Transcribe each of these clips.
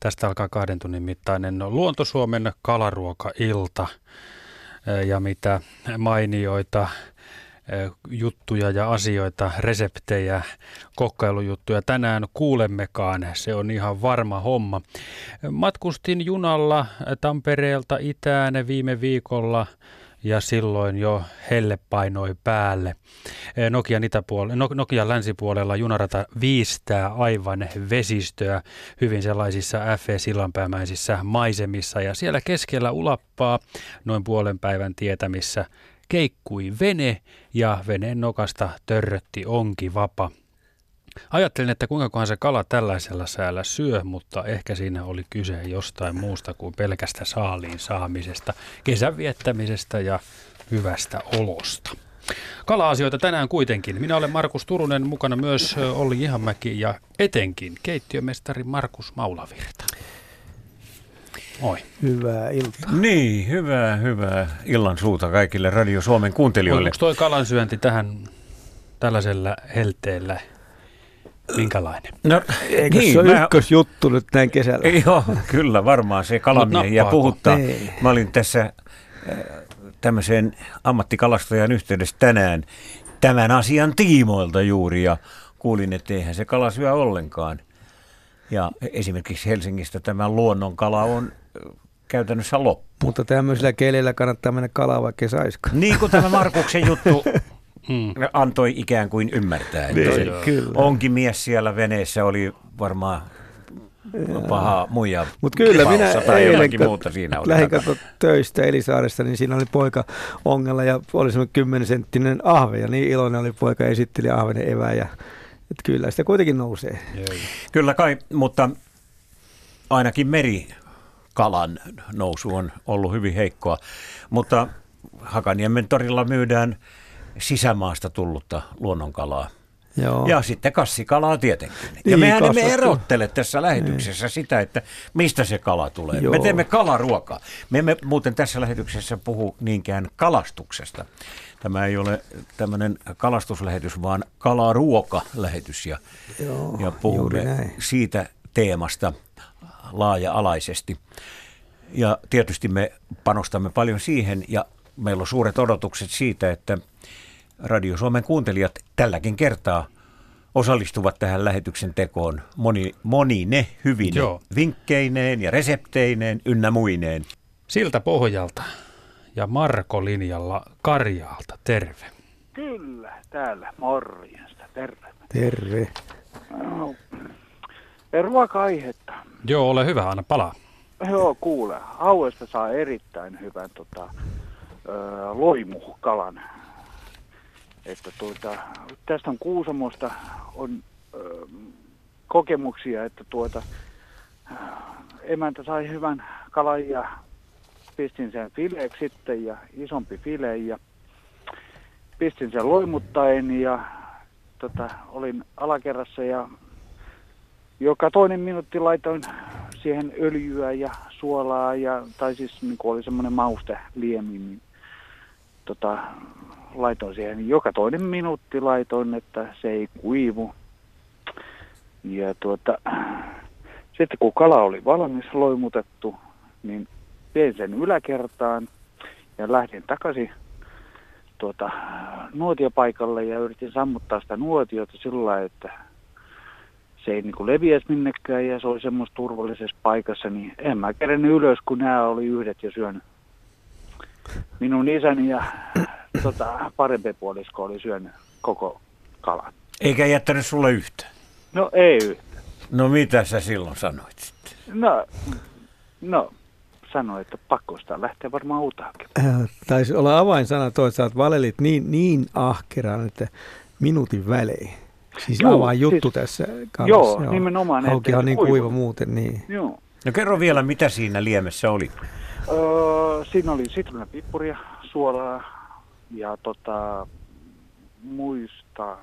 Tästä alkaa kahden tunnin mittainen Luontosuomen kalaruoka-ilta ja mitä mainioita juttuja ja asioita, reseptejä, kokkailujuttuja tänään kuulemmekaan. Se on ihan varma homma. Matkustin junalla Tampereelta itään viime viikolla ja silloin jo helle painoi päälle. Nokian, itäpuolella, Nokian länsipuolella junarata viistää aivan vesistöä hyvin sellaisissa FE-sillanpäämäisissä maisemissa ja siellä keskellä ulappaa noin puolen päivän tietämissä keikkui vene ja veneen nokasta törrötti onki vapa. Ajattelin, että kuinka se kala tällaisella säällä syö, mutta ehkä siinä oli kyse jostain muusta kuin pelkästä saaliin saamisesta, kesän viettämisestä ja hyvästä olosta. Kala-asioita tänään kuitenkin. Minä olen Markus Turunen, mukana myös Olli Ihamäki ja etenkin keittiömestari Markus Maulavirta. Moi. Hyvää iltaa. Niin, hyvää, hyvää illan suuta kaikille Radio Suomen kuuntelijoille. Onko toi kalansyönti tähän tällaisella helteellä minkälainen? No, Eikö niin, se ole mä... ykkösjuttu nyt näin kesällä? Joo, kyllä varmaan se kalamiehiä puhuttaa. Ei. Mä olin tässä äh, tämmöiseen ammattikalastajan yhteydessä tänään tämän asian tiimoilta juuri ja kuulin, että eihän se kala syö ollenkaan. Ja esimerkiksi Helsingistä tämä luonnonkala on käytännössä loppu. Mutta tämmöisellä keleillä kannattaa mennä kalaa, vaikka saiskaan. Niin kuin tämä Markuksen juttu hmm. antoi ikään kuin ymmärtää. Että niin, kyllä. onkin mies siellä veneessä, oli varmaan paha muija Mutta kyllä minä muuta siinä oli lähdin töistä Elisaaresta, niin siinä oli poika ongella ja oli semmoinen 10 senttinen ahve ja niin iloinen oli poika esitteli ahvenen evää ja että kyllä sitä kuitenkin nousee. Kyllä kai, mutta ainakin merikalan nousu on ollut hyvin heikkoa. Mutta Hakaniemen torilla myydään sisämaasta tullutta luonnonkalaa. Joo. Ja sitten kassikalaa tietenkin. Ja niin, mehän emme erottele tässä lähetyksessä niin. sitä, että mistä se kala tulee. Joo. Me teemme kalaruokaa. Me emme muuten tässä lähetyksessä puhu niinkään kalastuksesta. Tämä ei ole tämmöinen kalastuslähetys, vaan kalaruokalähetys. Ja, Joo, ja puhumme siitä teemasta laaja-alaisesti. Ja tietysti me panostamme paljon siihen ja meillä on suuret odotukset siitä, että Radio Suomen kuuntelijat tälläkin kertaa osallistuvat tähän lähetyksen tekoon moni, moni ne hyvin vinkkeineen ja resepteineen ynnä muineen. Siltä pohjalta ja Marko linjalla Karjaalta, terve. Kyllä, täällä morjesta, terve. Terve. No, ruoka-aihetta. Joo, ole hyvä, anna palaa. Joo, kuule. Hauesta saa erittäin hyvän tota, loimukalan että tuota, tästä on Kuusamosta on ö, kokemuksia, että tuota, emäntä sai hyvän kalan ja pistin sen fileeksi sitten ja isompi file ja pistin sen loimuttaen ja tota, olin alakerrassa ja joka toinen minuutti laitoin siihen öljyä ja suolaa ja, tai siis niin oli semmoinen mauste liemi, niin tota, laitoin siihen joka toinen minuutti laitoin, että se ei kuivu. Ja tuota, sitten kun kala oli valmis loimutettu, niin tein sen yläkertaan ja lähdin takaisin tuota, nuotiopaikalle ja yritin sammuttaa sitä nuotiota sillä että se ei niin leviäisi minnekään ja se oli semmoista turvallisessa paikassa, niin en mä kerennyt ylös, kun nämä oli yhdet jo syönyt. Minun isäni ja tota, parempi puolisko oli syönyt koko kalan. Eikä jättänyt sulle yhtä? No ei yhtä. No mitä sä silloin sanoit sitten? No, no sanoin, että pakko sitä lähteä varmaan uutaakin. Äh, taisi olla avainsana toi, että valelit niin, niin ahkeraan, että minuutin välein. Siis joo, avain juttu siis, tässä kanssa. Joo, joo. nimenomaan. Haukihan niin kuiva. kuiva muuten. Niin. Joo. No kerro vielä, mitä siinä liemessä oli? Öö, siinä oli sitruunapippuria, suolaa, ja tota, muista,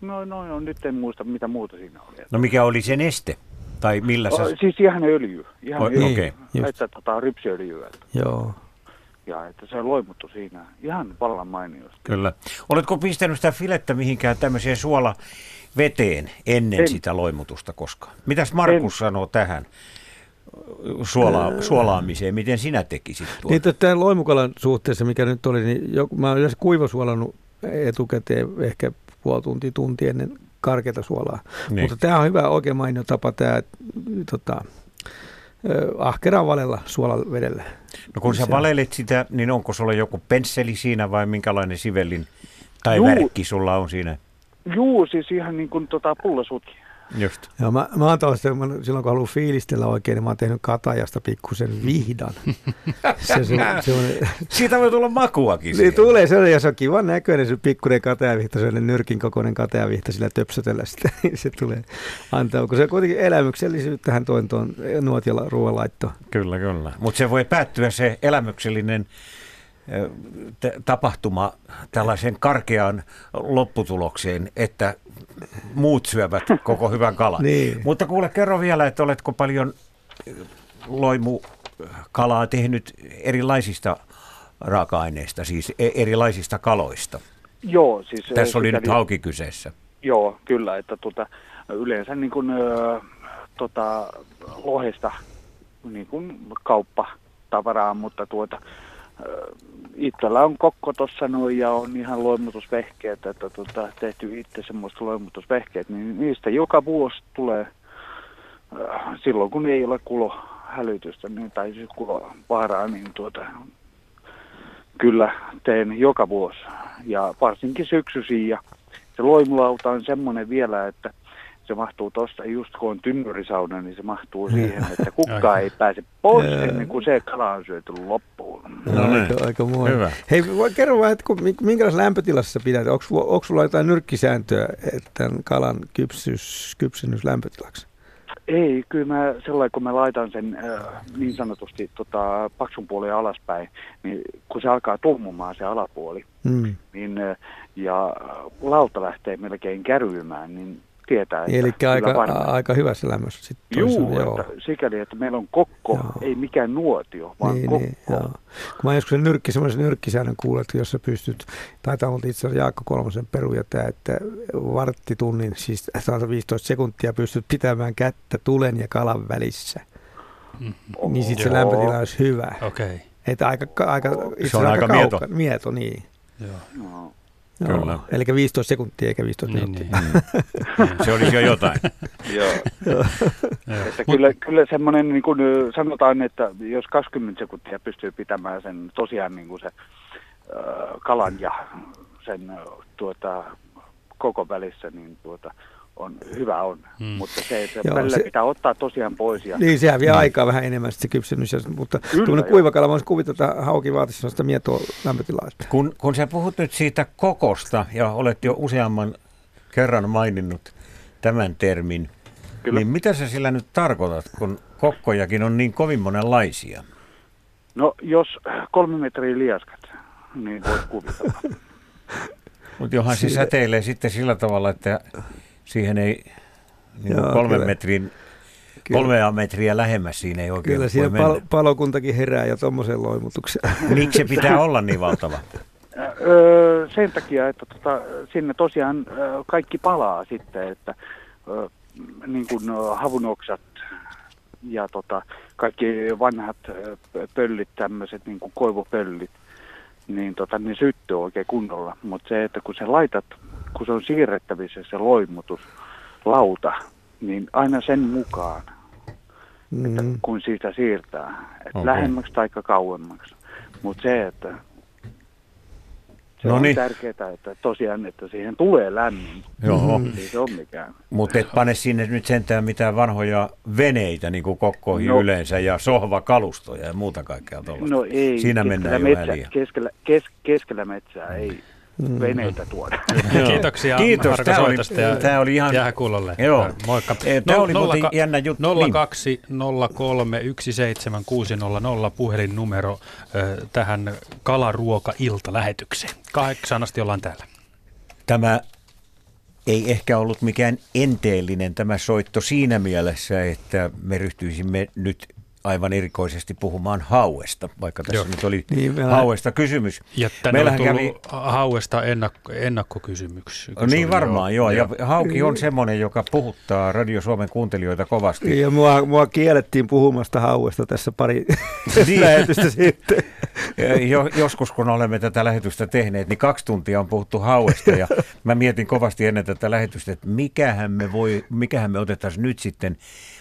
no, no, no nyt en muista mitä muuta siinä oli. No mikä oli sen este? Tai millä sä... siis ihan öljy. Ihan oh, öljy. Okay. Että tota, rypsiöljyä. Joo. Ja että se loimuttu siinä ihan vallan mainiosti. Kyllä. Oletko pistänyt sitä filettä mihinkään tämmöiseen suola veteen ennen en. sitä loimutusta koskaan? Mitäs Markus en. sanoo tähän? Suola, suolaamiseen. Miten sinä tekisit tuon? Niin, tämän loimukalan suhteessa, mikä nyt oli, niin jo, mä olen yleensä kuivasuolannut etukäteen ehkä puoli tuntia, tunti ennen karkeata suolaa. Niin. Mutta tämä on hyvä, oikein mainio tapa tämä tota, ahkeraan valella suolavedellä. No kun sä valelet sitä, niin onko sulla joku pensseli siinä vai minkälainen sivellin tai Juu. värkki sulla on siinä? Juu, siis ihan niin kuin tota pullosutki. Just. Joo, mä, mä oon taas, silloin kun haluan fiilistellä oikein, niin mä oon tehnyt katajasta pikkusen vihdan. se, se, se on, Siitä voi tulla makuakin. Niin tulee, se on, ja se on kivan näköinen se pikkuinen katajavihta, sellainen nyrkin kokoinen katajavihta sillä töpsötellä sitä. se tulee antaa, kun se on kuitenkin elämyksellisyyttähän toin tuon nuotiolla ruoanlaittoon. Kyllä, kyllä. Mutta se voi päättyä se elämyksellinen tapahtuma tällaisen karkeaan lopputulokseen, että muut syövät koko hyvän kalan. niin. Mutta kuule, kerro vielä, että oletko paljon loimukalaa tehnyt erilaisista raaka-aineista, siis e- erilaisista kaloista? Joo, siis... Tässä oli nyt hauki kyseessä. Joo, kyllä, että tuota, yleensä niin kuin, ö, tota, lohesta niin kuin kauppa tavaraa, mutta tuota, itsellä on kokko tuossa noin ja on ihan loimutusvehkeet, että tuota, tehty itse semmoista loimutusvehkeet, niin niistä joka vuosi tulee äh, silloin kun ei ole kulohälytystä niin, tai siis kulovaaraa, niin tuota, kyllä teen joka vuosi. Ja varsinkin syksyisin ja se loimulauta on semmoinen vielä, että se mahtuu tuosta, just kun on tynnyrisauna, niin se mahtuu siihen, että kukka ei pääse pois ennen kuin se kala on syöty loppuun. No, no niin. aika, aika Hyvä. Hei, voi kerro vähän, että kun, minkälaisessa lämpötilassa pidät? Onko, onko sulla jotain nyrkkisääntöä, että tämän kalan kypsys, kypsennys lämpötilaksi? Ei, kyllä mä sellainen, kun mä laitan sen äh, niin sanotusti tota, paksun puolen alaspäin, niin kun se alkaa tummumaan se alapuoli, mm. niin, äh, ja lauta lähtee melkein kärymään, niin tietää. Eli aika, aika hyvässä lämmössä sitten. Juu, joo. Että sikäli, että meillä on kokko, joo. ei mikään nuotio, vaan niin, kokko. Niin, joo. Kun mä joskus nyrkki, semmoisen nyrkkisäännön kuullut, että jos sä pystyt, taitaa olla itse asiassa Jaakko Kolmosen peruja tämä, että varttitunnin, siis 15 sekuntia pystyt pitämään kättä tulen ja kalan välissä. Mm-hmm. Niin sitten se lämpötila olisi hyvä. Okay. Että aika, aika, se on aika, aika mieto. mieto. niin. Joo. No. Joo, Kyllä. Eli 15 sekuntia eikä 15 niin, minuuttia. Niin. Se olisi jo jotain. Joo. että kyllä, kyllä semmoinen, niin kuin sanotaan, että jos 20 sekuntia pystyy pitämään sen tosiaan niin kuin se kalan ja sen tuota, koko välissä, niin tuota, on, hyvä on. Hmm. Mutta se, että Joo, välillä se, pitää ottaa tosiaan pois. Ja... Niin, sehän vie hmm. aikaa vähän enemmän se kypsennys. Mutta tuommoinen kuivakala, voisi kuvitella, että hauki vaatisi sellaista mietoa lämpötilaa. Kun, kun sä puhut nyt siitä kokosta, ja olet jo useamman kerran maininnut tämän termin, Kyllä. niin mitä sä sillä nyt tarkoitat, kun kokkojakin on niin kovin monenlaisia? No, jos kolme metriä liaskat, niin voit kuvitella. Mutta johan se säteilee sitten sillä tavalla, että siihen ei niin Joo, kolmen kyllä. metrin Kyllä. kolmea metriä lähemmäs siinä ei oikein Kyllä siinä pal- palokuntakin herää jo tuommoisen loimutuksen. Miksi se pitää olla niin valtava? Öö, sen takia, että tota, sinne tosiaan kaikki palaa sitten, että öö, niin kuin havunoksat ja tota, kaikki vanhat pöllit, tämmöiset niin kuin koivupöllit, niin tota, ne syttyy oikein kunnolla. Mutta se, että kun sä laitat kun se on siirrettävissä se loimutuslauta, niin aina sen mukaan, mm. että kun siitä siirtää, että okay. lähemmäksi tai kauemmaksi. Mutta se, että se no on niin. tärkeää, että tosiaan, että siihen tulee lämmin. Joo. Ei se ole mikään. Mutta et pane sinne nyt sentään mitään vanhoja veneitä, niin kuin kokkoihin no. yleensä, ja sohvakalustoja ja muuta kaikkea tuollaista. No ei. Siinä mennään metsä, jo keskellä, kes, keskellä metsää ei mm. Veneitä tuoda. Kiitoksia Kiitos. Marko tämä oli, ja tämä oli ihan... jää kuulolle. Joo. Moikka. Tämä no, oli muuten jännä juttu. 0203 17600 puhelinnumero äh, tähän kalaruoka-ilta-lähetykseen. Kahdeksan asti ollaan täällä. Tämä ei ehkä ollut mikään enteellinen tämä soitto siinä mielessä, että me ryhtyisimme nyt aivan erikoisesti puhumaan hauesta, vaikka tässä Joo. nyt oli niin, meillä... hauesta kysymys. Ja tänne on kävi... hauesta ennakko, ennakkokysymyksiä. Niin varmaan, joo. joo. Ja hauki on semmoinen, joka puhuttaa Radio Suomen kuuntelijoita kovasti. Ja mua, mua kiellettiin puhumasta hauesta tässä pari niin. lähetystä sitten. Jo, joskus kun olemme tätä lähetystä tehneet, niin kaksi tuntia on puhuttu hauesta ja mä mietin kovasti ennen tätä lähetystä, että mikähän me, voi, mikähän me otettaisiin nyt sitten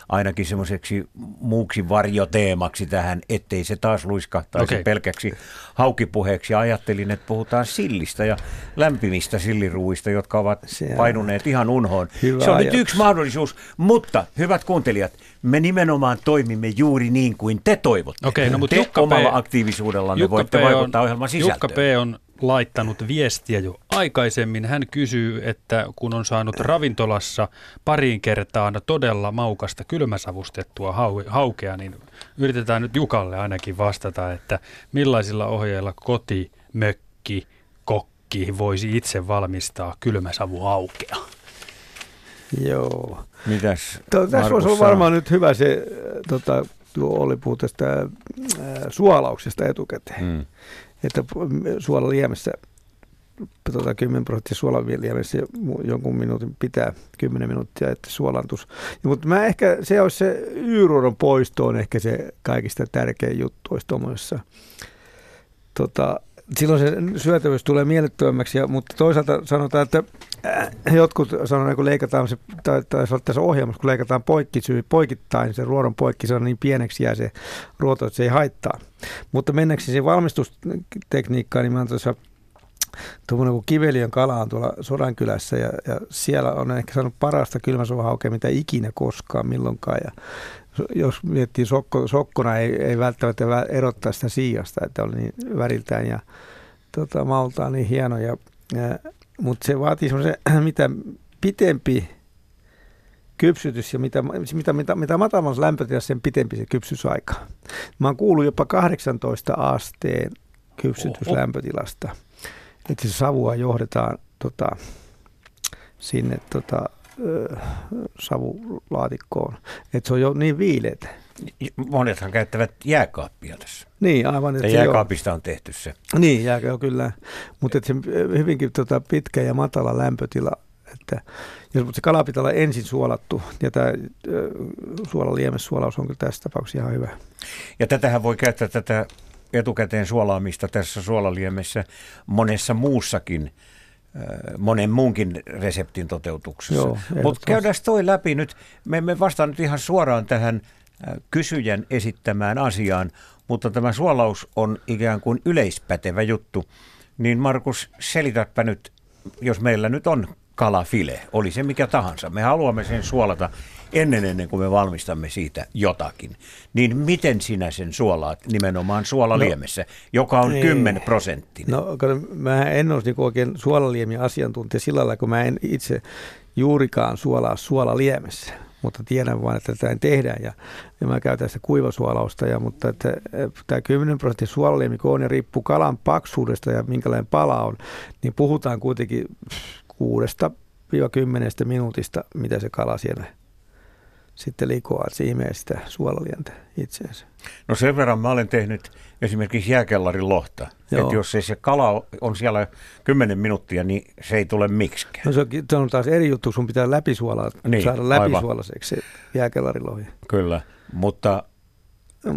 ainakin semmoiseksi muuksi varjoteemaksi tähän, ettei se taas luiskahtaisi okay. pelkäksi haukipuheeksi. Ja ajattelin, että puhutaan sillistä ja lämpimistä silliruuista, jotka ovat se painuneet ihan unhoon. Hyvä se on ajatus. nyt yksi mahdollisuus, mutta hyvät kuuntelijat, me nimenomaan toimimme juuri niin kuin te toivotte. Okay, no, mutta te Jukka omalla P. aktiivisuudellanne Jukka voitte P. vaikuttaa ohjelman sisältöön. Jukka P. on laittanut viestiä jo aikaisemmin. Hän kysyy, että kun on saanut ravintolassa pariin kertaan todella maukasta kylmäsavustettua hau- haukea, niin yritetään nyt Jukalle ainakin vastata, että millaisilla ohjeilla koti, mökki, kokki voisi itse valmistaa kylmäsavuhaukea? Joo. Mitäs to, Tässä voisi olla varmaan nyt hyvä se, tota, tuo oli puhuu tästä äh, suolauksesta etukäteen. Hmm että suolaliemessä tota, 10 prosenttia suolaliemessä jonkun minuutin pitää 10 minuuttia, että suolantus. Ja, mutta mä ehkä, se olisi se yyruodon poisto on ehkä se kaikista tärkein juttu olisi tuommoisessa tota, silloin se syötävyys tulee mielettömämmäksi, ja, mutta toisaalta sanotaan, että jotkut sanoo, kun leikataan se, tai, tai tässä ohjelmassa, kun leikataan poikki, poikittain se ruodon poikki, se on niin pieneksi jää se ruoto, että se ei haittaa. Mutta mennäksi se valmistustekniikkaan, niin mä oon tuossa tuommoinen kuin Kiveliön kala on tuolla Sodankylässä ja, ja siellä on ehkä saanut parasta kylmäsuohaukea, mitä ikinä koskaan milloinkaan. Ja jos miettii sokko, sokkona, ei, ei välttämättä erottaa sitä siijasta, että oli niin väriltään ja tota, maultaan niin hieno. Ja, ja, mutta se vaatii semmoisen, mitä pitempi kypsytys ja mitä, mitä, mitä, mitä matalamassa lämpötilassa, sen pitempi se kypsytysaika. Mä oon kuullut jopa 18 asteen kypsytyslämpötilasta. Että se savua johdetaan tota, sinne tota, savulaatikkoon. Että se on jo niin viileitä. Monethan käyttävät jääkaappia tässä. Niin, aivan. Että jääkaapista jo, on tehty se. Niin, jääkö kyllä. Mutta se hyvinkin tota, pitkä ja matala lämpötila. Että, jos se kala pitää olla ensin suolattu, ja tämä suolaliemessuolaus on kyllä tässä tapauksessa ihan hyvä. Ja tätähän voi käyttää tätä etukäteen suolaamista tässä suolaliemessä monessa muussakin monen muunkin reseptin toteutuksessa. Mutta käydään toi läpi nyt. Me emme vastaa nyt ihan suoraan tähän kysyjän esittämään asiaan, mutta tämä suolaus on ikään kuin yleispätevä juttu. Niin Markus, selitäpä nyt, jos meillä nyt on kalafile, oli se mikä tahansa. Me haluamme sen suolata ennen ennen kuin me valmistamme siitä jotakin. Niin miten sinä sen suolaat nimenomaan suolaliemessä, no, joka on ei. 10 prosenttinen? No mä en ole niin oikein suolaliemi asiantuntija sillä lailla, kun mä en itse juurikaan suolaa suolaliemessä mutta tiedän vain, että tätä tehdään ja, ja mä käytän sitä kuivasuolausta, ja, mutta että, tämä 10 prosentin suolaliemi, kun on ja riippuu kalan paksuudesta ja minkälainen pala on, niin puhutaan kuitenkin kuudesta 10 minuutista, mitä se kala siellä sitten likoaa, se imee sitä suolalientä itseensä. No sen verran mä olen tehnyt esimerkiksi jääkellarin lohta. Että jos se, se kala on siellä 10 minuuttia, niin se ei tule miksikään. No se on, se on taas eri juttu, sun pitää läpisuolaa, niin, saada läpisuolaiseksi se jääkellarilohi. Kyllä, mutta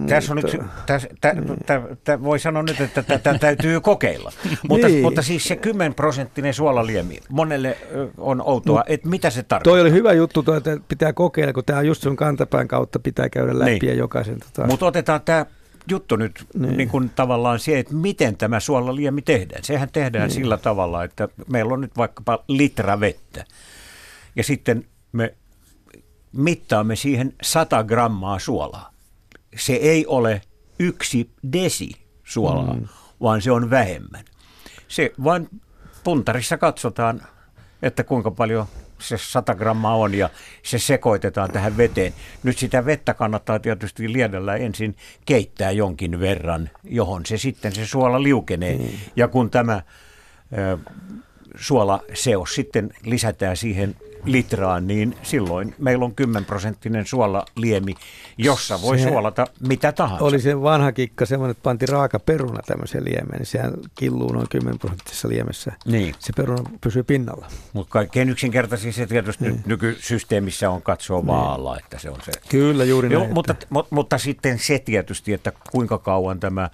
tässä on nyt, täs, tä, tä, tä, voi sanoa nyt, että tätä täytyy kokeilla. mutta, niin. mutta siis se 10 prosenttinen suolaliemi, monelle on outoa, no, että mitä se tarkoittaa? Toi oli hyvä juttu, toi, että pitää kokeilla, kun tämä on just sun kantapään kautta pitää käydä läpi niin. ja jokaisen. Tota... Mutta otetaan tämä juttu nyt niin. Niin kuin tavallaan se, että miten tämä suolaliemi tehdään. Sehän tehdään niin. sillä tavalla, että meillä on nyt vaikkapa litra vettä ja sitten me mittaamme siihen 100 grammaa suolaa se ei ole yksi desi suolaa, mm. vaan se on vähemmän. Se vain puntarissa katsotaan, että kuinka paljon se 100 grammaa on ja se sekoitetaan tähän veteen. Nyt sitä vettä kannattaa tietysti liedellä ensin keittää jonkin verran, johon se sitten se suola liukenee. Mm. Ja kun tämä ö, suolaseos sitten lisätään siihen litraan, niin silloin meillä on 10 prosenttinen suolaliemi, jossa voi se suolata mitä tahansa. Oli se vanha kikka semmoinen, että panti raaka peruna tämmöiseen liemeen, niin sehän killuu noin 10 prosenttisessa liemessä. Niin. Se peruna pysyy pinnalla. Mutta kaikkein yksinkertaisin se tietysti niin. nykysysteemissä on katsoa niin. vaalla, että se on se. Kyllä, juuri näin. Joo, mutta, mutta, mutta sitten se tietysti, että kuinka kauan tämä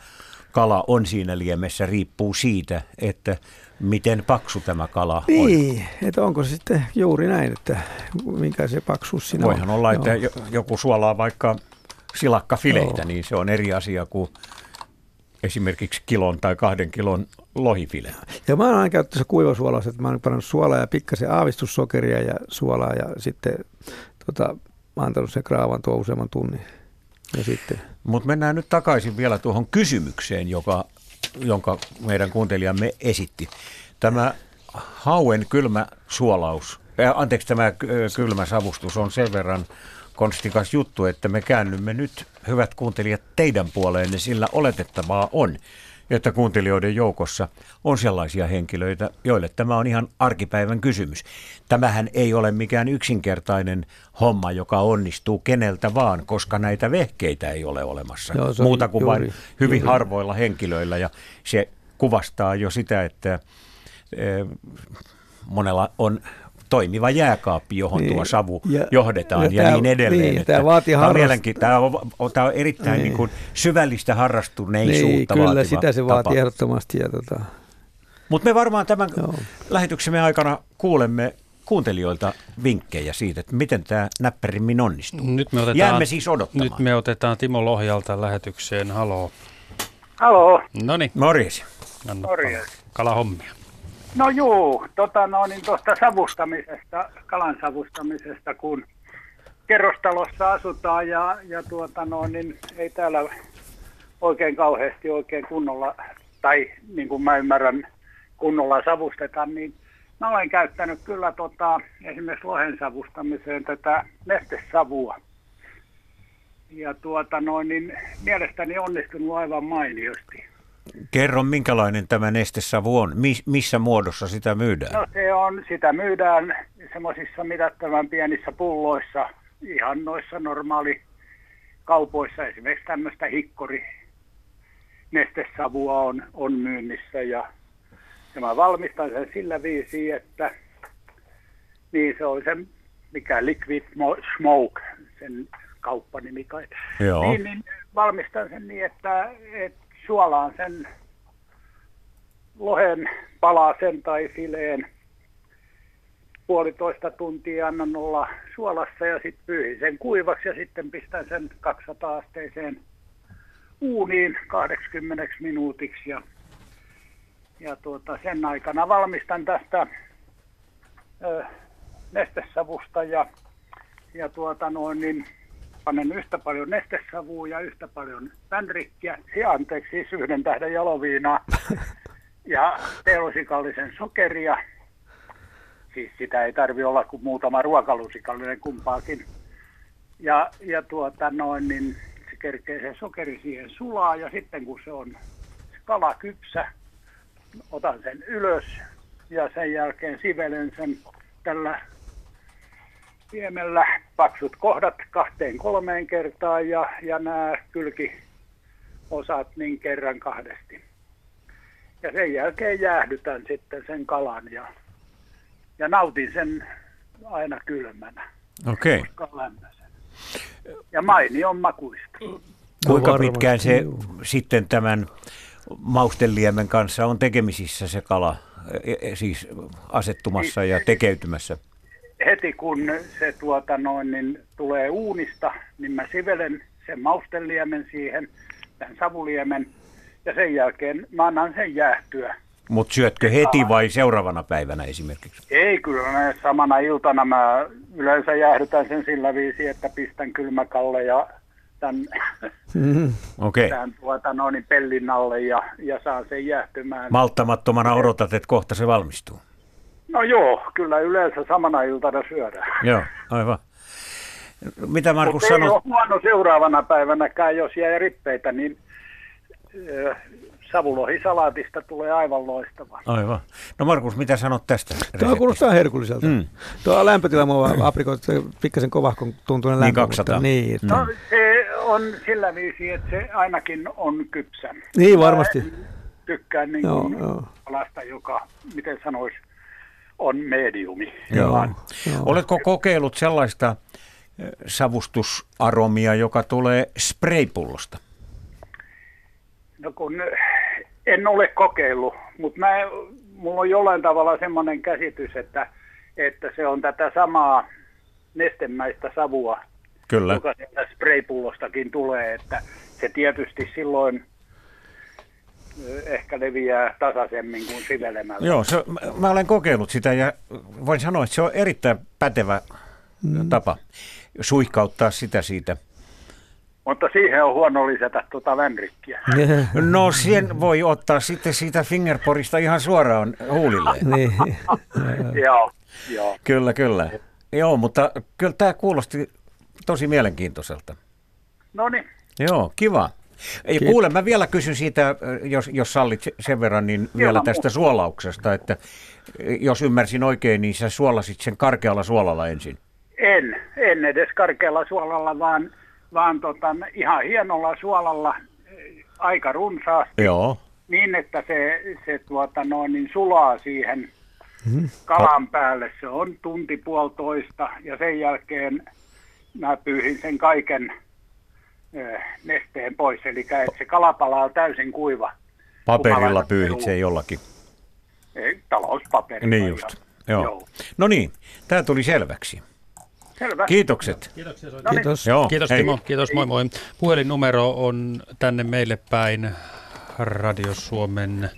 kala on siinä liemessä, riippuu siitä, että miten paksu tämä kala niin, on. Niin, että onko se sitten juuri näin, että minkä se paksuus siinä Voihan on. olla, että Joo. joku suolaa vaikka silakkafileitä, Joo. niin se on eri asia kuin esimerkiksi kilon tai kahden kilon lohifile. Ja mä oon aina käyttänyt kuivasuolassa, että mä oon pannut suolaa ja pikkasen aavistussokeria ja suolaa ja sitten tota, antanut sen kraavan tuo useamman tunnin. Ja sitten. Mutta mennään nyt takaisin vielä tuohon kysymykseen, joka, jonka meidän kuuntelijamme esitti. Tämä hauen kylmä suolaus, äh, anteeksi tämä äh, kylmä savustus on sen verran konstikas juttu, että me käännymme nyt, hyvät kuuntelijat, teidän puoleenne, sillä oletettavaa on, että kuuntelijoiden joukossa on sellaisia henkilöitä, joille tämä on ihan arkipäivän kysymys. Tämähän ei ole mikään yksinkertainen homma, joka onnistuu keneltä vaan, koska näitä vehkeitä ei ole olemassa. Joo, Muuta kuin juuri, vain hyvin juuri. harvoilla henkilöillä ja se kuvastaa jo sitä, että eh, monella on toimiva jääkaappi, johon niin, tuo savu ja, johdetaan ja, ja tämä, niin edelleen. Niin, tämä, vaatii tämä, on tämä, on, tämä on erittäin niin. Niin kuin syvällistä harrastuneisuutta niin, kyllä, sitä se vaatii tapa. ehdottomasti. Ja tota... Mutta me varmaan tämän Joo. lähetyksemme aikana kuulemme kuuntelijoilta vinkkejä siitä, että miten tämä näppärimmin onnistuu. Nyt me otetaan, Jäämme siis odottamaan. Nyt me otetaan Timo Lohjalta lähetykseen. Haloo. Haloo. No niin. Morjes. Morjes. Kalahommia. No juu, tota no, niin tuosta savustamisesta, kalan savustamisesta, kun kerrostalossa asutaan ja, ja tuota no, niin ei täällä oikein kauheasti oikein kunnolla, tai niin kuin mä ymmärrän, kunnolla savusteta, niin mä olen käyttänyt kyllä tota, esimerkiksi lohen savustamiseen tätä nestesavua. Ja tuota noin, niin mielestäni onnistunut aivan mainiosti. Kerro, minkälainen tämä nestesavu on? missä muodossa sitä myydään? No se on, sitä myydään semmoisissa mitättävän pienissä pulloissa, ihan noissa normaali kaupoissa. Esimerkiksi tämmöistä hikkori nestesavua on, on myynnissä ja, ja mä valmistan sen sillä viisi, että niin se on se, mikä Liquid Smoke, sen kauppanimi kai. Joo. Niin, niin valmistan sen niin, että, että suolaan sen lohen palasen tai fileen puolitoista tuntia annan olla suolassa ja sitten pyyhin sen kuivaksi ja sitten pistän sen 200-asteiseen uuniin 80 minuutiksi ja, ja tuota, sen aikana valmistan tästä ö, nestesavusta ja, ja tuota noin, niin panen yhtä paljon nestesavua ja yhtä paljon vänrikkiä, anteeksi siis yhden tähden jaloviinaa ja teelusikallisen sokeria. Siis sitä ei tarvi olla kuin muutama ruokalusikallinen kumpaakin. Ja, ja tuota noin, niin se kerkee se sokeri siihen sulaa ja sitten kun se on se kala kypsä, otan sen ylös ja sen jälkeen sivelen sen tällä viemellä paksut kohdat kahteen kolmeen kertaan ja, ja nämä kylkiosat niin kerran kahdesti. Ja sen jälkeen jäähdytän sitten sen kalan ja, ja nautin sen aina kylmänä. Okei. Okay. Ja maini on makuista. Kuinka pitkään se sitten tämän mausteliemen kanssa on tekemisissä se kala, e, e, siis asettumassa ja tekeytymässä? Heti kun se tuota noin, niin tulee uunista, niin mä sivelen sen mausteliemen siihen, tämän savuliemen, ja sen jälkeen mä annan sen jäähtyä. Mutta syötkö heti vai seuraavana päivänä esimerkiksi? Ei, kyllä mä samana iltana mä yleensä jäähdytän sen sillä viisi, että pistän kylmäkalle ja tämän, mm-hmm. okay. tämän tuota, no, niin pellin alle ja, ja saan sen jäähtymään. Malttamattomana odotat, että kohta se valmistuu. No joo, kyllä yleensä samana iltana syödään. Joo, aivan. Mitä Markus sanoi? ei ole huono seuraavana päivänäkään, jos jää rippeitä, niin savulohisalaatista tulee aivan loistava. Aivan. No Markus, mitä sanot tästä Tuo kuulostaa herkulliselta. Mm. Tuo lämpötila aprikot, pikkasen kovahkon tuntuinen lämpö. Niin 200. Mutta, niin, no, se on sillä viisi, että se ainakin on kypsä. Niin varmasti. Mä tykkään niin joo, joo. alasta, joka, miten sanoisi, on mediumi. Joo, joo. Oletko kokeillut sellaista eh, savustusaromia, joka tulee spraypullosta? No kun en ole kokeillut, mutta mä, mulla on jollain tavalla semmoinen käsitys, että, että se on tätä samaa nestemäistä savua, Kyllä. joka sieltä spraypullostakin tulee, että se tietysti silloin ehkä leviää tasaisemmin kuin sivelemällä. Joo, se, mä olen kokeillut sitä ja voin sanoa, että se on erittäin pätevä mm. tapa suihkauttaa sitä siitä mutta siihen on huono lisätä tuota vänrikkiä. No siihen voi ottaa sitten siitä fingerporista ihan suoraan huulille. niin. joo, joo. Kyllä, kyllä. Joo, mutta kyllä tämä kuulosti tosi mielenkiintoiselta. No niin. Joo, kiva. Ei, kuule, mä vielä kysyn siitä, jos, jos sallit sen verran, niin vielä tästä muuta. suolauksesta, että jos ymmärsin oikein, niin sä suolasit sen karkealla suolalla ensin. En, en edes karkealla suolalla, vaan vaan tota, ihan hienolla suolalla aika runsaasti. Joo. Niin, että se, se tuota, no, niin sulaa siihen mm-hmm. kalan päälle. Se on tunti puolitoista ja sen jälkeen mä pyyhin sen kaiken nesteen pois. Eli että se kalapala on täysin kuiva. Paperilla pyyhit se jollakin. Ei, talouspaperilla. Niin just. Joo. Joo. No niin, tämä tuli selväksi. Selvä. Kiitokset. Kiitoksia. No niin. Kiitos. Joo, Kiitos hei. Timo. Kiitos, moi moi. Puhelinnumero on tänne meille päin Radio Suomen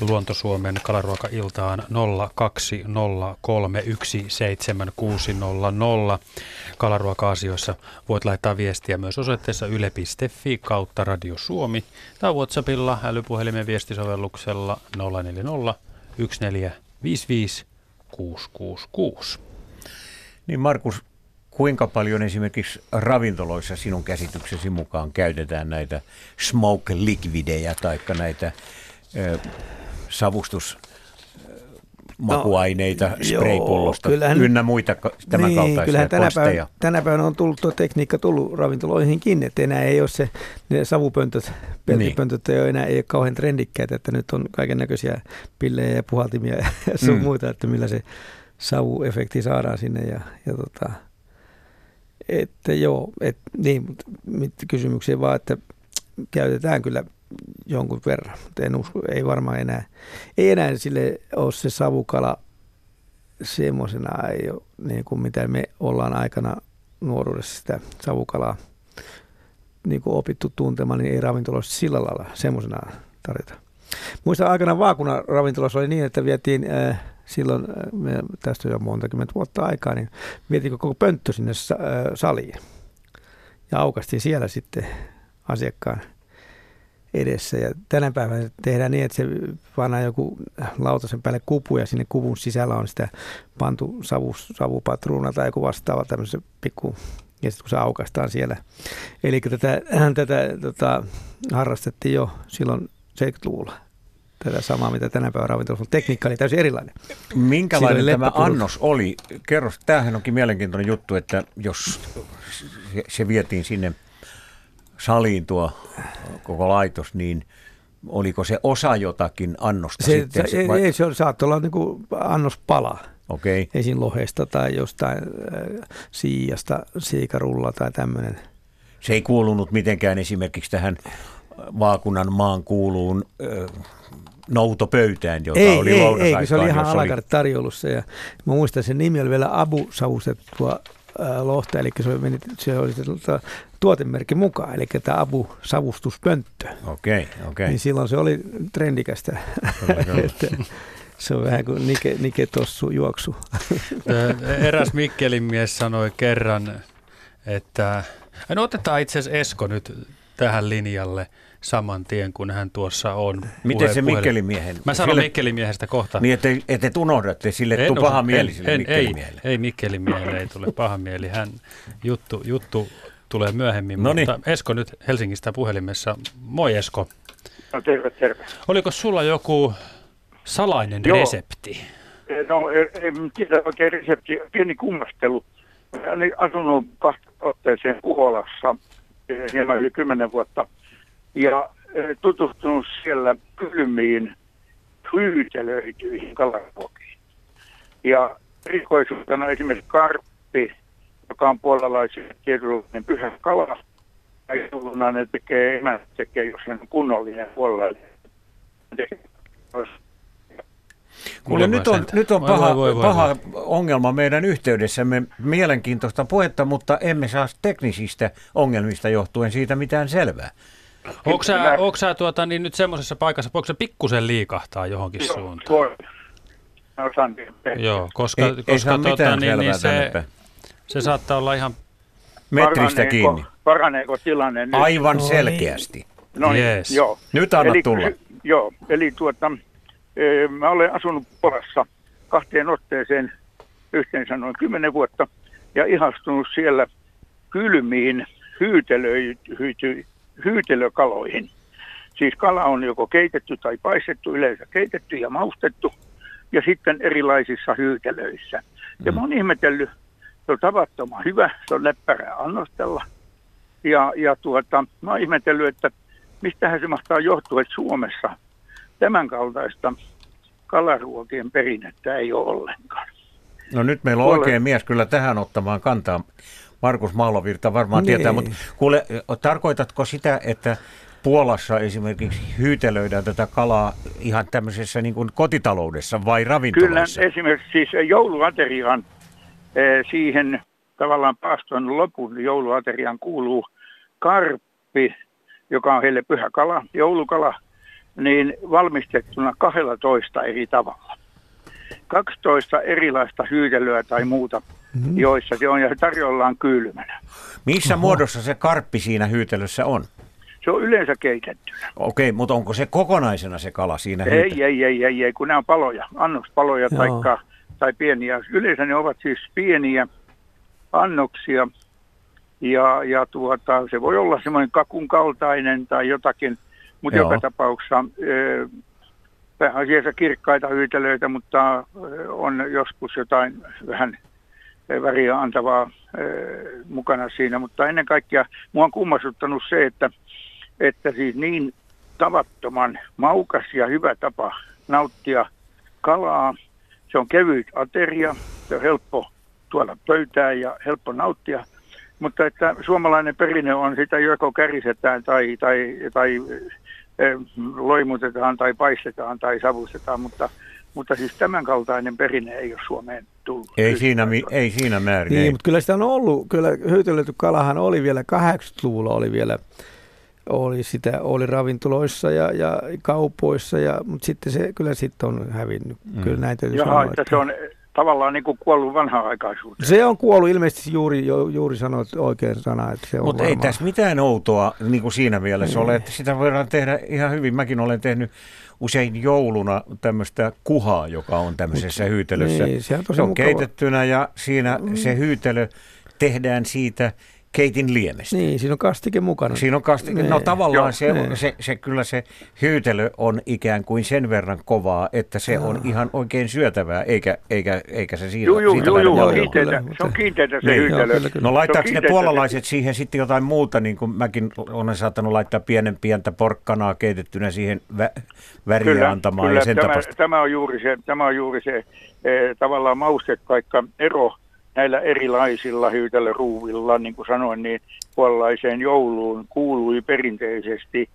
Luontosuomen kalaruokailtaan 0203176600. Kalaruoka-asioissa voit laittaa viestiä myös osoitteessa yle.fi kautta Radio Suomi tai Whatsappilla älypuhelimen viestisovelluksella 040 1455 666. Niin Markus, kuinka paljon esimerkiksi ravintoloissa sinun käsityksesi mukaan käytetään näitä smoke liquidejä tai näitä savustus makuaineita no, spraypullosta kyllähän, ynnä muita tämän niin, kaltaisia kyllähän tänä päivänä, tänä päivänä on tullut tuo tekniikka tullut ravintoloihinkin, että enää ei ole se, ne savupöntöt, peltipöntöt niin. ei ole enää ei ole kauhean trendikkäitä, että nyt on kaiken näköisiä pillejä ja puhaltimia ja sun mm. muita, että millä se savuefekti saadaan sinne ja, ja tota, että joo, et, niin, mutta kysymyksiä vaan, että käytetään kyllä jonkun verran, en usko, ei varmaan enää, ei enää sille ole se savukala semmoisena, ei ole, niin kuin mitä me ollaan aikana nuoruudessa sitä savukalaa niin kuin opittu tuntemaan, niin ei ravintoloissa sillä lailla semmoisena tarjota. Muistan aikana vaakuna ravintolassa oli niin, että vietiin äh, silloin, äh, tästä jo monta kymmentä vuotta aikaa, niin vietiin koko pönttö sinne äh, saliin. Ja aukastiin siellä sitten asiakkaan edessä. Ja tänä päivänä tehdään niin, että se pannaan joku lautasen päälle kupu ja sinne kuvun sisällä on sitä pantu savu, savupatruuna tai joku vastaava tämmöisen pikku ja sitten kun se aukastaan siellä. Eli tätä, tätä tota, harrastettiin jo silloin 70-luvulla tätä samaa, mitä tänä päivänä ravintolassa, mutta tekniikka oli täysin erilainen. Minkälainen tämä annos oli? Kerro, tämähän onkin mielenkiintoinen juttu, että jos se vietiin sinne saliin tuo koko laitos, niin oliko se osa jotakin annosta se, sitten? Se, vai? Ei, se on, saattoi olla niin kuin annospala. Okay. Esim. lohesta tai jostain äh, siijasta, siikarulla tai tämmöinen. Se ei kuulunut mitenkään esimerkiksi tähän vaakunan maan kuuluun äh, noutopöytään, joka ei, oli ei, ei, se oli ihan alakart tarjoulussa. Ja mä muistan, sen nimi oli vielä Abu savustettua lohta, eli se, meni, se oli tuotemerkki mukaan, eli tämä Abu savustuspönttö. Okei, okay, okei. Okay. Niin silloin se oli trendikästä. se on vähän kuin Nike, Nike Tossu juoksu. Eräs Mikkelin mies sanoi kerran, että no otetaan itse asiassa Esko nyt tähän linjalle – saman tien, kun hän tuossa on. Miten puhe, se Mikkelin miehen? Mä sanon sille, Mikkelin miehestä kohta. Niin, että et, et unohdatte, sille tuu paha mieli sille en, Mikkelin ei, ei Mikkelin miehelle ei tule paha mieli. Hän, juttu, juttu tulee myöhemmin, Noniin. mutta Esko nyt Helsingistä puhelimessa. Moi Esko. No terve, terve. Oliko sulla joku salainen Joo. resepti? No en tiedä oikein resepti, pieni kummastelu. Olen asunut kahta otteeseen Kuolassa hieman yli kymmenen vuotta ja tutustunut siellä kylmiin hyytelöityihin kalaruokiin. Ja rikoisuutena esimerkiksi karppi, joka on puolalaisen tietynlainen pyhä kala, ja jouluna ne tekee, emät tekee, jos on kunnollinen puolalainen. Kuule, nyt on, nyt on paha, voi, voi, paha voi. ongelma meidän yhteydessämme. Mielenkiintoista puhetta, mutta emme saa teknisistä ongelmista johtuen siitä mitään selvää. Onko sä, onko sä tuota, niin nyt semmoisessa paikassa, voiko se pikkusen liikahtaa johonkin Joo, suuntaan? Voi. Joo, koska, ei, koska ei tuota, niin, niin se, se saattaa olla ihan metristä kiinni. Paraneeko tilanne nyt? Aivan no, selkeästi. No niin, yes. joo. Nyt anna eli, tulla. Joo, eli tuota, e, mä olen asunut Porassa kahteen otteeseen yhteensä noin kymmenen vuotta ja ihastunut siellä kylmiin hyytelöity, hyytelökaloihin. Siis kala on joko keitetty tai paistettu, yleensä keitetty ja maustettu, ja sitten erilaisissa hyytelöissä. Ja mä oon ihmetellyt, se on tavattoman hyvä, se on leppärää annostella. Ja, ja tuota, mä oon ihmetellyt, että mistähän se mahtaa johtua, että Suomessa tämän kaltaista kalaruokien perinnettä ei ole ollenkaan. No nyt meillä on oikein mies kyllä tähän ottamaan kantaa. Markus Maalovirta varmaan niin. tietää, mutta kuule, tarkoitatko sitä, että Puolassa esimerkiksi hyytelöidään tätä kalaa ihan tämmöisessä niin kuin kotitaloudessa vai ravintolassa? Kyllä, esimerkiksi siis jouluateriaan siihen tavallaan paaston lopun jouluateriaan kuuluu karppi, joka on heille pyhä kala, joulukala, niin valmistettuna 12 eri tavalla. 12 erilaista hyytelyä tai muuta mm-hmm. joissa se on ja se tarjollaan kylmänä. Missä Oho. muodossa se karppi siinä hyytelyssä on? Se on yleensä keitettynä. Okei, mutta onko se kokonaisena se kala siinä ei, ei, ei, ei, ei, ei, kun nämä on paloja, annospaloja taikka, tai pieniä. Yleensä ne ovat siis pieniä annoksia ja, ja tuota, se voi olla semmoinen kakun kaltainen tai jotakin, mutta joka tapauksessa pääasiassa kirkkaita hyytelöitä, mutta on joskus jotain vähän väriä antavaa mukana siinä, mutta ennen kaikkea mua on kummasuttanut se, että, että siis niin tavattoman maukas ja hyvä tapa nauttia kalaa. Se on kevyt ateria, se on helppo tuoda pöytään ja helppo nauttia, mutta että suomalainen perinne on sitä joko kärisetään tai, tai, tai loimutetaan tai paistetaan tai savustetaan, mutta mutta siis tämän kaltainen perinne ei ole Suomeen tullut. Ei siinä, ei siinä määrin. Niin, ei. mutta kyllä sitä on ollut, kyllä hyytelöity kalahan oli vielä 80-luvulla oli vielä, oli sitä, oli ravintoloissa ja, ja kaupoissa, ja, mutta sitten se kyllä sitten on hävinnyt. Mm. Kyllä näitä Jaha, sanoa, että, että se on tavallaan niin kuin kuollut vanhaan aikaisuuteen. Se on kuollut ilmeisesti juuri, juuri sanoit oikein sana, että se on Mutta ei tässä mitään outoa niin kuin siinä mielessä ei. ole, että sitä voidaan tehdä ihan hyvin. Mäkin olen tehnyt usein jouluna tämmöistä kuhaa, joka on tämmöisessä hyytelössä. Niin, se on, se on mukava. keitettynä ja siinä mm. se hyytelö tehdään siitä keitin liemestä. Niin, siinä on kastike mukana. Siinä on kastike. No tavallaan Joo, se, se, se, se, kyllä se hyytelö on ikään kuin sen verran kovaa, että se on ihan oikein syötävää, eikä, eikä, eikä se siitä, joo, joo, siitä joo, joo, joo, kiinteitä, se on kiinteitä se niin. hyytelö. Joo, no laittaako ne puolalaiset siihen sitten jotain muuta, niin kuin mäkin olen saattanut laittaa pienen pientä porkkanaa keitettynä siihen vä- väriä kyllä, antamaan kyllä, ja sen tämä, tämä on juuri se, tämä on juuri se eh, tavallaan maustekaikka ero näillä erilaisilla hyytelöruuvilla, niin kuin sanoin, niin puolalaiseen jouluun kuului perinteisesti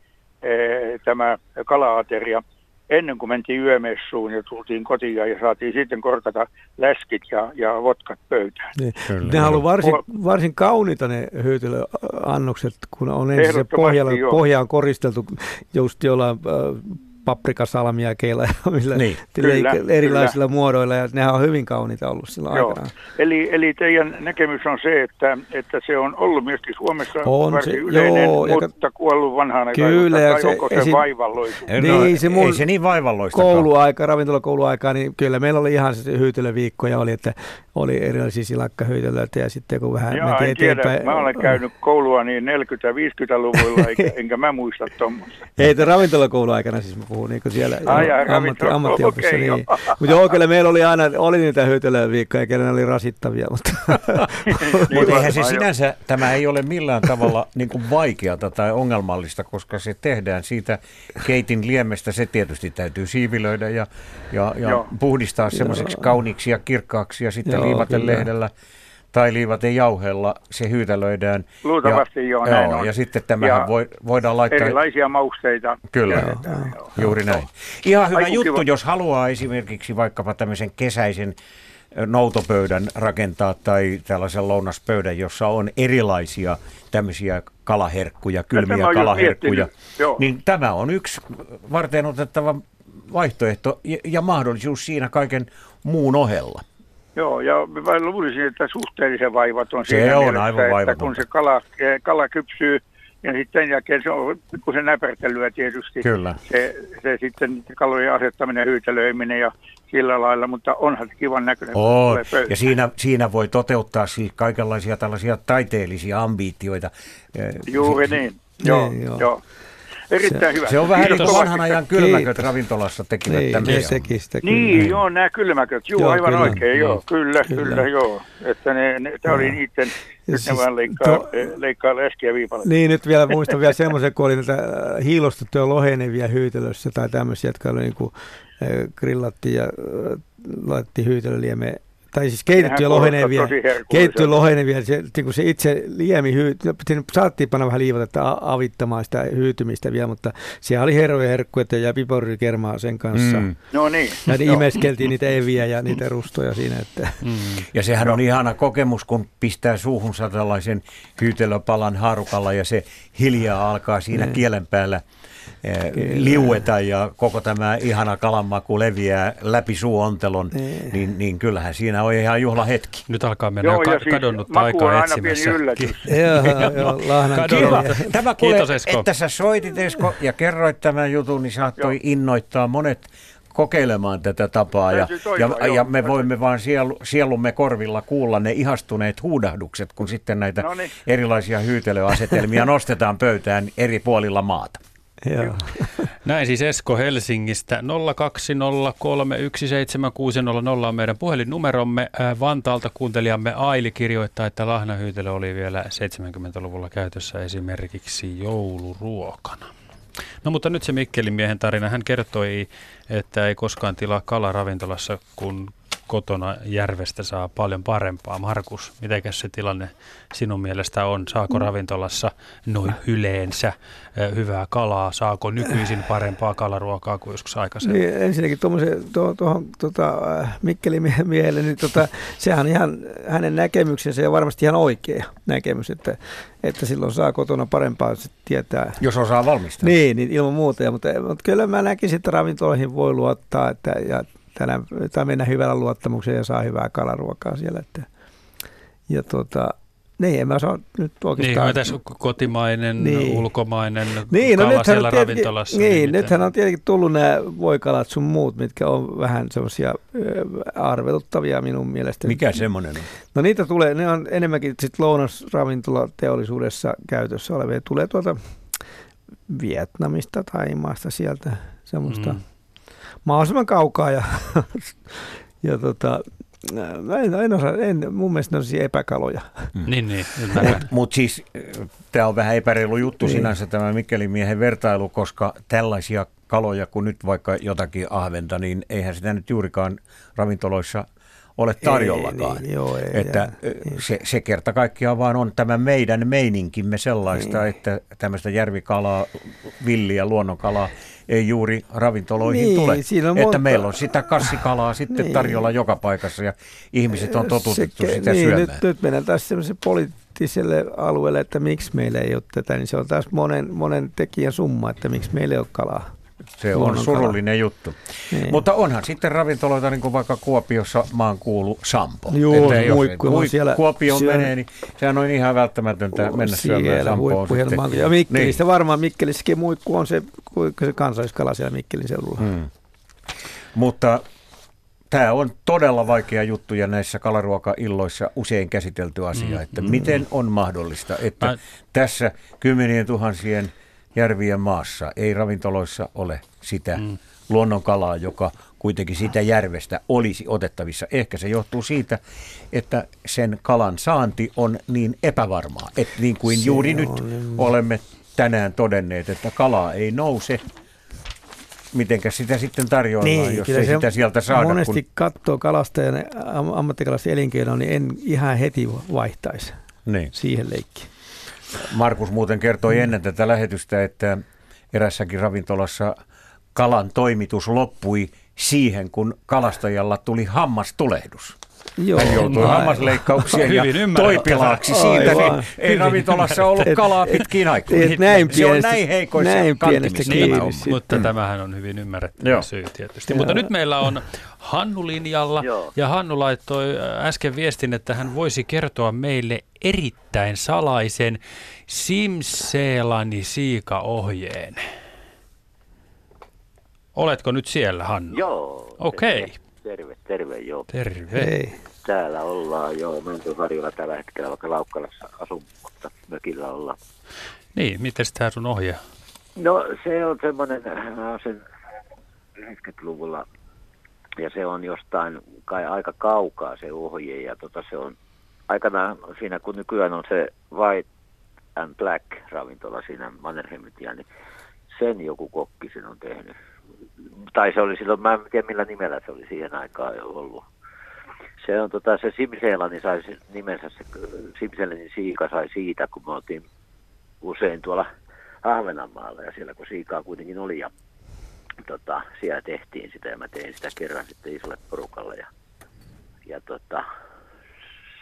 ee, tämä kalaateria ennen kuin mentiin yömessuun ja tultiin kotiin ja saatiin sitten korkata läskit ja, ja votkat pöytään. Niin. Ne on varsin, varsin kauniita ne hyytelöannokset, kun on ensin se pohjalla, pohja on koristeltu just jollain äh, paprikasalmia keillä millä niin. kyllä, erilaisilla kyllä. muodoilla ja nehän on hyvin kauniita ollut sillä Joo. aikana. Eli, eli teidän näkemys on se, että, että se on ollut myöskin Suomessa on varsin se, yleinen, joo, mutta kuollut vanhaan aikaan. Kyllä. Tai onko se, se vaivalloisu? Niin, se mun ei se niin vaivalloista. Kouluaika, ravintolakouluaika, niin kyllä meillä oli ihan se hyytelöviikkoja oli, että oli erilaisia silakkahyytelöitä ja sitten kun vähän Joo, mentiin eteenpäin. Tiedä. Mä olen käynyt koulua niin 40-50-luvulla, enkä, enkä mä muista tuommoista. Ei, te ravintolakouluaikana siis mä puhun niin siellä Ai, joo, ammatti, ammattiopissa. Okay, niin. Mutta joo, kyllä meillä oli aina oli niitä hyytelöviikkoja, kenen oli rasittavia. Mutta niin, eihän se sinänsä, tämä ei ole millään tavalla niin kuin vaikeata tai ongelmallista, koska se tehdään siitä keitin liemestä. Se tietysti täytyy siivilöidä ja, ja, ja puhdistaa semmoiseksi kauniiksi ja kirkkaaksi ja sitten liivaten lehdellä tai liivaten jauheella se hyytelöidään. Luultavasti ja, joo, näin joo, on. Ja sitten tämähän ja voi, voidaan laittaa... Erilaisia mausteita. Kyllä, joo, joo, juuri näin. Ihan hyvä Aiku juttu, kiva. jos haluaa esimerkiksi vaikkapa tämmöisen kesäisen noutopöydän rakentaa tai tällaisen lounaspöydän, jossa on erilaisia tämmöisiä kalaherkkuja, kylmiä kalaherkkuja. Niin tämä on yksi varten otettava vaihtoehto ja, ja mahdollisuus siinä kaiken muun ohella. Joo, ja mä luulisin, että suhteellisen vaivaton se siinä on mielessä, aivan vaivaton. että kun se kala, kala kypsyy, ja sitten sen jälkeen se on se näpertelyä tietysti. Kyllä. Se, se sitten kalojen asettaminen, hyytelöiminen ja sillä lailla, mutta onhan se kivan näköinen. On, ja siinä, siinä voi toteuttaa siis kaikenlaisia tällaisia taiteellisia ambitioita. Juuri niin, joo, niin, joo. joo. Erittäin se, hyvä. Se on vähän niin vanhan ajan kylmäköt ravintolassa tekivät niin, tämmöisiä. Teki sitä, kyllä. Niin, joo, nämä kylmäköt. Joo, joo aivan kyllä. oikein, joo. Kyllä, kyllä, kyllä joo. Että ne, ne, tämä oli niiden, nyt siis, ne vaan leikkaa, to, leikkaa läskiä viipalle. Niin, nyt vielä muistan vielä semmoisen, kun oli näitä äh, hiilostettuja lohenevia hyytelössä tai tämmöisiä, jotka oli niin kuin, äh, grillattiin ja äh, laitettiin hyytelöliemeen tai siis keitettyjä lohenevia, keitettyjä lohenevia, se, niin se itse liemi, hyy, saatiin panna vähän liivotetta avittamaan sitä hyytymistä vielä, mutta siellä oli herroja herkkuja ja piporikermaa sen kanssa. Mm. No niin. Ja niin imeskeltiin niitä eviä ja niitä rustoja siinä. Että. Mm. Ja sehän on ihana kokemus, kun pistää suuhunsa tällaisen hyytelöpalan haarukalla ja se hiljaa alkaa siinä ne. kielen päällä Eh, liueta ja koko tämä ihana kalanmaku leviää läpi suuontelon, niin. niin, niin kyllähän siinä on ihan juhla hetki. Nyt alkaa mennä Joo, ka- siis kadonnutta aikaa etsimässä. Kiva. Tämä kuule, Kiitos Esko. että sä soitit Esko ja kerroit tämän jutun, niin saattoi joo. innoittaa monet kokeilemaan tätä tapaa ja, toivoa, ja, ja me voimme vaan sielu, sielumme korvilla kuulla ne ihastuneet huudahdukset, kun sitten näitä no niin. erilaisia hyytelöasetelmia nostetaan pöytään eri puolilla maata. Joo. Näin siis Esko Helsingistä. 020317600 on meidän puhelinnumeromme. Äh, Vantaalta kuuntelijamme Aili kirjoittaa, että lahnahyytelö oli vielä 70-luvulla käytössä esimerkiksi jouluruokana. No mutta nyt se Mikkelin miehen tarina. Hän kertoi, että ei koskaan tilaa kalaravintolassa, kun kotona järvestä saa paljon parempaa. Markus, mitenkäs se tilanne sinun mielestä on? Saako mm. ravintolassa noin yleensä hyvää kalaa? Saako nykyisin parempaa kalaruokaa kuin joskus aikaisemmin? Niin, ensinnäkin tuohon tuohon tota, Mikkelin miehelle, niin tota, sehän on ihan hänen näkemyksensä ja varmasti ihan oikea näkemys, että, että silloin saa kotona parempaa se tietää. Jos osaa valmistaa. Niin, niin ilman muuta. Ja, mutta, mutta kyllä mä näkisin, että ravintoloihin voi luottaa että, ja tänä, tai mennä hyvällä luottamuksella ja saa hyvää kalaruokaa siellä. Että, ja tota, niin, en mä saa nyt oikeastaan... Niin, tässä kotimainen, niin. ulkomainen niin, no kala siellä tietenkin, ravintolassa. Niin, niin nythän on tietenkin tullut nämä voikalat sun muut, mitkä on vähän semmoisia arveluttavia minun mielestäni. Mikä semmoinen on? No niitä tulee, ne on enemmänkin sit lounasravintolateollisuudessa käytössä olevia. Tulee tuolta Vietnamista tai maasta sieltä semmoista... Mm mahdollisimman kaukaa ja, ja tota, Mä en, en osaa, en, mun mielestä ne on epäkaloja. Mm. Niin, niin. Mutta mut siis tämä on vähän epäreilu juttu niin. sinänsä tämä Mikkelin miehen vertailu, koska tällaisia kaloja kuin nyt vaikka jotakin ahventa, niin eihän sitä nyt juurikaan ravintoloissa ole tarjollakaan. Ei, niin, joo, ei, että jää, niin. se, se kerta kaikkiaan vaan on tämä meidän meininkimme sellaista, niin. että tämmöistä järvikalaa, villiä, luonnonkalaa ei juuri ravintoloihin niin, tule. Siinä on että monta... meillä on sitä kassikalaa sitten niin. tarjolla joka paikassa ja ihmiset on totutettu se, sitä niin, syömään. Nyt, nyt mennään taas semmoiselle poliittiselle alueelle, että miksi meillä ei ole tätä, niin se on taas monen, monen tekijän summa, että miksi meillä ei ole kalaa. Se on surullinen juttu. Niin. Mutta onhan sitten ravintoloita, niin kuin vaikka Kuopiossa maan kuulu Sampo. Joo, että muikku, jos siellä, Kuopioon siellä, menee, niin sehän on ihan välttämätöntä mennä syömään Sampoon. Ja Mikkelistä niin. varmaan Mikkelissäkin muikku on se, se kansalliskala siellä Mikkelin seudulla. Hmm. Mutta tämä on todella vaikea juttu ja näissä kalaruokailloissa usein käsitelty asia, mm, että mm, miten on mahdollista, että Mä... tässä kymmenien tuhansien järvien maassa ei ravintoloissa ole sitä mm. luonnonkalaa, joka kuitenkin siitä järvestä olisi otettavissa. Ehkä se johtuu siitä, että sen kalan saanti on niin epävarmaa, että niin kuin se juuri on. nyt olemme tänään todenneet, että kalaa ei nouse – mitenkä sitä sitten tarjoillaan, niin, jos ei sitä sieltä saada. Monesti kun... katsoo kalastajan ammattikalastajan elinkeinoa, niin en ihan heti vaihtaisi niin. siihen leikkiin. Markus muuten kertoi mm. ennen tätä lähetystä, että erässäkin ravintolassa kalan toimitus loppui siihen, kun kalastajalla tuli hammastulehdus. Joo, Hän joutui hammasleikkauksien ja toipilaaksi siitä, aivan. niin ei ravintolassa ollut kalaa pitkiin aikoihin. Näin se on näin heikoissa näin kantimissa niin, tämä Mutta mm. tämähän on hyvin ymmärrettävä Joo. syy tietysti. Joo. Mutta nyt meillä on Hannu linjalla Joo. ja Hannu laittoi äsken viestin, että hän voisi kertoa meille erittäin salaisen Simseelani siika-ohjeen. Oletko nyt siellä, Hannu? Joo. Okei. Okay. Terve, terve joo. Terve. Hei. Täällä ollaan joo, Mäntyharjulla tällä hetkellä, vaikka Laukkalassa asun, mutta mökillä ollaan. Niin, miten tämä sun ohje? No se on semmoinen, sen 90-luvulla ja se on jostain kai aika kaukaa se ohje ja tota, se on aikanaan siinä kun nykyään on se White and Black ravintola siinä Mannerheimitia, niin sen joku kokki sen on tehnyt tai se oli silloin, mä en tiedä millä nimellä se oli siihen aikaan jo ollut. Se on tota, se Simseelani sai nimensä, se Simseelanin siika sai siitä, kun me oltiin usein tuolla Ahvenanmaalla ja siellä kun siikaa kuitenkin oli ja tota, siellä tehtiin sitä ja mä tein sitä kerran sitten isolle porukalle ja, ja tota,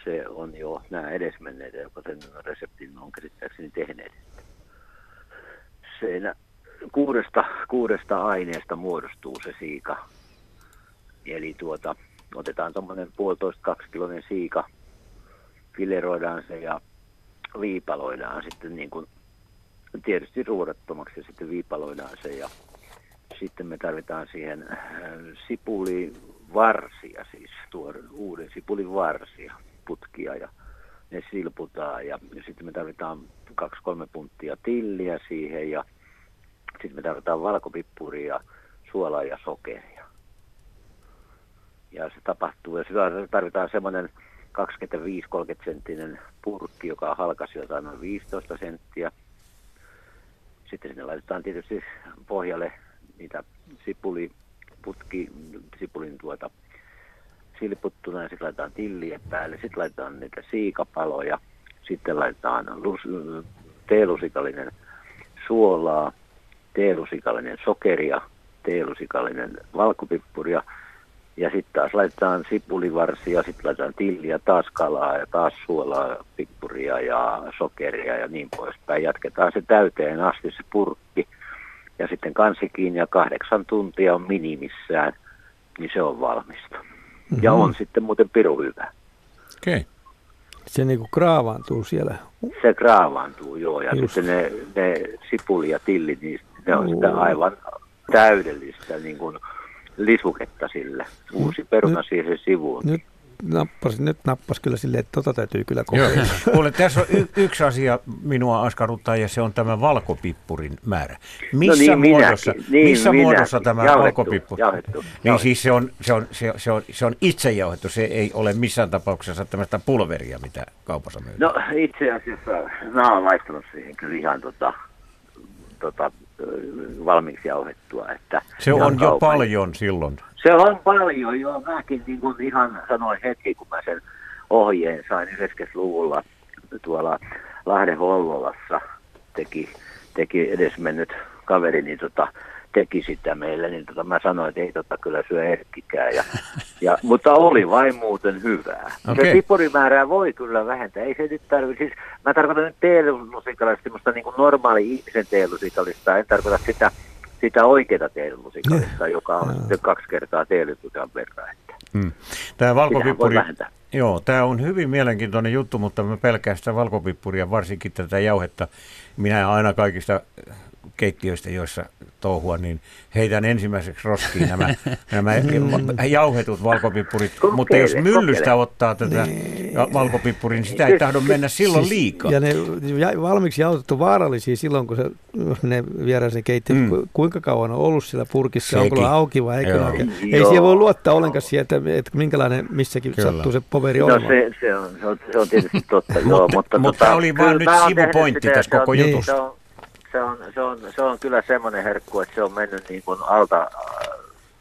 se on jo nämä edesmenneet, jotka sen reseptin on käsittääkseni tehneet. Siinä kuudesta, kuudesta aineesta muodostuu se siika. Eli tuota, otetaan tuommoinen puolitoista kaksikiloinen siika, fileroidaan se ja viipaloidaan sitten niin kuin, tietysti ruodattomaksi ja sitten viipaloidaan se ja sitten me tarvitaan siihen äh, sipulivarsia, siis tuore, uuden sipulin varsia, putkia ja ne silputaan ja sitten me tarvitaan kaksi-kolme punttia tilliä siihen ja sitten me tarvitaan valkopippuria, suolaa ja sokeria. Ja se tapahtuu, ja sitä tarvitaan semmoinen 25-30 senttinen purkki, joka on halkas jotain noin 15 senttiä. Sitten sinne laitetaan tietysti pohjalle niitä sipuli, putki, sipulin tuota silputtuna ja sitten laitetaan tilliä päälle. Sitten laitetaan niitä siikapaloja, sitten laitetaan lus, teelusikallinen suolaa, teelusikallinen sokeria, teelusikallinen valkopippuria ja sitten taas laitetaan sipulivarsia, sitten laitetaan tilliä, taas kalaa ja taas suolaa, pippuria ja sokeria ja niin poispäin. Jatketaan se täyteen asti se purkki ja sitten kansikin ja kahdeksan tuntia on minimissään, niin se on valmista. Mm-hmm. Ja on sitten muuten piru hyvä. Okei. Okay. Se niinku kraavaantuu siellä. Se kraavaantuu, joo. Ja Just. sitten ne, ne sipuli ja tillit, niin ne on sitä aivan täydellistä niin kuin lisuketta sille. Uusi peruna nyt, siihen sivuun. Nyt nappas, nyt nappas kyllä silleen, että tota täytyy kyllä kokeilla. Kuule, tässä on y- yksi asia minua askarruttaa ja se on tämä valkopippurin määrä. Missä no niin, muodossa, niin, missä minäkin. muodossa tämä jauhettu, valkopippuri? Jauhettu, jauhettu. Niin siis se on, se, on, se, on, se, on, se on itse jauhettu, se ei ole missään tapauksessa tämmöistä pulveria, mitä kaupassa myydään. No itse asiassa mä oon laittanut siihen kyllä ihan tota, tota, valmiiksi jauhettua. Että se on jo kaupan. paljon silloin. Se on paljon, joo. Mäkin niin kuin ihan sanoin hetki, kun mä sen ohjeen sain 90-luvulla tuolla Lahden Hollolassa teki, teki edesmennyt kaveri, niin tota, teki sitä meille, niin tota, mä sanoin, että ei tota kyllä syö Erkkikään. Ja, ja, mutta oli vain muuten hyvää. Okay. Se pipurimäärää voi kyllä vähentää. Ei se nyt tarvitse, siis mä tarkoitan nyt teelusikallista, semmoista niin kuin normaali ihmisen teelusikallista. En tarkoita sitä sitä oikeaa teelusikallista, joka on sitten kaksi kertaa teelytukan verran. Että hmm. Tämä valkopippuri, joo, tämä on hyvin mielenkiintoinen juttu, mutta mä pelkään sitä valkopippuria, varsinkin tätä jauhetta. Minä aina kaikista keittiöistä, joissa touhua, niin heitän ensimmäiseksi roskiin nämä, nämä jauhetut valkopippurit. Kokeile, Mutta jos myllystä kokeile. ottaa tätä niin. valkopippuria, niin sitä ei tahdo mennä silloin siis- liikaa. Ja ne valmiiksi jauhetet on vaarallisia silloin, kun se, ne viedään sen keittiö. Mm. Kuinka kauan on ollut siellä purkissa? Sekin. Onko auki vai eikö auki? Ei siihen voi luottaa ollenkaan siihen, että, että minkälainen missäkin Kyllä. sattuu se poveri no, olemaan. No se, se, on, se, on, se on tietysti totta, joo. mutta, mutta tota, oli vaan nyt sivupointti tässä koko jutussa se on, se on, se on kyllä semmoinen herkku, että se on mennyt niin kuin alta,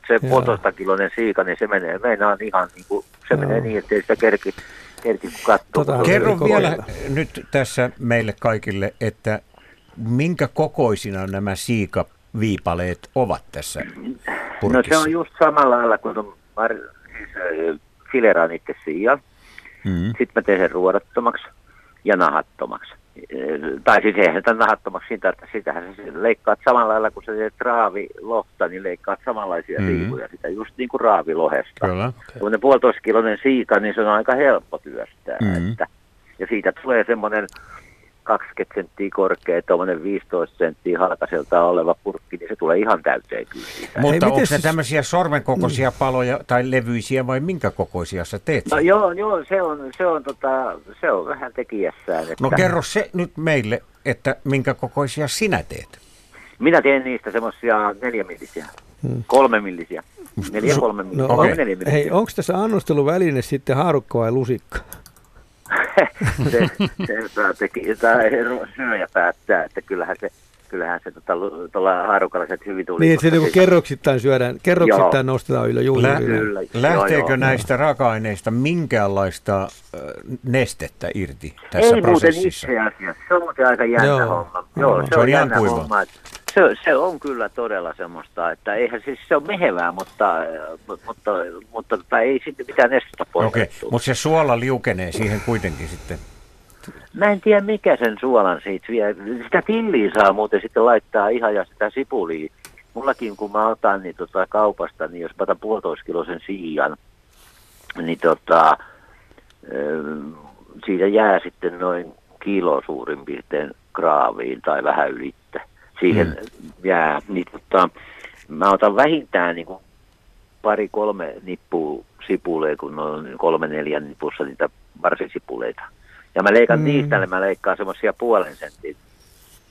se puolitoista kiloinen siika, niin se menee, meinaan ihan niin kuin, se Joo. menee niin, että ei sitä kerki, kerki katsoa. Tota, Kerro vielä nyt tässä meille kaikille, että minkä kokoisina nämä siikaviipaleet ovat tässä purkissa? No se on just samalla lailla kuin on mar- siis, fileran itse siia. Mm. Sitten mä teen sen ruodattomaksi ja nahattomaksi tai siis eihän sitä nahattomaksi siitä, että sitähän sä leikkaat samalla lailla, kun sä teet raavilohta, niin leikkaat samanlaisia mm-hmm. siivuja, sitä just niin kuin raavilohesta. Kyllä. Okay. ne puolitoista kilonen siika, niin se on aika helppo työstää. Mm-hmm. Että, ja siitä tulee semmoinen 20 senttiä korkea, tuommoinen 15 senttiä halkaselta oleva purkki, niin se tulee ihan täyteen kyllä siitä. Mutta onko se tämmöisiä sormenkokoisia mm. paloja tai levyisiä vai minkä kokoisia sä teet? No joo, joo se, on, se, on, tota, se on vähän tekijässään. Että... No kerro se nyt meille, että minkä kokoisia sinä teet? Minä teen niistä semmoisia neljämillisiä, hmm. kolmemillisiä. Neljä, kolme, no, kolme, okay. Hei, onko tässä annosteluväline sitten haarukka vai lusikka? se, se saa teki, tai syöjä päättää, että kyllähän se kyllähän se tota, tuolla haarukalla se hyvin tuli. Niin, se niin kerroksittain syödään, kerroksittain joo. nostetaan yllä juuri. Lä- kyllä. Lähteekö joo, joo. näistä raaka-aineista minkäänlaista äh, nestettä irti tässä Ei prosessissa? Ei muuten itse asiassa, se on muuten aika jännä joo. homma. Joo, se, se on, on jännä homma. Että se, se on kyllä todella semmoista, että eihän siis se on mehevää, mutta, mutta, mutta, mutta tota, ei sitten mitään nestettä Okei, okay. mutta se suola liukenee siihen kuitenkin sitten. Mä en tiedä mikä sen suolan siitä vie. Sitä tilliä saa muuten sitten laittaa ihan ja sitä sipulia. Mullakin kun mä otan niin tota kaupasta, niin jos mä otan puolitoiskilosen siian, niin tota, siitä jää sitten noin kilo suurin piirtein graaviin tai vähän ylittä siihen mm. jää. Niin tota, mä otan vähintään niin kuin pari-kolme nippua sipuleja, kun on kolme neljä nipussa niitä varsisipuleita. Ja mä leikan mm. niistä, niin mä leikkaan semmoisia puolen sentin,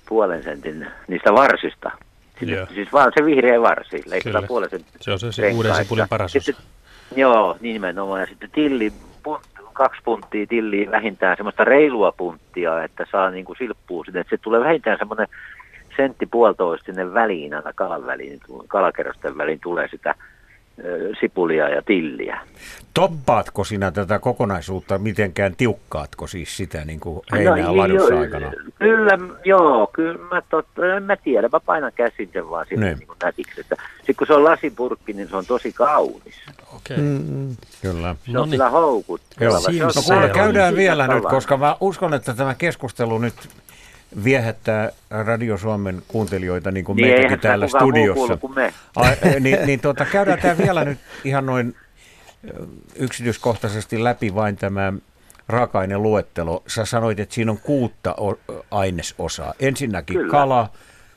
puolen sentin niistä varsista. Siis, siis vaan se vihreä varsi, leikataan puolen sentin. Se on se uuden sipulin paras osa. Joo, nimenomaan. Ja sitten tilli, punt, kaksi punttia tilliä vähintään semmoista reilua punttia, että saa niin kuin silppua sinne. Että se tulee vähintään semmoinen sentti puolitoista sinne väliin, aina kalan väliin, kalakerrosten väliin tulee sitä sipulia ja tilliä. Toppaatko sinä tätä kokonaisuutta mitenkään, tiukkaatko siis sitä niin kuin heinää no, ladussa aikana? Kyllä, joo, kyllä mä, totta, en mä tiedä, mä painan käsin sen vaan sinne niin. niin kuin nätiksi. Sitten kun se on lasipurkki, niin se on tosi kaunis. Okei, okay. mm, kyllä. Se on no niin. kyllä houkutteleva. No kuule, käydään vielä nyt, koska mä uskon, että tämä keskustelu nyt viehättää Radio Suomen kuuntelijoita niin kuin niin meitäkin täällä studiossa. Me. A, niin, niin tuota, käydään tämä vielä nyt ihan noin yksityiskohtaisesti läpi vain tämä raaka-aineluettelo. Sä sanoit, että siinä on kuutta ainesosaa. Ensinnäkin Kyllä. kala,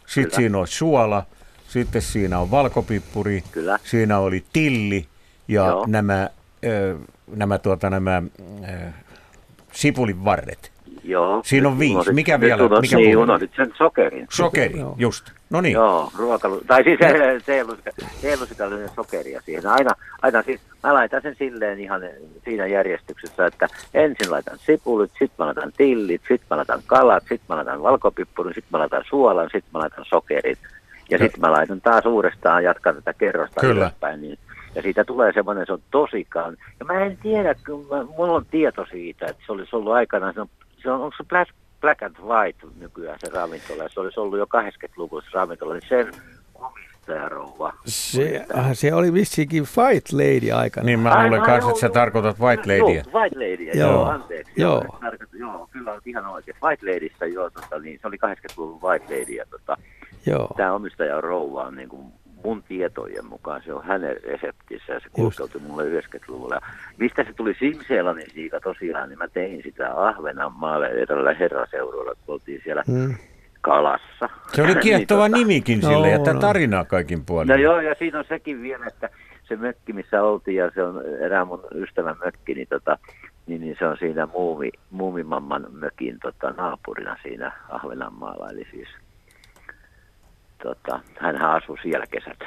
sitten siinä on suola, sitten siinä on valkopippuri, Kyllä. siinä oli tilli ja Joo. nämä, nämä, tuota, nämä sipulin varret. Joo. Siinä on viisi. Mikä vielä? Tuota, mikä niin, unohdit sen sokerin. Sokeri, Joo. just. No niin. Joo, ruokalu. Tai siis teelusikallinen sokeria siihen. Aina, aina siis, mä laitan sen silleen ihan siinä järjestyksessä, että ensin laitan sipulit, sitten mä laitan tillit, sitten mä laitan kalat, sitten mä laitan valkopippurin, sitten mä laitan suolan, sitten mä laitan sokerit. Ja sitten mä laitan taas uudestaan, jatkan tätä kerrosta Kyllä. ylöspäin. Niin, ja siitä tulee semmoinen, se on tosikaan. Ja mä en tiedä, kun mä, mulla on tieto siitä, että se olisi ollut aikanaan, se on se on, onko se Black, Black and White nykyään se ravintola, se olisi ollut jo 80-luvulla se ravintola, niin sen omistajarouva. Se, ah, se oli vissiinkin Fight Lady aikana. Niin mä luulen kanssa, että sä tarkoitat White Ladyä. Joo, White Ladyä, joo, joo anteeksi. Joo. Joo, joo, kyllä on ihan oikein. White Ladyssä joo, tota, niin, se oli 80-luvun White Lady. Ja, tota, Joo. Tämä omistaja on rouva on niin kuin mun tietojen mukaan se on hänen reseptissä ja se kulkeutui mulle 90-luvulla. Mistä se tuli Simseelanin siika tosiaan, niin mä tein sitä Ahvenanmaalle erällä herraseudulla, kun oltiin siellä hmm. Kalassa. Se oli kiehtova niin, tota- nimikin no, sille, että no. tarinaa kaikin puolin. No joo, ja siinä on sekin vielä, että se mökki, missä oltiin, ja se on erää mun ystävän mökki, niin, tota, niin, niin se on siinä muumi, muumimamman mökin tota, naapurina siinä Ahvenanmaalla, eli siis tota, hän asui siellä kesät.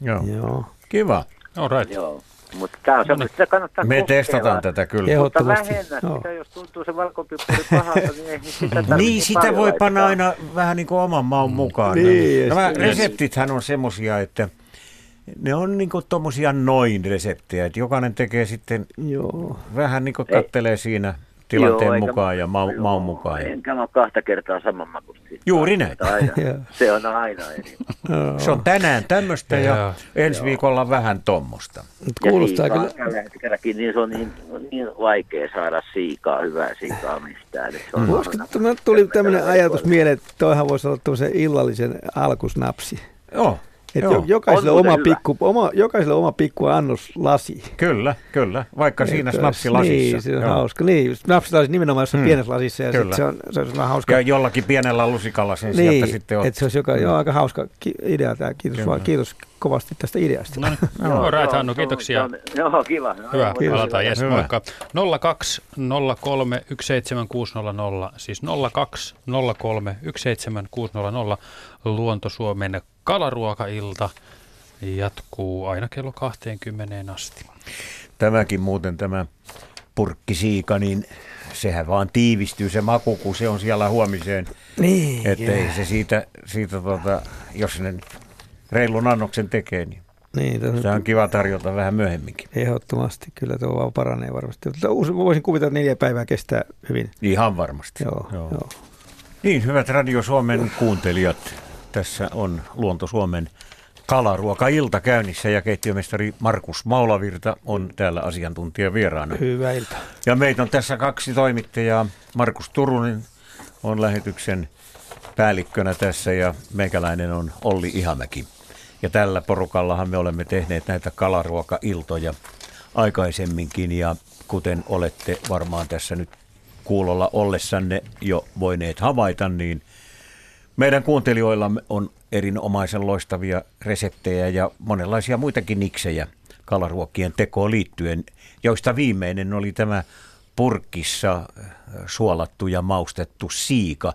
Joo. Joo. Kiva. All right. Joo. Mutta tämä on semmoista, sitä kannattaa Me kokeilla. testataan tätä kyllä. Mutta vähennä no. sitä, jos tuntuu se valkopippuri pahalta, niin ei sitä Niin, sitä voi panna aina vähän niin kuin oman maun mm. mukaan. Niin, Nämä reseptithän on semmoisia, että ne on niin kuin tuommoisia noin reseptejä, että jokainen tekee sitten Joo. vähän niin kuin kattelee siinä tilanteen joo, mukaan ja ma- maun mukaan. Enkä mä kahta kertaa saman makusta. Juuri näin. Aina. se on aina eri. se on tänään tämmöistä ja, ja ensi joo. viikolla vähän tuommoista. Kuulostaa kyllä. Tällä hetkelläkin niin se on niin, niin vaikea saada siikaa, hyvää siikaa mistään. Se on mm. tuli tämmöinen ajatus mieleen, että toihan voisi olla tämmöisen illallisen alkusnapsi. Joo. Että Joo. jokaiselle, oma pikku, oma, jokaiselle oma pikku annos lasi. Kyllä, kyllä. Vaikka siinä snapsilasissa. Niin, se on Joo. hauska. Niin, snapsilasi nimenomaan jossain hmm. pienessä lasissa. Ja kyllä. se on, se on hauska. Ja jollakin pienellä lusikalla sen niin, sieltä sitten ottaa. Että se olisi joka, joo, aika hauska idea tämä. Kiitos, vaan, kiitos kovasti tästä ideasta. No, niin. joo, right, Hannu, kiitoksia. Joo, kiva. Hyvä, kiitos. palataan. Yes, moikka. 02 03 17600, siis 02 03 17600, Luonto Suomen kalaruokailta jatkuu aina kello 20 asti. Tämäkin muuten tämä purkkisiika, niin sehän vaan tiivistyy se maku, kun se on siellä huomiseen. Niin, Että ei se siitä, siitä tota, jos ne reilun annoksen tekee, niin niin, se on kiva tarjota vähän myöhemminkin. Ehdottomasti, kyllä tuo vaan paranee varmasti. Voisin kuvitella, että neljä päivää kestää hyvin. Ihan varmasti. Joo, joo. joo. Niin, hyvät Radio Suomen kuuntelijat, tässä on Luonto Suomen kalaruoka-ilta käynnissä ja keittiömestari Markus Maulavirta on täällä asiantuntija vieraana. Hyvää iltaa. Ja meitä on tässä kaksi toimittajaa. Markus Turunen on lähetyksen päällikkönä tässä ja meikäläinen on Olli Ihamäki. Ja tällä porukallahan me olemme tehneet näitä kalaruoka-iltoja aikaisemminkin ja kuten olette varmaan tässä nyt kuulolla ollessanne jo voineet havaita, niin meidän kuuntelijoillamme on erinomaisen loistavia reseptejä ja monenlaisia muitakin niksejä kalaruokkien tekoon liittyen, joista viimeinen oli tämä purkissa suolattu ja maustettu siika,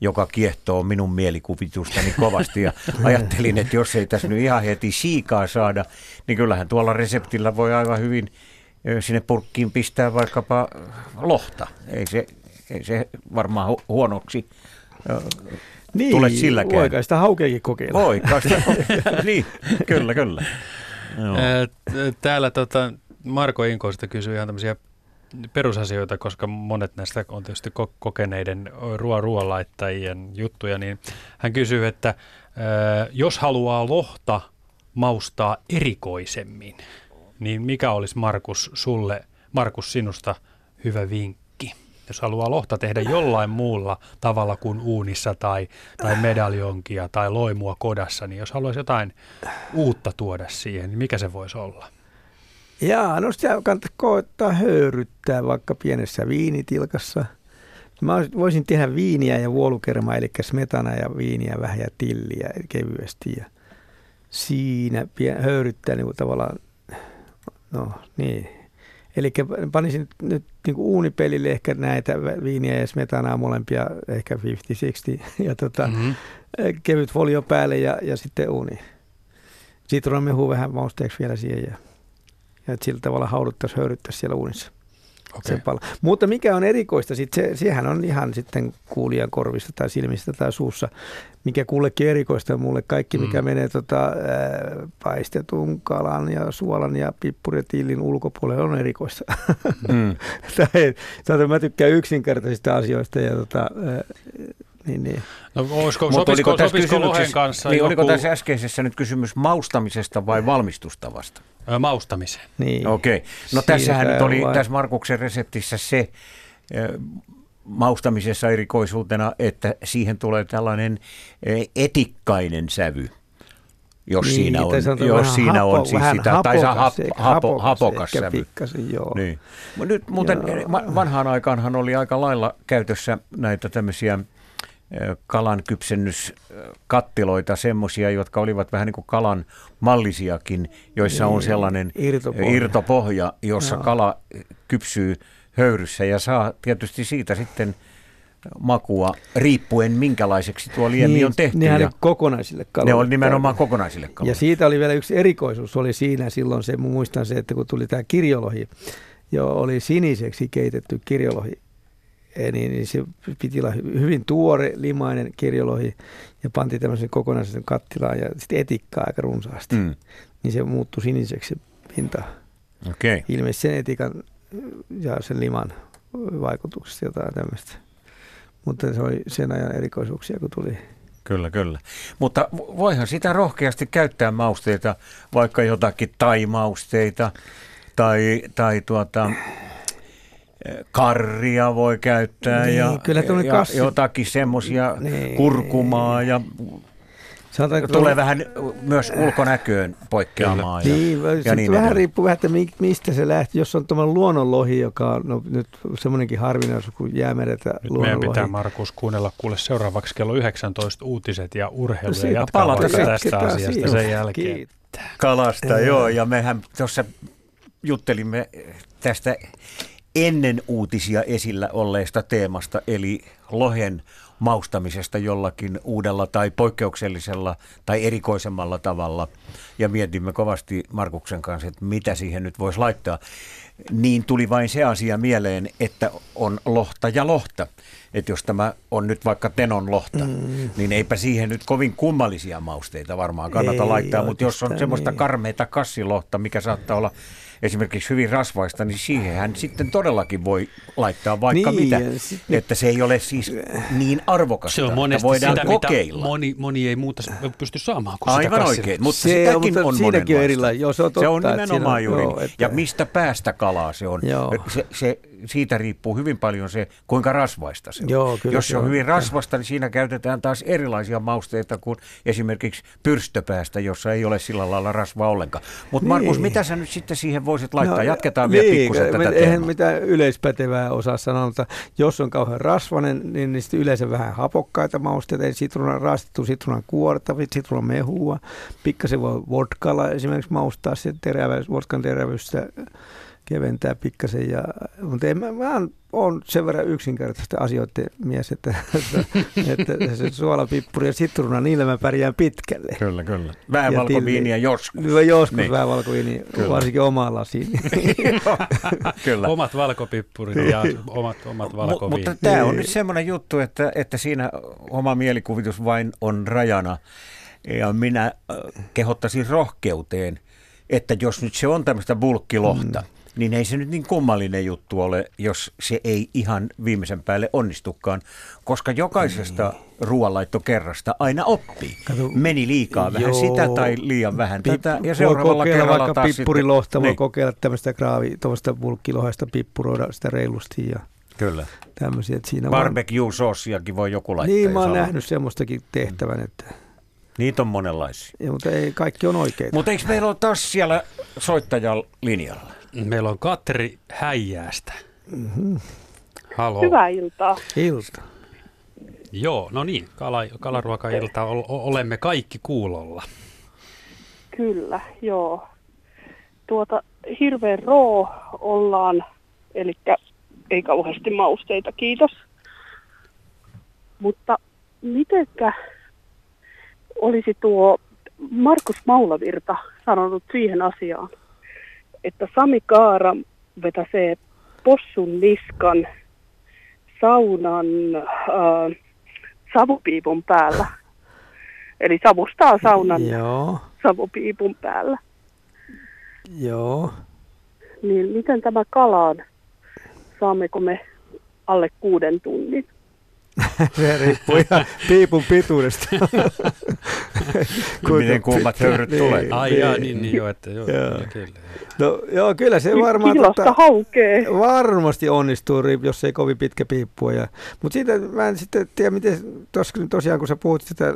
joka kiehtoo minun mielikuvitustani kovasti. Ja ajattelin, että jos ei tässä nyt ihan heti siikaa saada, niin kyllähän tuolla reseptillä voi aivan hyvin sinne purkkiin pistää vaikkapa lohta. Ei se, ei se varmaan hu- huonoksi niin, tule silläkään. Voi kai sitä haukeakin kokeilla. Voi kai sitä, niin, kyllä, kyllä. Joo. Täällä tota, Marko Inkoista kysyy ihan tämmöisiä perusasioita, koska monet näistä on tietysti kokeneiden ruo ruoanlaittajien juttuja, niin hän kysyy, että jos haluaa lohta maustaa erikoisemmin, niin mikä olisi Markus sulle, Markus sinusta hyvä vinkki? Jos haluaa lohta tehdä jollain muulla tavalla kuin uunissa tai, tai medaljonkia tai loimua kodassa, niin jos haluaisi jotain uutta tuoda siihen, niin mikä se voisi olla? Jaa, no sitä kannattaa koettaa höyryttää vaikka pienessä viinitilkassa. Mä voisin tehdä viiniä ja vuolukermaa, eli smetana ja viiniä vähän ja tilliä kevyesti. Ja siinä pien, höyryttää niin tavallaan, no niin. Eli panisin nyt niin kuin uunipelille ehkä näitä viiniä ja smetanaa molempia, ehkä 50-60, ja tota, mm-hmm. kevyt folio päälle ja, ja sitten uuni. Sitruunamehua vähän mausteeksi vielä siihen ja ja sillä tavalla hauduttaisiin, höyryttäisiin siellä uunissa. Okay. Mutta mikä on erikoista, sit se, sehän on ihan sitten kuulijan korvista tai silmistä tai suussa, mikä kullekin erikoista on mulle kaikki, mikä mm. menee tota, ää, paistetun kalan ja suolan ja pippuritillin ulkopuolelle on erikoista. Mm. tai, mä tykkään yksinkertaisista asioista ja tota, ää, niin, niin. No, olisiko, Mutta sopisiko, oliko sopisiko lohen kanssa niin, joku... Oliko tässä äskeisessä nyt kysymys maustamisesta vai valmistustavasta? Maustamiseen. Niin. Okei. Okay. No tässähän nyt oli vai... tässä Markuksen reseptissä se maustamisessa erikoisuutena, että siihen tulee tällainen etikkainen sävy. Jos niin, siinä on, jos siinä hapo, on siis sitä, hapokas, tai hap, hapo, hapokas sävy. Pikkasen, joo. Niin. Nyt muuten joo. vanhaan aikaanhan oli aika lailla käytössä näitä tämmöisiä kalan kypsennyskattiloita, semmoisia, jotka olivat vähän niin kuin kalan mallisiakin, joissa on niin, sellainen irtopohja, irtopohja jossa Joo. kala kypsyy höyryssä ja saa tietysti siitä sitten makua riippuen minkälaiseksi tuo liemi niin, on tehty. Nehän ja kokonaisille kaloille. Ne oli nimenomaan kokonaisille kaloille. Ja siitä oli vielä yksi erikoisuus, oli siinä silloin se, muistan se, että kun tuli tämä kirjolohi, jo oli siniseksi keitetty kirjolohi niin, niin se piti olla hyvin tuore, limainen kirjolohi ja pantiin tämmöisen kokonaisen kattilaan ja sitten etikkaa aika runsaasti. Mm. Niin se muuttui siniseksi pinta. Okay. Ilmeisesti sen etikan ja sen liman vaikutuksesta jotain tämmöistä. Mutta se oli sen ajan erikoisuuksia, kun tuli Kyllä, kyllä. Mutta voihan sitä rohkeasti käyttää mausteita, vaikka jotakin tai-mausteita tai, tai tuota, karria voi käyttää niin, ja, kyllä ja kassi... jotakin semmoisia niin. kurkumaa ja Sanotaanko tulee tuolla... vähän myös ulkonäköön poikkeamaan. Ja, niin, ja niin vähän riippuu vähän, että mistä se lähti. Jos on tuommoinen luonnonlohi, joka on no, nyt semmoinenkin harvinaisuus kuin jäämeretä nyt luonnonlohi. meidän pitää, Markus, kuunnella kuule seuraavaksi kello 19 uutiset ja urheilu ja jatkaa tästä asiasta sen jälkeen. Kiitos. Kalasta, joo. Ja mehän tuossa juttelimme tästä ennen uutisia esillä olleesta teemasta, eli lohen maustamisesta jollakin uudella tai poikkeuksellisella tai erikoisemmalla tavalla. Ja mietimme kovasti Markuksen kanssa, että mitä siihen nyt voisi laittaa. Niin tuli vain se asia mieleen, että on lohta ja lohta. Että jos tämä on nyt vaikka tenon lohta, mm. niin eipä siihen nyt kovin kummallisia mausteita varmaan kannata Ei laittaa. Mutta jos on semmoista niin. karmeita kassilohta, mikä saattaa olla esimerkiksi hyvin rasvaista, niin siihen hän sitten todellakin voi laittaa vaikka niin, mitä. Sitten... Että se ei ole siis niin arvokasta, se on monesti voidaan sitä, kokeilla. moni, moni ei muuta pysty saamaan kuin Aivan sitä oikein, mutta se sitäkin on, on siinäkin on erilainen. Joo, se, on totta, se on nimenomaan on, juuri. Joo, että... Ja mistä päästä kalaa se on. Joo. Se, se, siitä riippuu hyvin paljon se, kuinka rasvaista se on. Joo, kyllä Jos se on, on hyvin rasvasta, niin siinä käytetään taas erilaisia mausteita kuin esimerkiksi pyrstöpäästä, jossa ei ole sillä lailla rasvaa ollenkaan. Mutta niin. Markus, mitä sä nyt sitten siihen voisit laittaa? No, Jatketaan niin, vielä pikkusen tätä teemaa. Eihän mitään yleispätevää osaa sanoa, mutta jos on kauhean rasvainen, niin, niin sitten yleensä vähän hapokkaita mausteita, eli sitruunan rastettu sitruunan kuorta, sitruunan mehua, pikkasen voi vodkalla esimerkiksi maustaa se terävyys, vodkan terävyystä keventää pikkasen. Ja, mutta en, mä, mä on sen verran yksinkertaisesti asioiden mies, että, että, että se suolapippuri ja sitruuna, niillä mä pärjään pitkälle. Kyllä, kyllä. Vähän valkoviiniä joskus. Joskus niin. vähän valkoviiniä, varsinkin omaa lasiin. kyllä. Omat valkopippurit ja omat, omat valkoviinit. Mutta tämä on nyt semmoinen juttu, että, että siinä oma mielikuvitus vain on rajana. Ja minä äh, kehottaisin rohkeuteen, että jos nyt se on tämmöistä bulkkilohta, mm niin ei se nyt niin kummallinen juttu ole, jos se ei ihan viimeisen päälle onnistukaan, koska jokaisesta niin. ruoanlaittokerrasta aina oppii. Kato, Meni liikaa vähän joo, sitä tai liian vähän pip, tätä ja seuraavalla kerralla vaikka taas pippurilohta, sitten, voi niin. kokeilla tämmöistä kraavi, tuosta bulkkilohesta pippuroida sitä reilusti ja Kyllä. Tämmöisiä, että siinä Barbecue-sossiakin voi joku laittaa. Niin, mä oon nähnyt semmoistakin tehtävän, että... Niitä on monenlaisia. Ja, mutta ei, kaikki on oikeita. Mutta eikö meillä ole taas siellä soittajan linjalla? Meillä on Katri Häijäästä. Mm-hmm. Halo. Hyvää iltaa. Ilta. Joo, no niin, kala, kalaruokailta o- olemme kaikki kuulolla. Kyllä, joo. Tuota, hirveän roo ollaan, eli ei kauheasti mausteita, kiitos. Mutta mitenkä olisi tuo Markus Maulavirta sanonut siihen asiaan? Että Sami Kaara vetäsee possun niskan saunan äh, savupiipun päällä. Eli savustaa saunan Joo. savupiipun päällä. Joo. Niin miten tämä kalaan? Saammeko me alle kuuden tunnin? Se riippuu ihan piipun pituudesta. Miten kuummat höyryt tulee. Ai jaa, niin, niin joo, että joo, joo. Kyllä, kyllä. No joo, kyllä se varmaan... Tota, haukee. Varmasti onnistuu, jos ei kovin pitkä piippua. Ja, mutta siitä mä en sitten tiedä, miten, tos, tosiaan kun sä puhut sitä äh,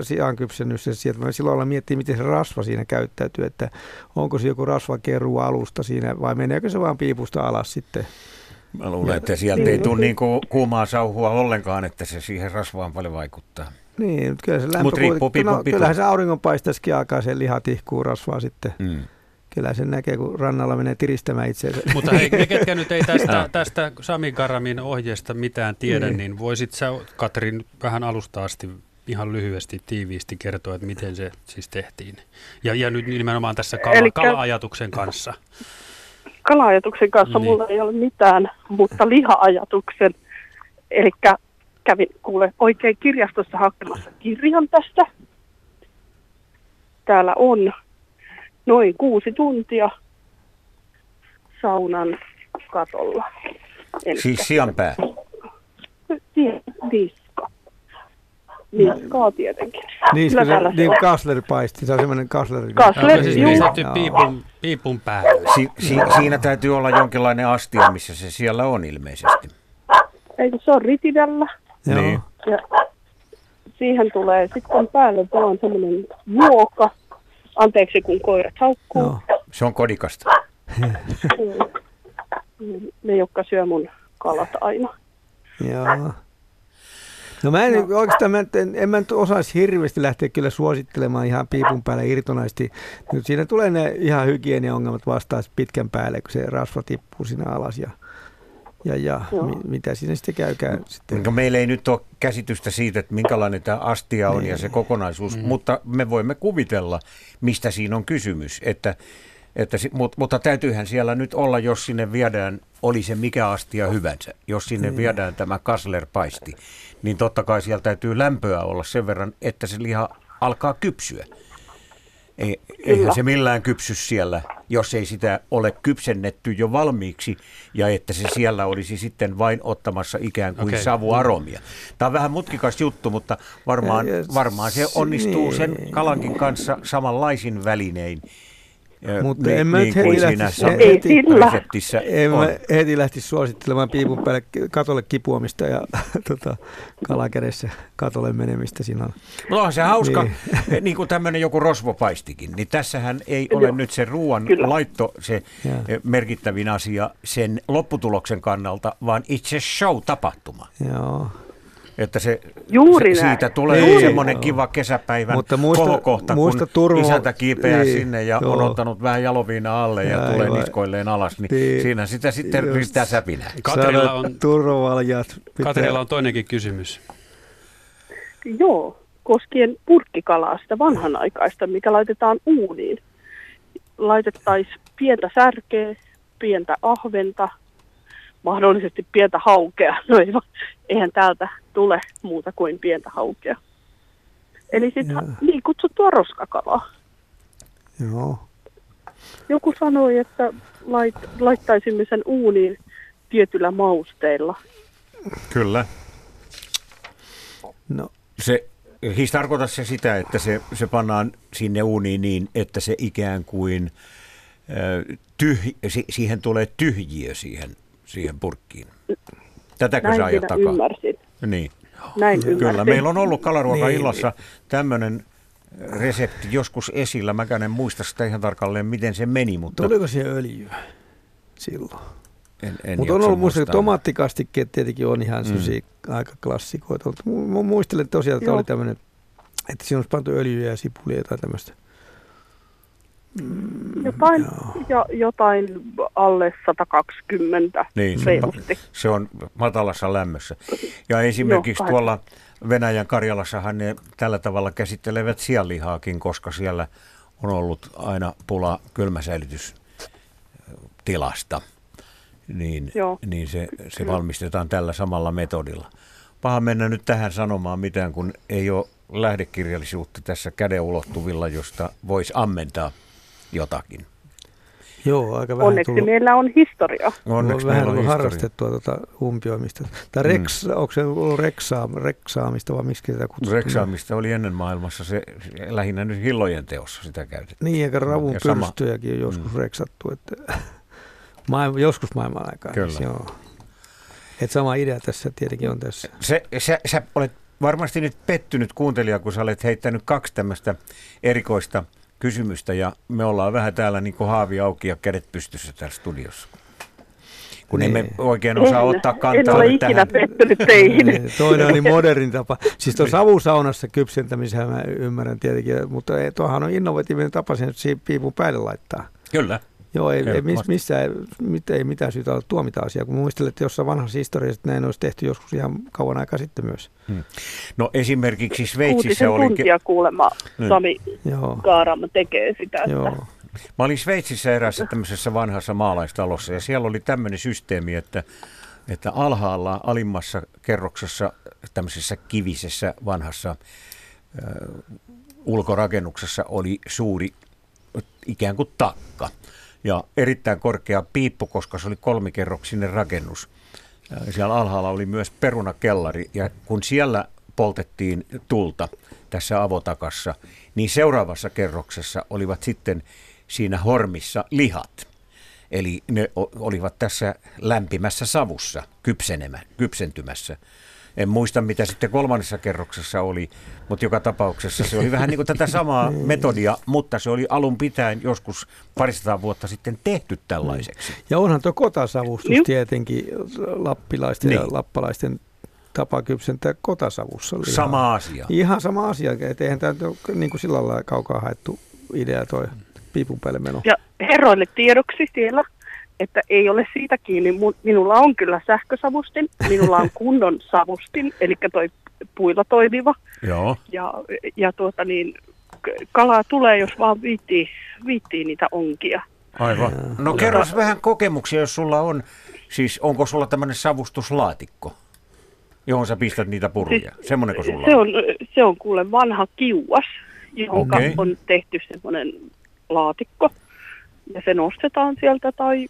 siankypsennystä, sieltä mä silloin olla miettiä, miten se rasva siinä käyttäytyy, että onko se joku rasvakeru alusta siinä vai meneekö se vaan piipusta alas sitten? Mä luulen, että sieltä ei tule niin kuumaa sauhua ollenkaan, että se siihen rasvaan paljon vaikuttaa. Niin, mutta kyllä se lämpö... Mut riippuu no, kyllähän se auringonpaistaisikin alkaa, se liha tihkuu rasvaa sitten. Mm. Kyllä sen näkee, kun rannalla menee tiristämään itseensä. Mutta hei, me ketkä nyt ei tästä, tästä Sami Karamin ohjeesta mitään tiedä, niin, niin voisit sä, Katrin, vähän alusta asti ihan lyhyesti, tiiviisti kertoa, että miten se siis tehtiin. Ja, ja nyt nimenomaan tässä kala, Elikkä... kala-ajatuksen kanssa. Kala-ajatuksen kanssa niin. mulla ei ole mitään, mutta liha-ajatuksen. Eli kävin kuule oikein kirjastossa hakemassa kirjan tästä. Täällä on noin kuusi tuntia saunan katolla. Elikkä siis sianpää? Niska. Niskaa tietenkin. Niska, se, niin kasleripaisti, se on semmoinen kasleri. Kasleri, siis niin piipun, piipun päälle. Si, si, siinä täytyy olla jonkinlainen astia, missä se siellä on ilmeisesti. Eikö se on ritidällä? Joo. Niin. Ja siihen tulee sitten päälle vaan semmoinen juoka. Anteeksi, kun koirat haukkuu. Joo. Se on kodikasta. ne, jotka syö mun kalat aina. Joo. No mä en no. oikeastaan, mä en, en mä nyt osaisi hirveästi lähteä kyllä suosittelemaan ihan piipun päälle irtonaisesti. Nyt siinä tulee ne ihan hygieniaongelmat vastaan pitkän päälle, kun se rasva tippuu sinne alas ja ja, ja mi, mitä siinä sitten käykään. Sitten. No, meillä ei nyt ole käsitystä siitä, että minkälainen tämä astia on niin. ja se kokonaisuus, mm. mutta me voimme kuvitella, mistä siinä on kysymys. Että, että, mutta, mutta täytyyhän siellä nyt olla, jos sinne viedään, oli se mikä astia hyvänsä, jos sinne niin. viedään tämä kaslerpaisti, niin totta kai siellä täytyy lämpöä olla sen verran, että se liha alkaa kypsyä. Ei, eihän se millään kypsy siellä, jos ei sitä ole kypsennetty jo valmiiksi ja että se siellä olisi sitten vain ottamassa ikään kuin okay. savuaromia. Tämä on vähän mutkikas juttu, mutta varmaan, varmaan se onnistuu sen niin. kalankin kanssa samanlaisin välinein. Mutta en mä niin heti, lähtisi, heti, reseptissä en mä heti lähtisi suosittelemaan piipun päälle katolle kipuamista ja tota, kalakädessä katolle menemistä siinä. No on se hauska, niin, niin kuin tämmöinen joku rosvopaistikin, niin tässähän ei ole nyt se ruoan Kyllä. laitto se ja. merkittävin asia sen lopputuloksen kannalta, vaan itse show-tapahtuma. Joo. Että se, Juuri se siitä tulee niin, semmoinen kiva kesäpäivän Mutta muista, kohokohta, muista kun turvo... isäntä kiipeää niin, sinne ja joo. on ottanut vähän jaloviina alle ja, ja tulee vai. niskoilleen alas, niin, niin siinä sitä sitten just, ristää säpinää. Katrilla on, turvaljat. Katrilla on toinenkin kysymys. Joo, koskien purkkikalaa, sitä vanhanaikaista, mikä laitetaan uuniin. Laitettaisiin pientä särkeä, pientä ahventa, mahdollisesti pientä haukea. No ei, eihän täältä tule muuta kuin pientä haukea. Eli sitten niin kutsuttua roskakalaa. Joo. Joku sanoi, että lait, laittaisimme sen uuniin tietyllä mausteilla. Kyllä. No. Se, siis tarkoita se sitä, että se, se pannaan sinne uuniin niin, että se ikään kuin tyh, siihen tulee tyhjiö siihen siihen purkkiin. Tätäkö Näin sä ajat takaa? ymmärsin. Niin. Näin Kyllä, ymmärsin. meillä on ollut kalaruokaillassa niin. tämmöinen resepti joskus esillä. Mä en muista sitä ihan tarkalleen, miten se meni. Mutta... Tuliko se öljyä silloin? En, en Mutta on ollut muista, tomaattikastikkeet tietenkin on ihan mm. aika klassikoita. Mä muistelen tosiaan, että Joo. oli tämmöinen, että siinä olisi pantu öljyä ja sipulia tai tämmöistä. Mm, jotain, ja, jotain alle 120 niin, se, se on matalassa lämmössä. Ja esimerkiksi Joo, tuolla Venäjän Karjalassahan ne tällä tavalla käsittelevät sianlihaakin, koska siellä on ollut aina pula kylmäsäilytystilasta. Niin, niin se, se valmistetaan tällä samalla metodilla. Paha mennä nyt tähän sanomaan mitään, kun ei ole lähdekirjallisuutta tässä käden ulottuvilla, josta voisi ammentaa jotakin. Joo, aika vähän Onneksi tullut. meillä on historia. Onneksi on vähän on harrastettua tuota umpioimista. Tai mm. reks, mm. onko se ollut reksaa, reksaamista vai miksi sitä kutsutaan? Reksaamista oli ennen maailmassa se lähinnä nyt hillojen teossa sitä käytettiin. Niin, eikä ravun pyrstöjäkin on joskus mm. reksattu. Että maailma, joskus maailman aikaa. Kyllä. Joo. Et sama idea tässä tietenkin on tässä. Se, sä, sä olet varmasti nyt pettynyt kuuntelija, kun sä olet heittänyt kaksi tämmöistä erikoista kysymystä ja me ollaan vähän täällä niin kuin haavi auki ja kädet pystyssä täällä studiossa. Kun niin. emme oikein osaa en, ottaa kantaa En ole ikinä tähän. pettynyt teihin. Niin, toinen on niin modernin tapa. Siis tuon savusaunassa kypsentämisen mä ymmärrän tietenkin, mutta tuohan on innovatiivinen tapa sen piipun päälle laittaa. Kyllä. Joo, ei, ei, miss, missään, mit, ei mitään syytä olla tuomita asiaa, kun muistelen, että jossain vanhassa historiassa näin olisi tehty joskus ihan kauan aikaa sitten myös. Hmm. No esimerkiksi Sveitsissä oli... tuntia kuulemma hmm. Sami Joo. Kaarama tekee sitä. Joo. Että... Mä olin Sveitsissä eräässä tämmöisessä vanhassa maalaistalossa ja siellä oli tämmöinen systeemi, että, että alhaalla alimmassa kerroksessa tämmöisessä kivisessä vanhassa äh, ulkorakennuksessa oli suuri ikään kuin takka ja erittäin korkea piippu, koska se oli kolmikerroksinen rakennus. Siellä alhaalla oli myös perunakellari ja kun siellä poltettiin tulta tässä avotakassa, niin seuraavassa kerroksessa olivat sitten siinä hormissa lihat. Eli ne olivat tässä lämpimässä savussa kypsentymässä. En muista, mitä sitten kolmannessa kerroksessa oli, mutta joka tapauksessa se oli vähän niin kuin tätä samaa niin. metodia, mutta se oli alun pitäen joskus parisataa vuotta sitten tehty tällaiseksi. Ja onhan tuo kotasavustus niin. tietenkin lappilaisten niin. ja lappalaisten tapa kypsentää kotasavussa. Lihaa. Sama asia. Ihan sama asia, että eihän tämä niin kuin sillä lailla kaukaa haettu idea toi piipun päälle meno. Ja herroille tiedoksi siellä, että ei ole siitä kiinni. Minulla on kyllä sähkösavustin, minulla on kunnon savustin, eli toi puilla toimiva. Joo. Ja, ja tuota niin, kalaa tulee, jos vaan viittii, viittii niitä onkia. Aivan. No kerros ja, vähän kokemuksia, jos sulla on, siis onko sulla tämmöinen savustuslaatikko, johon sä pistät niitä puruja? Siis, Semmoinenko sulla se on? Se on kuule vanha kiuas, johon okay. on tehty semmoinen laatikko. Ja se nostetaan sieltä tai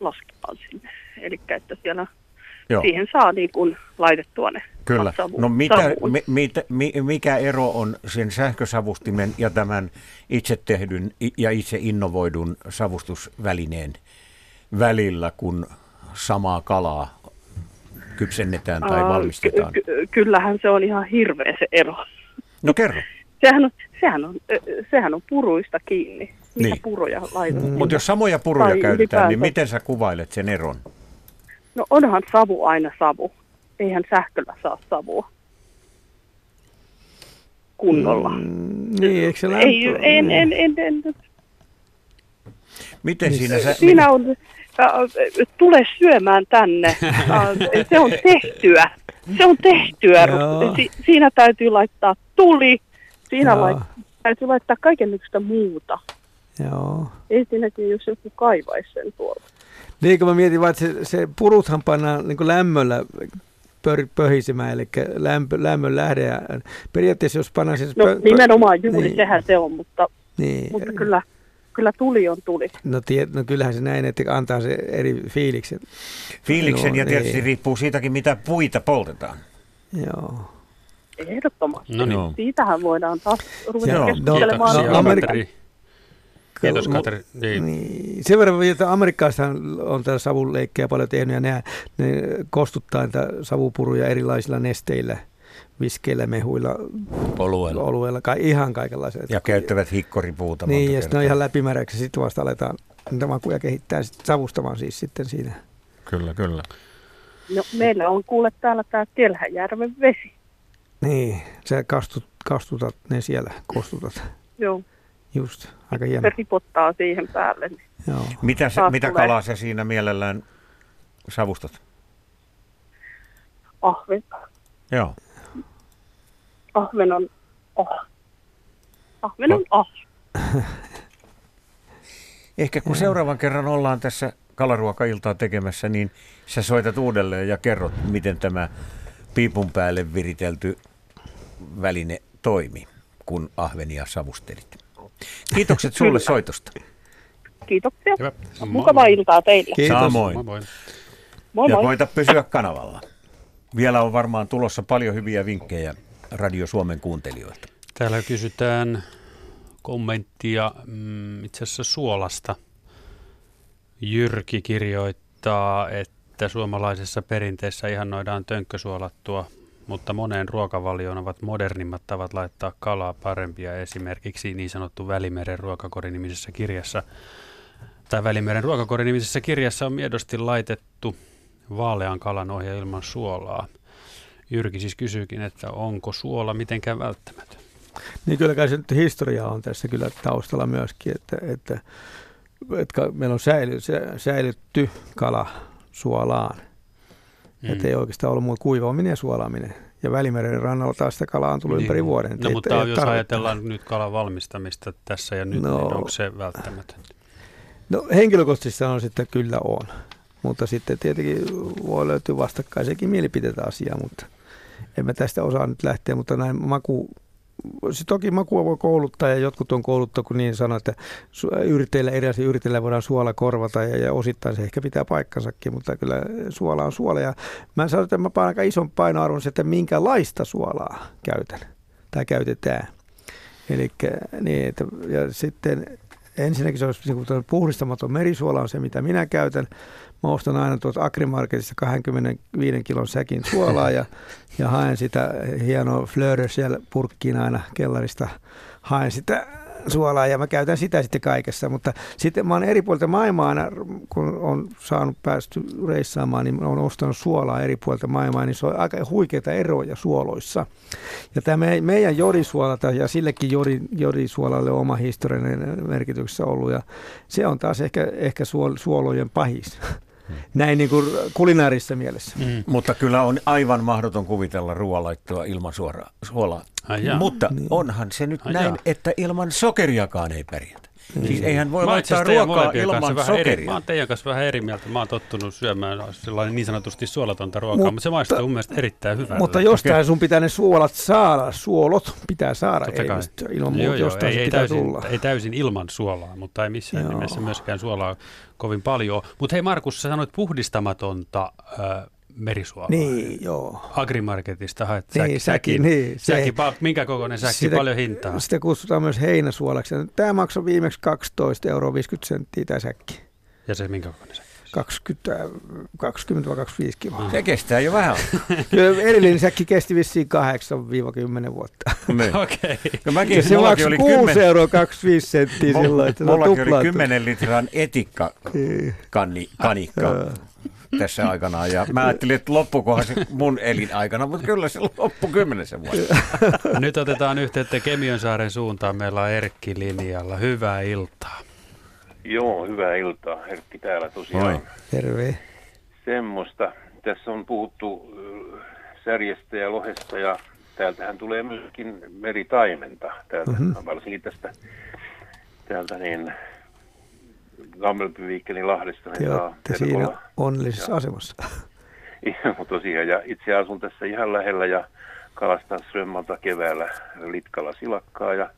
lasketaan sinne. Eli että siellä Joo. siihen saa niin kuin laitettua ne Kyllä. Savu, no mitä, mi, mitä, mi, mikä ero on sen sähkösavustimen ja tämän itse tehdyn ja itse innovoidun savustusvälineen välillä, kun samaa kalaa kypsennetään tai Aa, valmistetaan? Ky- ky- kyllähän se on ihan hirveä se ero. No kerro. Sehän on, sehän on, sehän on puruista kiinni mitä niin. puroja laitetaan. Mm. Mutta jos samoja puroja tai käytetään, niin ylipäänsä. niin miten sä kuvailet sen eron? No onhan savu aina savu. Eihän sähköllä saa savua kunnolla. Mm, niin, eikö se lämpö? Ei, en, en, en, en. Miten niin. siinä sä... Siinä on, äh, tule syömään tänne. Äh, se on tehtyä. Se on tehtyä. Si, siinä täytyy laittaa tuli. Siinä lait, täytyy laittaa kaikenlaista muuta. Joo. Ei siinäkin, jos joku kaivaisi sen tuolla. Niin kuin mä mietin vaan, että se, se puruthan pannaan niin kuin lämmöllä pör, pöhisemään, eli lämpö, lämmön lähde. Ja periaatteessa jos pannaan siis... No pö, nimenomaan juuri niin. sehän se on, mutta, niin. mutta kyllä, kyllä tuli on tuli. No, tie, no kyllähän se näin, että antaa se eri fiiliksen. Fiiliksen no, ja tietysti niin. riippuu siitäkin, mitä puita poltetaan. Joo. Ehdottomasti. No niin. Siitähän voidaan taas ruveta Joo. keskustelemaan. No, no, Amerikka, Kiitos Katri. Niin. niin. Sen verran, että Amerikkaissa on tätä savuleikkejä paljon tehnyt ja ne, ne kostuttaa niitä savupuruja erilaisilla nesteillä viskeillä, mehuilla, olueilla, olueilla kai, ihan kaikenlaisia. Ja käyttävät hikkoripuuta. Niin, ja sitten on ihan läpimäräksi, sitten vasta aletaan niitä makuja kehittää sit savustamaan siis sitten siinä. Kyllä, kyllä. No, meillä on kuule täällä tämä Kelhäjärven vesi. Niin, sä kastut, kastutat ne siellä, kostutat. Joo. Just, aika hieno. Se ripottaa siihen päälle. Niin Joo. Mitä, se, mitä kalaa sä siinä mielellään savustat? Ahven. Joo. Ahven on oh. Ahven on oh. Ehkä kun seuraavan kerran ollaan tässä kalaruokailtaa tekemässä, niin sä soitat uudelleen ja kerrot, miten tämä piipun päälle viritelty väline toimi, kun ahvenia savustelit. Kiitokset sulle soitosta. Kiitoksia. Hyvä. Mukavaa iltaa teille. Kiitos. Samoin. Moi moi. Moi Ja koita pysyä kanavalla. Vielä on varmaan tulossa paljon hyviä vinkkejä Radio Suomen kuuntelijoilta. Täällä kysytään kommenttia mm, itse asiassa suolasta. Jyrki kirjoittaa, että suomalaisessa perinteessä ihannoidaan tönkkösuolattua, mutta moneen ruokavalioon ovat modernimmat tavat laittaa kalaa parempia. Esimerkiksi niin sanottu Välimeren ruokakori nimisessä kirjassa tai Välimeren ruokakori nimisessä kirjassa on miedosti laitettu vaalean kalan ohja ilman suolaa. Jyrki siis kysyykin, että onko suola mitenkään välttämätön? Niin kyllä kai se nyt historia on tässä kyllä taustalla myöskin, että, että, että meillä on säily, sä- säilytty kala suolaan. Mm. Että ei oikeastaan ollut muuta kuivaaminen ja suolaaminen. Ja Välimeren rannalla taas sitä kalaa on tullut Niin. ympäri vuoden. No Ei- mutta ei jos ajatellaan nyt kalan valmistamista tässä ja nyt, No. no. niin onko se välttämätöntä? No henkilökohtaisesti sanoisin, että kyllä on. Mutta sitten tietenkin voi löytyä vastakkaisekin mielipiteitä asiaa, mutta en mä tästä osaa nyt lähteä, mutta näin maku, toki makua voi kouluttaa ja jotkut on kouluttanut, kun niin sanoo, että yrittäjillä, erilaisilla yrittäjillä voidaan suola korvata ja, ja osittain se ehkä pitää paikkansakin, mutta kyllä suola on suola ja mä sanon, että mä panen aika ison painoarvon että minkälaista suolaa käytän tai käytetään. Eli niin, että, ja sitten ensinnäkin se olisi niin puhdistamaton merisuola on se, mitä minä käytän. Mä ostan aina tuolta Agrimarketissa 25 kilon säkin suolaa ja, ja haen sitä hienoa Fleur siellä purkkiin aina kellarista. Haen sitä suolaa ja mä käytän sitä sitten kaikessa, mutta sitten mä oon eri puolilta maailmaa aina, kun on saanut päästy reissaamaan, niin mä oon ostanut suolaa eri puolilta maailmaa, niin se on aika huikeita eroja suoloissa. Ja tämä me- meidän jodisuolata ja sillekin jodi, jodisuolalle on oma historiallinen merkityksessä ollut ja se on taas ehkä, ehkä suol, suolojen pahis. Näin niin kuin kulinaarisessa mielessä. Mm. Mutta kyllä on aivan mahdoton kuvitella ruoanlaittoa ilman suoraa, suolaa. Ai jaa. Mutta onhan se nyt Ai näin, jaa. että ilman sokeriakaan ei pärjätä. Siis eihän voi Mä laittaa ruokaa ilman vähän eri, sokeria. mä oon teidän kanssa vähän eri mieltä. Mä oon tottunut syömään sellainen niin sanotusti suolatonta ruokaa, mutta, mutta se maistuu mun mielestä erittäin hyvältä. Mutta jostain sun pitää ne suolat saada, suolot pitää saada Totta kai. elimistä. Ilman Joo, muuta joo, jostain ei, ei, pitää täysin, tulla. ei täysin ilman suolaa, mutta ei missään Joo. nimessä myöskään suolaa kovin paljon. Mutta hei Markus, sä sanoit puhdistamatonta äh, merisuolaa. Niin, joo. Agrimarketista haet Niin, säki, niin, se- säki, pa- minkä kokoinen säkki, Sitä- paljon hintaa? Sitä kutsutaan myös heinäsuolaksi. Tämä maksoi viimeksi 12 euroa 50 senttiä tämä säkki. Ja se minkä kokoinen säkki? 20, 20 vai 25 kiloa. Se kestää jo vähän. Kyllä Edellinen säkki kesti vissiin 8-10 vuotta. Niin. Okei. No mäkin, Ja se maksoi oli 6 kymmen, euroa 25 senttiä silloin. Se mullakin oli tuplaantunut. 10 litran etikka Niin. kanikka. Tässä aikanaan. Ja mä ajattelin, että loppukohan se mun elinaikana, mutta kyllä se loppui kymmenessä vuodessa. Nyt otetaan yhteyttä Kemionsaaren suuntaan. Meillä on Erkki linjalla. Hyvää iltaa. Joo, hyvää iltaa. Erkki täällä tosiaan. Moi. Terve. Semmoista. Tässä on puhuttu ö, särjestä ja lohesta ja täältähän tulee myöskin meritaimenta. Täältä, Mhm. mm-hmm. Varsinkin tästä täältä niin Gammelbyviikkelin Lahdesta. Te niin olette siinä onnellisessa asemassa. Joo, tosiaan. Ja itse asun tässä ihan lähellä ja kalastan Strömmalta keväällä litkalla silakkaa. Ja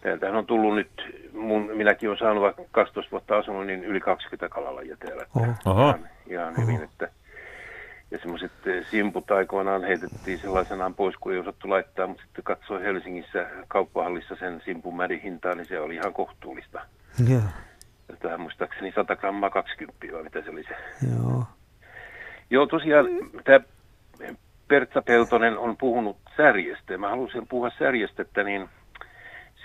täältähän on tullut nyt, mun, minäkin olen saanut vaikka 12 vuotta asunut, niin yli 20 kalalajia täällä. Oho. Oho. Ihan, ihan hyvin, että ja semmoiset eh, simput aikoinaan heitettiin sellaisenaan pois, kun ei osattu laittaa, mutta sitten katsoi Helsingissä kauppahallissa sen simpun märin hintaa, niin se oli ihan kohtuullista. Joo. Tähän muistaakseni 100 grammaa 20 vai mitä se oli se. Joo. Joo, tosiaan tämä Pertsa Peltonen on puhunut särjestä. Mä halusin puhua särjestä, että niin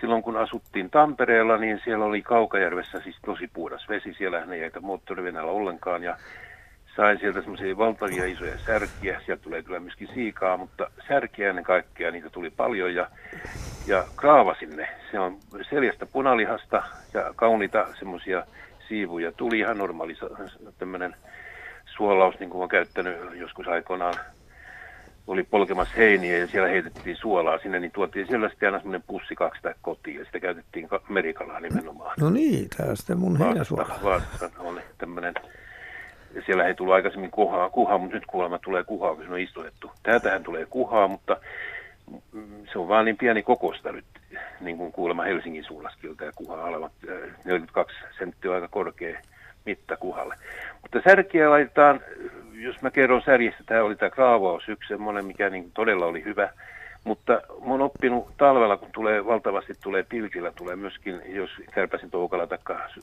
silloin kun asuttiin Tampereella, niin siellä oli Kaukajärvessä siis tosi puhdas vesi. Siellä ei jäitä moottorivenällä ollenkaan ja sain sieltä semmoisia valtavia isoja särkiä. Sieltä tulee kyllä myöskin siikaa, mutta särkiä ennen kaikkea, niitä tuli paljon ja, ja kraavasin ne. Se on seljästä punalihasta ja kauniita semmoisia siivuja. Tuli ihan normaali tämmöinen suolaus, niin kuin olen käyttänyt joskus aikoinaan, oli polkemassa heiniä ja siellä heitettiin suolaa sinne, niin tuotiin siellä sitten aina semmoinen pussi kaksi tai kotiin ja sitä käytettiin ka- merikalaa nimenomaan. No niin, tämä on sitten mun heinäsuola. Vaasassa on tämmöinen, ja siellä ei tullut aikaisemmin kuhaa, kuhaa, mutta nyt kuulemma tulee kuhaa, kun se on istutettu. Täältähän tulee kuhaa, mutta se on vaan niin pieni kokosta nyt. niin kuin kuulemma Helsingin suullaskilta ja kuha olevat 42 senttiä aika korkea mitta kuhalle. Mutta särkiä laitetaan, jos mä kerron särjestä, tämä oli tämä kraavaus yksi semmoinen, mikä niin todella oli hyvä. Mutta mä oon oppinut talvella, kun tulee valtavasti tulee pilkillä, tulee myöskin, jos kärpäsin toukalla tai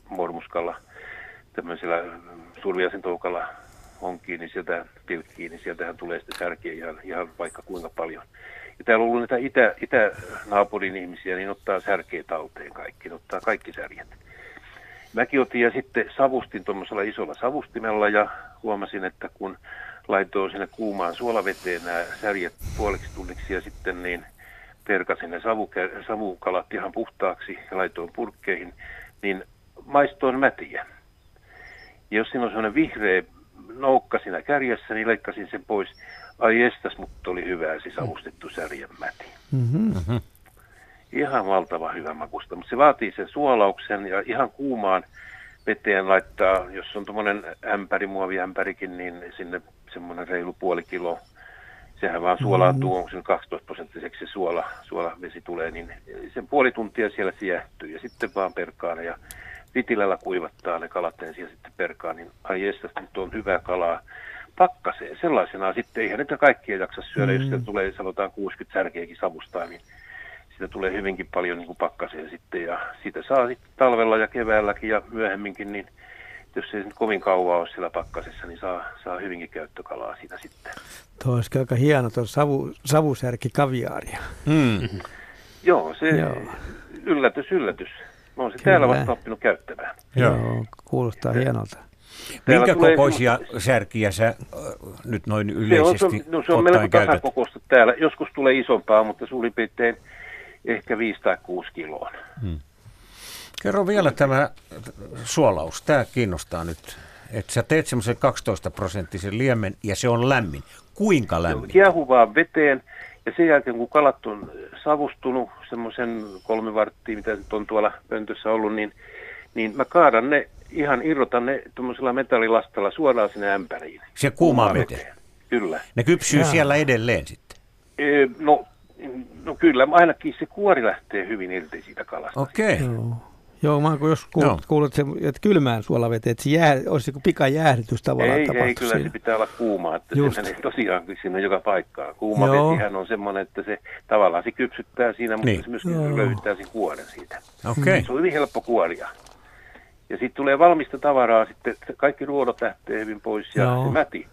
mormuskalla, tämmöisellä surviaisen toukalla onkiin, niin sieltä pilkkiin, niin sieltähän tulee sitten särkiä ihan, ihan vaikka kuinka paljon. Ja täällä on ollut näitä itä, itänaapurin ihmisiä, niin ottaa särkeä talteen kaikki, ottaa kaikki särjet. Mäkin otin ja sitten savustin tuommoisella isolla savustimella ja huomasin, että kun laitoin sinne kuumaan suolaveteen nämä särjet puoliksi tunniksi ja sitten niin perkasin ne savukalat ihan puhtaaksi ja laitoin purkkeihin, niin maistoon mätiä. Ja jos siinä on sellainen vihreä noukka siinä kärjessä, niin leikkasin sen pois. Ai estäs, mutta oli hyvää siis avustettu särjänmäti. Mm-hmm. Ihan valtava hyvä makusta, mutta se vaatii sen suolauksen ja ihan kuumaan veteen laittaa, jos on tuommoinen ämpäri, muoviämpärikin, niin sinne semmoinen reilu puoli kilo. Sehän vaan suolautuu, mm-hmm. onko se 12 prosenttiseksi se suola, suolavesi tulee, niin sen puoli tuntia siellä siehtyy ja sitten vaan perkaan ja vitilällä kuivattaa ne kalat ensin ja sitten perkaan, niin ai jestas, nyt on hyvää kalaa pakkaseen. Sellaisenaan sitten, eihän niitä kaikkia jaksa syödä, mm. jos sieltä tulee sanotaan 60 särkeäkin savusta, niin sitä tulee hyvinkin paljon niin kuin pakkaseen sitten ja sitä saa sitten talvella ja keväälläkin ja myöhemminkin, niin jos se ei kovin kauan ole siellä pakkasessa, niin saa, saa hyvinkin käyttökalaa siitä sitten. Tuo olisi aika hieno tuo savu, savusärki kaviaaria. Mm. Joo, se Joo. yllätys, yllätys. Mä oon se täällä vasta oppinut käyttämään. Joo, kuulostaa hienolta. Minkä tulee kokoisia särkiä sä nyt noin yleisesti se on, no, se on melko tasakokoista täällä. Joskus tulee isompaa, mutta suurin piirtein ehkä 5 tai 6 kiloa. Hmm. Kerro vielä tämä suolaus. Tämä kiinnostaa nyt. Että sä teet semmoisen 12 prosenttisen liemen ja se on lämmin. Kuinka lämmin? Kiehuvaan veteen ja sen jälkeen kun kalat on savustunut semmoisen kolme varttia, mitä nyt on tuolla pöntössä ollut, niin, niin mä kaadan ne, ihan irrotan ne tuommoisella metallilastalla suoraan sinne ämpäriin. Se kuumaa veteen? Kyllä. Ne kypsyy Jaa. siellä edelleen sitten? E, no, no kyllä, ainakin se kuori lähtee hyvin irti siitä kalasta. Okei. Okay. Joo, mä kun jos kuulet, no. kuulet sen, että kylmään suolaveteen, että se jää, olisi kuin pikajäähdytys tavallaan Ei, ei kyllä siinä. se pitää olla kuuma, että Just. se menee tosiaan sinne joka paikkaan. Kuuma Joo. vesihän on semmoinen, että se tavallaan se kypsyttää siinä, mutta niin. se myöskin Joo. löytää sen kuoren siitä. Okay. Se on hyvin helppo kuoria. Ja sitten tulee valmista tavaraa, sitten kaikki ruodot lähtee hyvin pois ja Joo. se mäti.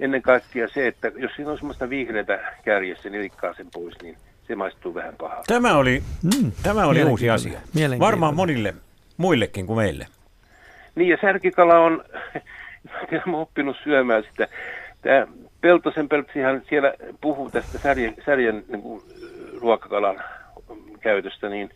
Ennen kaikkea se, että jos siinä on semmoista vihreätä kärjessä, niin rikkaa sen pois, niin se maistuu vähän pahalta. Tämä oli, mm, tämä oli uusi asia. Varmaan monille muillekin kuin meille. Niin ja särkikala on, mä oon oppinut syömään sitä. Tämä Peltosen Peltsihän siellä puhuu tästä särjen, särjen niin kuin, ruokakalan käytöstä, niin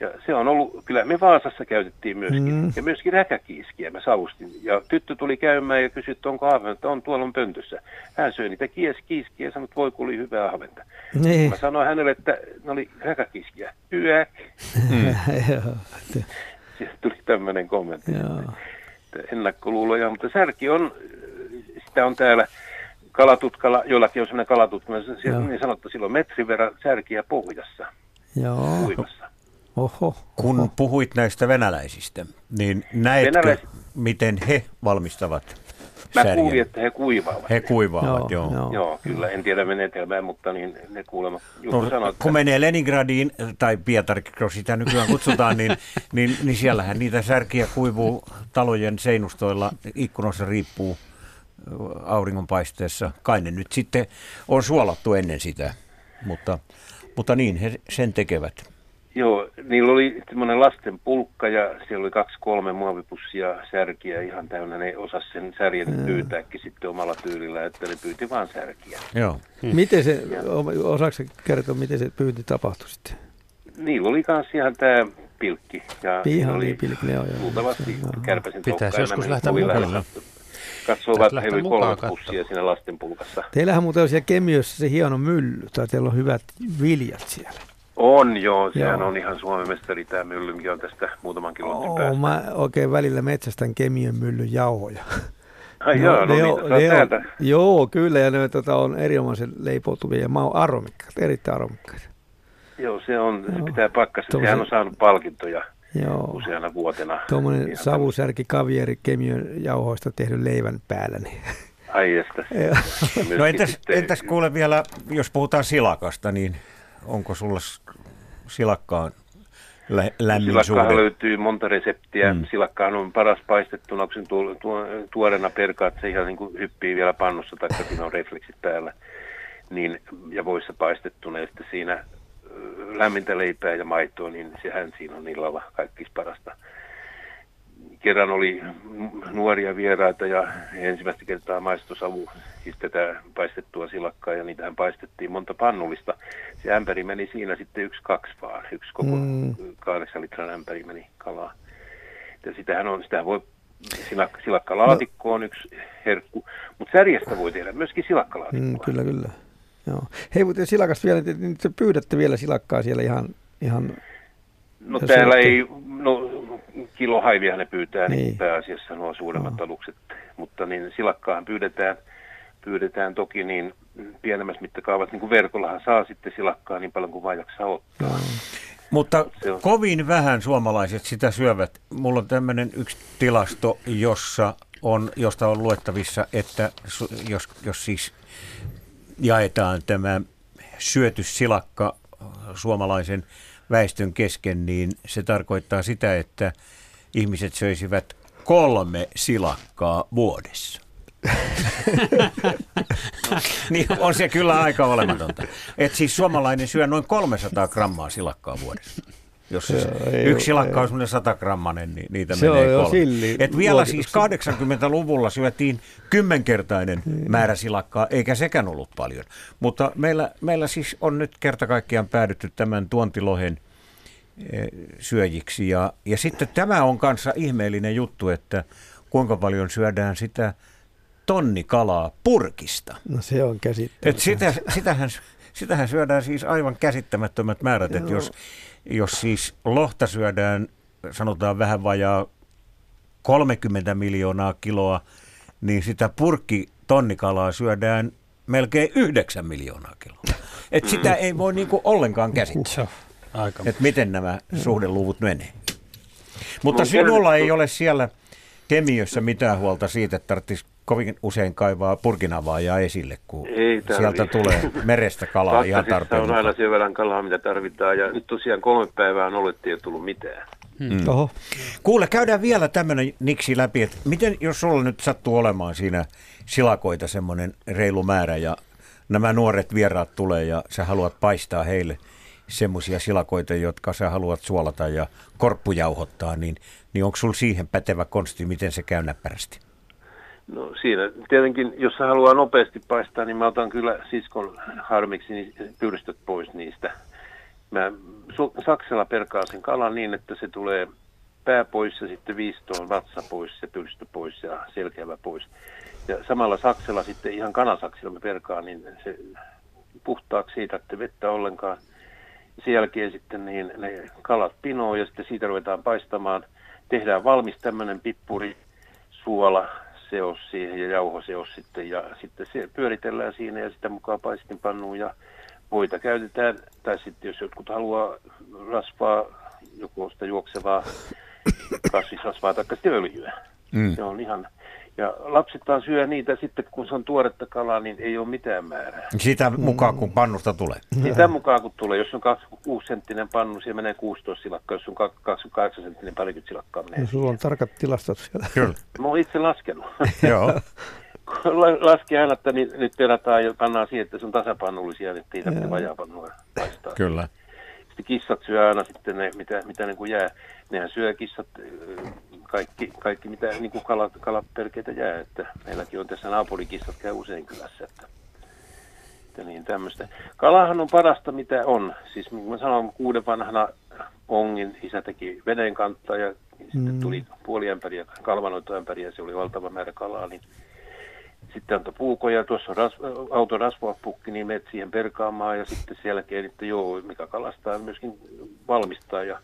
ja se on ollut, kyllä me Vaasassa käytettiin myöskin, mm. ja myöskin räkäkiiskiä mä savustin. Ja tyttö tuli käymään ja kysyi, että onko ahventa, on tuolla on pöntössä. Hän söi niitä kies, kiiskiä ja sanoi, että voi kun oli hyvää ahventa. Niin. Mä sanoin hänelle, että ne oli räkäkiiskiä. Yäk. Mm. Tuli tämmöinen kommentti. Ennakkoluuloja, mutta särki on, sitä on täällä kalatutkalla, joillakin on sellainen kalatutka, niin sanottu silloin metrin verran särkiä pohjassa. Joo. Uimassa. Oho, Kun oho. puhuit näistä venäläisistä, niin näetkö, Venäläis... miten he valmistavat Mä kuulin, että he kuivaavat. He kuivaavat, joo. Joo, joo. joo kyllä, en tiedä menetelmää, mutta niin ne kuulemma no, sanoo, että... Kun menee Leningradiin, tai Pietarikko sitä nykyään kutsutaan, niin, niin, niin siellähän niitä särkiä kuivuu talojen seinustoilla, ikkunoissa riippuu auringonpaisteessa. Kai ne nyt sitten on suolattu ennen sitä, mutta, mutta niin he sen tekevät. Joo, niillä oli semmoinen lasten pulkka ja siellä oli kaksi kolme muovipussia särkiä ihan täynnä. Ne osas sen särjen mm. pyytääkin sitten omalla tyylillä, että ne pyyti vaan särkiä. Joo. Hmm. Miten se, osaako kertoa, miten se pyynti tapahtui sitten? Niillä oli kans ihan tämä pilkki. Ja Pihan oli pilkki, joo, joo. Luultavasti kärpäsin Pitäisi joskus lähteä mukaan. Katsoivat, heillä oli kolme pussia siinä lasten pulkassa. Teillähän muuten on siellä Kemiössä se hieno mylly, tai teillä on hyvät viljat siellä. On joo, sehän joo. on ihan Suomen mestari tämä mylly, mikä on tästä muutaman kilometrin päästä. Mä oikein välillä metsästän kemian myllyn jauhoja. Ai joo, no, no ne, ne on, Joo, kyllä, ja ne tota, on erinomaisen leipoutuvia, ja mä oon aromikkaat, erittäin aromikkaat. Joo, se on, Joo. se pitää pakkassa. Tuommoisen... Sehän on saanut palkintoja Joo. useana vuotena. Tuommoinen savusärki kavieri kemion jauhoista tehnyt leivän päällä. Niin. Ai no entäs, entäs kuule vielä, jos puhutaan silakasta, niin onko sulla silakkaan lä- lämmin Silakkaan löytyy monta reseptiä. Mm. Silakkaan on paras paistettuna, kun sen tu- tu- tuoreena perkaa, että se ihan niin kuin hyppii vielä pannussa, tai siinä on refleksit päällä. Niin, ja voissa paistettuna, ja sitten siinä lämmintä leipää ja maitoa, niin sehän siinä on illalla kaikista parasta. Kerran oli nuoria vieraita ja ensimmäistä kertaa maistosavu, siis tätä paistettua silakkaa ja niitähän paistettiin monta pannullista. Se ämpäri meni siinä sitten yksi kaksi vaan, yksi koko mm. kahdeksan litran ämpäri meni kalaa. Ja sitähän on, sitä voi silakkalaatikko on yksi herkku, mutta särjestä voi tehdä myöskin silakkalaatikkoa. Mm, kyllä, kyllä. Joo. Hei, mutta silakasta vielä, niin te pyydätte vielä silakkaa siellä ihan... ihan no täällä olette... ei, no kilohaivia ne pyytää niin. niin pääasiassa nuo suuremmat no. alukset, mutta niin silakkaahan pyydetään, pyydetään toki niin pienemmässä mittakaavassa, niin kuin verkollahan saa sitten silakkaa niin paljon kuin vaan jaksaa ottaa. No. Mutta on... kovin vähän suomalaiset sitä syövät. Mulla on tämmöinen yksi tilasto, jossa on, josta on luettavissa, että jos, jos siis jaetaan tämä syötysilakka suomalaisen väestön kesken, niin se tarkoittaa sitä, että ihmiset söisivät kolme silakkaa vuodessa. niin on se kyllä aika olematonta. Et siis suomalainen syö noin 300 grammaa silakkaa vuodessa. Jos siis yksi silakka on semmoinen satagrammanen, niin niitä se menee kolme. Silli, Et vielä siis 80-luvulla syötiin kymmenkertainen niin. määrä silakkaa, eikä sekään ollut paljon. Mutta meillä, meillä siis on nyt kerta kaikkiaan päädytty tämän tuontilohen eh, syöjiksi. Ja, ja sitten tämä on kanssa ihmeellinen juttu, että kuinka paljon syödään sitä tonnikalaa purkista. No se on käsittämätöntä. sitä, sitähän, sitähän syödään siis aivan käsittämättömät määrät, että jos jos siis lohta syödään, sanotaan vähän vajaa 30 miljoonaa kiloa, niin sitä purkki tonnikalaa syödään melkein 9 miljoonaa kiloa. Et sitä ei voi niinku ollenkaan käsittää, että miten nämä suhdeluvut menee. Mutta sinulla ei ole siellä Kemiössä mitään huolta siitä, että tarvitsisi kovin usein kaivaa purkinavaajaa esille, kun Ei sieltä tulee merestä kalaa ihan tarpeen. on aina sen verran kalaa, mitä tarvitaan, ja nyt tosiaan kolme päivää on ollut, ei ole tullut mitään. Hmm. Oho. Kuule, käydään vielä tämmöinen niksi läpi, että miten, jos sulla nyt sattuu olemaan siinä silakoita semmoinen reilu määrä, ja nämä nuoret vieraat tulee, ja sä haluat paistaa heille semmoisia silakoita, jotka sä haluat suolata ja korppujauhottaa, niin, niin onko sulla siihen pätevä konsti, miten se käy näppärästi? No siinä tietenkin, jos se haluaa nopeasti paistaa, niin mä otan kyllä siskon harmiksi niin pyrstöt pois niistä. Mä saksella perkaan sen kalan niin, että se tulee pää pois ja sitten viistoon vatsa pois ja pyrstö pois ja selkeävä pois. Ja samalla saksella sitten ihan kanasaksilla me perkaan, niin se puhtaaksi siitä, että vettä ollenkaan. Sen jälkeen sitten niin ne kalat pinoo ja sitten siitä ruvetaan paistamaan. Tehdään valmis tämmöinen pippuri, suola, seos siihen ja jauhoseos sitten ja sitten se pyöritellään siinä ja sitä mukaan paistinpannuun ja voita käytetään, tai sitten jos jotkut haluaa rasvaa, joku sitä juoksevaa kasvisrasvaa tai sitten öljyä. Mm. Se on ihan ja lapset taas syö niitä sitten, kun se on tuoretta kalaa, niin ei ole mitään määrää. Sitä mukaan, kun pannusta tulee? Sitä mukaan, kun tulee. Jos on 26 senttinen pannu, siellä menee 16 silakkaa. Jos on 28 senttinen, parikymmentä silakkaa menee. No, sulla on tarkat tilastot siellä. Kyllä. Mä oon itse laskenut. Joo. Laski aina, että nyt perataan ja pannaan siihen, että se on tasapannullisia, niin ei tarvitse vajapannua paistaa. Kyllä. Sitten kissat syö aina sitten ne, mitä, mitä niin kuin jää. Nehän syö kissat kaikki, kaikki mitä niin kuin kalat, kalaperkeitä jää. Että meilläkin on tässä naapurikissat käy usein kylässä. Että, että niin tämmöistä. Kalahan on parasta mitä on. Siis niin kuin mä sanoin, kuuden vanhana ongin isä teki veden kantaa ja mm. sitten tuli puoli ämpäriä, kalvanoitoämpäriä, se oli valtava määrä kalaa, niin sitten antoi puukoja, tuossa on ras, auton rasvapukki, niin menet siihen perkaamaan ja sitten sen jälkeen, että joo, mikä kalastaa, myöskin valmistaa ja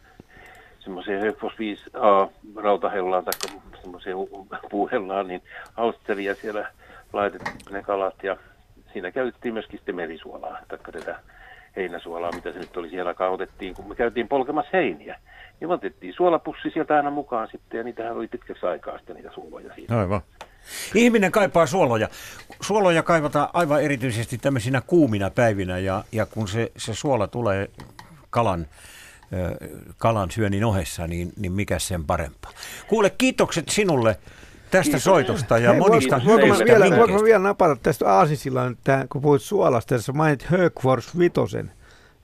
semmoiseen Höfos 5A rautahellaan tai semmoiseen puuhellaan, niin Austeria siellä laitettiin ne kalat ja siinä käytettiin myöskin sitten merisuolaa, tai tätä heinäsuolaa, mitä se nyt oli siellä kautettiin, kun me käytiin polkemassa heiniä. Niin otettiin suolapussi sieltä aina mukaan sitten, ja niitähän oli pitkäksi aikaa sitten niitä suoloja siinä. Aivan. Ihminen kaipaa suoloja. Suoloja kaivataan aivan erityisesti tämmöisinä kuumina päivinä, ja, ja kun se, se suola tulee kalan, kalan syönnin ohessa, niin, niin mikä sen parempaa. Kuule, kiitokset sinulle tästä Kiitos. soitosta ja Hei, monista voinko, voinko, vielä, voinko vielä napata tästä Aasisillan, kun puhuit suolasta, tässä mainit Högfors Vitosen.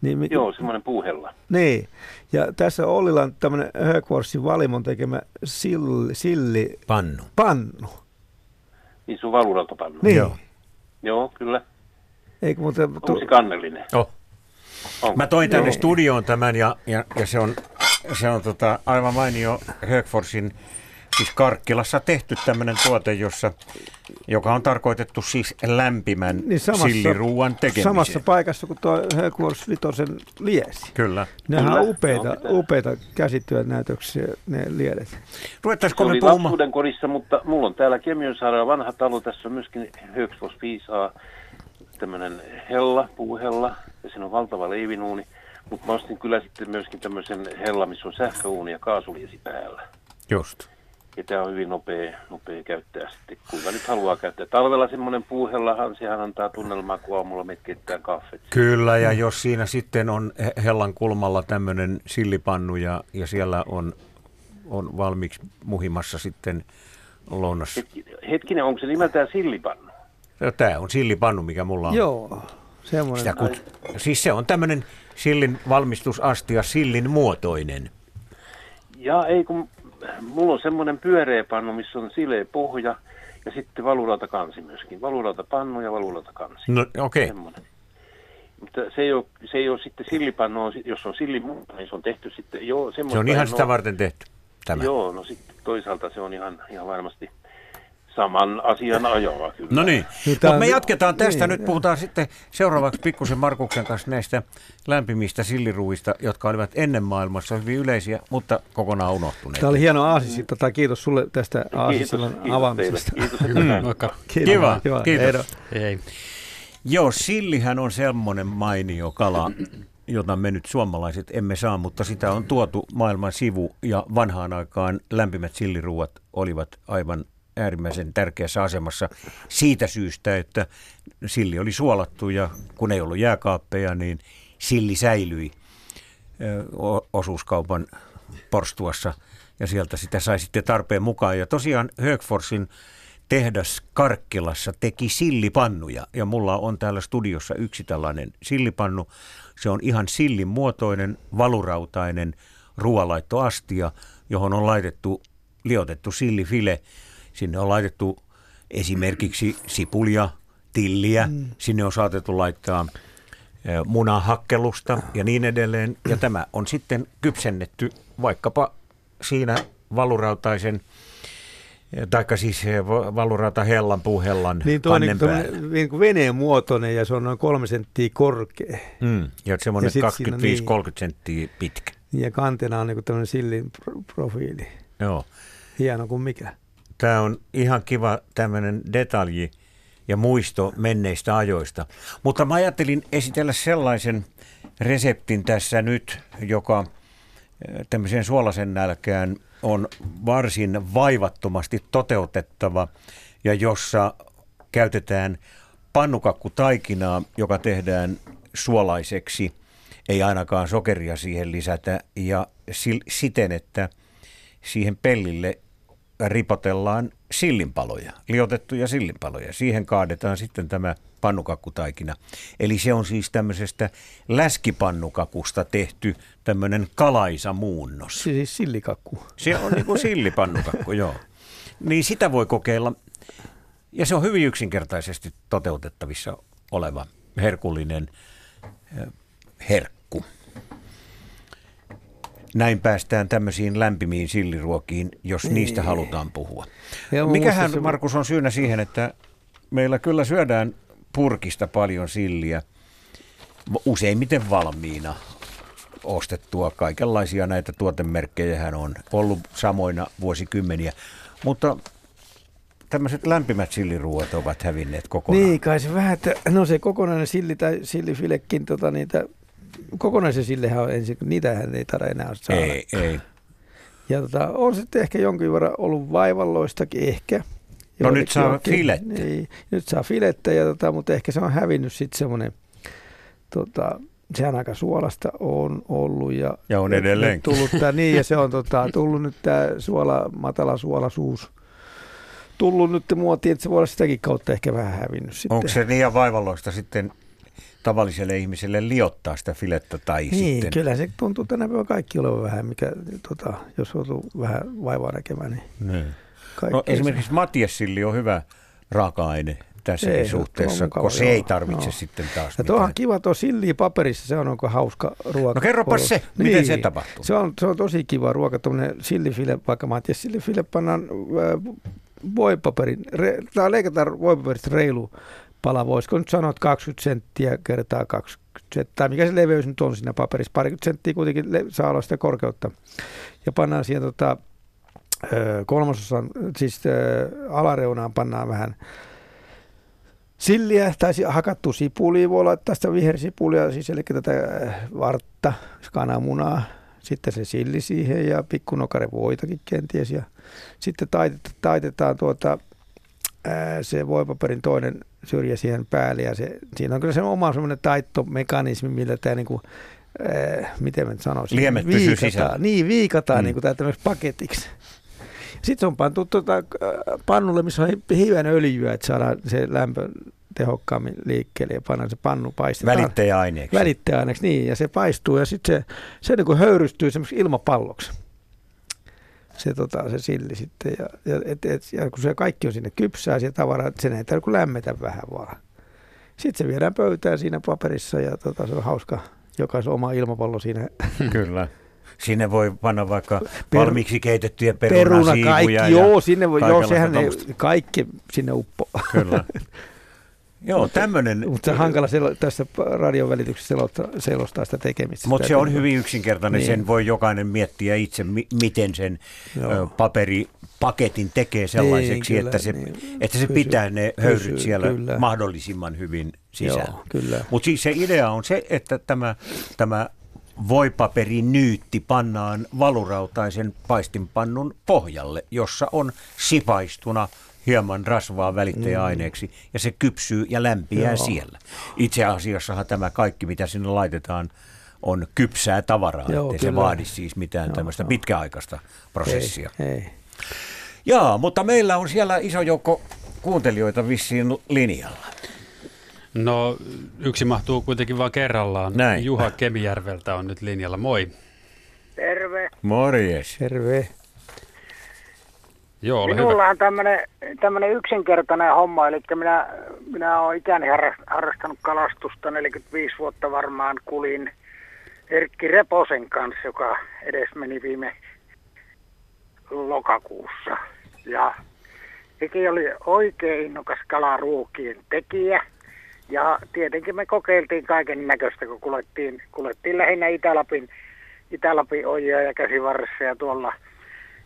Niin, Joo, semmoinen puuhella. Niin, ja tässä Ollilla on tämmöinen Högforsin valimon tekemä silli, silli pannu. pannu. Niin sun valuraltapannu. Niin. Joo. Joo, kyllä. Eikö muuten... Onko se kannellinen? Oh. Onko? Mä toin tänne Joo. studioon tämän ja, ja, ja se on, se on tota, aivan mainio Högforsin siis Karkkilassa tehty tämmöinen tuote, jossa, joka on tarkoitettu siis lämpimän niin samassa, silliruuan tekemiseen. Samassa paikassa kuin tuo Högfors Vitosen liesi. Kyllä. Nehän on upeita, no, upeita käsityönäytöksiä, ne liedet. Ruvettaisiko me puhumaan? kodissa, mutta mulla on täällä Kemiönsaarella vanha talo. Tässä on myöskin Högfors 5A, tämmöinen hella, puuhella, ja siinä on valtava leivinuuni. Mutta mä ostin kyllä sitten myöskin tämmöisen hella, missä on sähköuuni ja kaasuliesi päällä. Just. Ja tämä on hyvin nopea, nopea käyttää sitten, kuinka nyt haluaa käyttää. Talvella semmoinen puuhellahan, sehän antaa tunnelmaa, kun aamulla me kaffet. Kyllä, ja jos siinä sitten on hellan kulmalla tämmöinen sillipannu ja, ja siellä on, on valmiiksi muhimassa sitten lounas. Hetkinen, onko se nimeltään sillipannu? No, tämä on sillipannu, mikä mulla on. Joo, semmoinen. Sitä kut... Siis se on tämmöinen sillin valmistusastia, sillin muotoinen. Ja ei kun mulla on semmoinen pyöreä pannu, missä on sileä pohja ja sitten valurauta kansi myöskin. Valurauta pannu ja valurauta kansi. No okei. Okay. Mutta se ei, ole, se ei ole sitten sillipannu, jos on silli niin se on tehty sitten jo Se on ihan sitä varten tehty, tämä. Joo, no sitten toisaalta se on ihan, ihan varmasti saman asian ajoa kyllä. No niin, mutta me jatketaan tästä. Niin, Nyt puhutaan sitten seuraavaksi pikkusen Markuksen kanssa näistä lämpimistä silliruuista, jotka olivat ennen maailmassa hyvin yleisiä, mutta kokonaan unohtuneet. Tämä oli hieno aasisi. Tota, kiitos sulle tästä aasisillan avaamisesta. Kiitos, mm, Moikka. Kiva, Kiva. kiitos. Ei. Joo, sillihän on semmoinen mainio kala, jota me nyt suomalaiset emme saa, mutta sitä on tuotu maailman sivu ja vanhaan aikaan lämpimät silliruuat olivat aivan äärimmäisen tärkeässä asemassa siitä syystä, että silli oli suolattu ja kun ei ollut jääkaappeja, niin silli säilyi osuuskaupan porstuassa ja sieltä sitä sai sitten tarpeen mukaan. Ja tosiaan Högforsin tehdas Karkkilassa teki sillipannuja ja mulla on täällä studiossa yksi tällainen sillipannu. Se on ihan sillin muotoinen, valurautainen ruoalaittoastia, johon on laitettu liotettu sillifile Sinne on laitettu esimerkiksi sipulia, tilliä, mm. sinne on saatettu laittaa munahakkelusta ja niin edelleen. Ja tämä on sitten kypsennetty vaikkapa siinä valurautaisen taikka siis valurauta hellan, puuhellan niin tuo niin, niin kuin veneen muotoinen ja se on noin kolme senttiä korkea. Mm, ja semmoinen 25-30 niin, senttiä pitkä. Ja kantena on niin kuin tämmöinen sillin profiili. Joo. Hieno kuin mikä. Tämä on ihan kiva tämmöinen detalji ja muisto menneistä ajoista. Mutta mä ajattelin esitellä sellaisen reseptin tässä nyt, joka eh, tämmöiseen suolasen nälkään on varsin vaivattomasti toteutettava ja jossa käytetään pannukakkutaikinaa, joka tehdään suolaiseksi, ei ainakaan sokeria siihen lisätä ja siten, että siihen pellille ripotellaan sillinpaloja, liotettuja sillinpaloja. Siihen kaadetaan sitten tämä pannukakkutaikina. Eli se on siis tämmöisestä läskipannukakusta tehty tämmöinen kalaisa muunnos. Siis sillikakku. Se on niin kuin sillipannukakku, joo. Niin sitä voi kokeilla. Ja se on hyvin yksinkertaisesti toteutettavissa oleva herkullinen eh, herkku. Näin päästään tämmöisiin lämpimiin silliruokiin, jos niin. niistä halutaan puhua. Ja Mikähän, se... Markus, on syynä siihen, että meillä kyllä syödään purkista paljon silliä, useimmiten valmiina ostettua. Kaikenlaisia näitä tuotemerkkejä on ollut samoina vuosikymmeniä, mutta tämmöiset lämpimät silliruuat ovat hävinneet kokonaan. Niin, kai se vähän, että no se kokonainen silli tai sillifilekin tota, niitä kokonaisen sillehän on ensin, niitähän ei taida enää saada. Ei, ei. Ja tota, on sitten ehkä jonkin verran ollut vaivalloistakin ehkä. No nyt saa filettä. Niin, nyt saa filettä, ja tota, mutta ehkä se on hävinnyt sitten semmoinen, tota, sehän aika suolasta on ollut. Ja, Ja on. Nyt tullut tää, niin, ja se on tota, tullut nyt tämä suola, matala suolasuus tullut nyt muotiin, että se voi olla sitäkin kautta ehkä vähän hävinnyt sitten. Onko se liian vaivalloista sitten tavalliselle ihmiselle liottaa sitä filettä tai Niin, sitten... kyllä se tuntuu tänä päivänä kaikki olevan vähän, mikä, tota, jos joutuu vähän vaivaa näkemään, niin Niin. No, esimerkiksi Matiessilli on hyvä raaka-aine tässä Ei, suhteessa, tuo on mukava, kun se joo. ei tarvitse Joo. sitten taas Ja tuohan kiva tuo silli paperissa, se on onko hauska ruoka. No kerropas se, miten se tapahtuu? Se on, se on tosi kiva ruoka, tuommoinen sillifile, vaikka mä tiedä, sillifile pannaan äh, voipaperin, re, tai leikataan voipaperista reilu pala, voisiko nyt sanoa, että 20 senttiä kertaa 20 senttiä, tai mikä se leveys nyt on siinä paperissa, parikymmentä senttiä kuitenkin le- saa olla sitä korkeutta. Ja pannaan siihen tota, kolmasosan, siis alareunaan pannaan vähän silliä tai hakattu sipulia, voi laittaa sitä vihersipulia, siis eli tätä vartta, kananmunaa, sitten se silli siihen ja pikkunokare voitakin kenties. Ja sitten taitetaan, taitetaan tuota, se voipaperin toinen syrjä siihen päälle ja se, siinä on kyllä se oma semmoinen taittomekanismi, millä tämä niinku, ää, miten mä nyt sanoisin, Liemet pysyy viikataan, sisällä. niin viikataan Mm. niin kuin paketiksi. Sitten se on pantu tuota, pannulle, missä on hi- hiven öljyä, että saadaan se lämpö tehokkaammin liikkeelle ja pannaan se pannu paistetaan. Välittäjäaineeksi. Välittäjäaineeksi, niin. Ja se paistuu ja sitten se, se niin kuin höyrystyy semmoiksi ilmapalloksi. Se, tota, se silli sitten. Ja, ja, et, et, ja kun se kaikki on sinne kypsää, se tavara, että sen ei tarvitse lämmetä vähän vaan. Sitten se viedään pöytään siinä paperissa ja tota, se on hauska. Jokaisen oma ilmapallo siinä. Kyllä. Sinne voi panna vaikka Per- valmiiksi keitettyjä Peruna, perunasiivuja. kaikki, ja joo, sinne voi, joo, sehän ei, kaikki sinne uppo. Kyllä. Joo, tämmöinen. Mutta hankala selo, tässä radion välityksessä selostaa, sitä tekemistä. Mutta se on hyvin yksinkertainen, Niin. sen voi jokainen miettiä itse, mi- miten sen Joo. paperipaketin tekee sellaiseksi, Niin, että, kyllä, se, niin. että se Pysyy- pitää ne höyryt siellä kyllä. mahdollisimman hyvin sisällä. Mutta siis se idea on se, että tämä, tämä voipaperinyytti pannaan valurautaisen paistinpannun pohjalle, jossa on sipaistuna hieman rasvaa välittäjäaineeksi ja se kypsyy ja lämpiää Joo. siellä. Itse asiassahan tämä kaikki, mitä sinne laitetaan, on kypsää tavaraa, Joo, ettei se kyllä. vaadi siis mitään Joo, tämmöistä joo. pitkäaikaista prosessia. Ei, ei. Jaa, mutta meillä on siellä iso joukko kuuntelijoita vissiin linjalla. No yksi mahtuu kuitenkin vain kerrallaan. Näin. Juha Kemijärveltä on nyt linjalla. Moi. Terve. Morjes. Terve. Joo, ole Minulla hyvä. on tämmöinen, tämmöinen yksinkertainen homma, eli minä, minä olen ikäni harra- harrastanut kalastusta, 45 vuotta varmaan kulin Erkki Reposen kanssa, joka edes meni viime lokakuussa. Ja sekin oli oikein innokas kalaruokien tekijä. Ja tietenkin me kokeiltiin kaiken näköistä, kun kulettiin, kulettiin lähinnä Itä-Lapin, Itä-Lapin ojia ja käsivarressa ja tuolla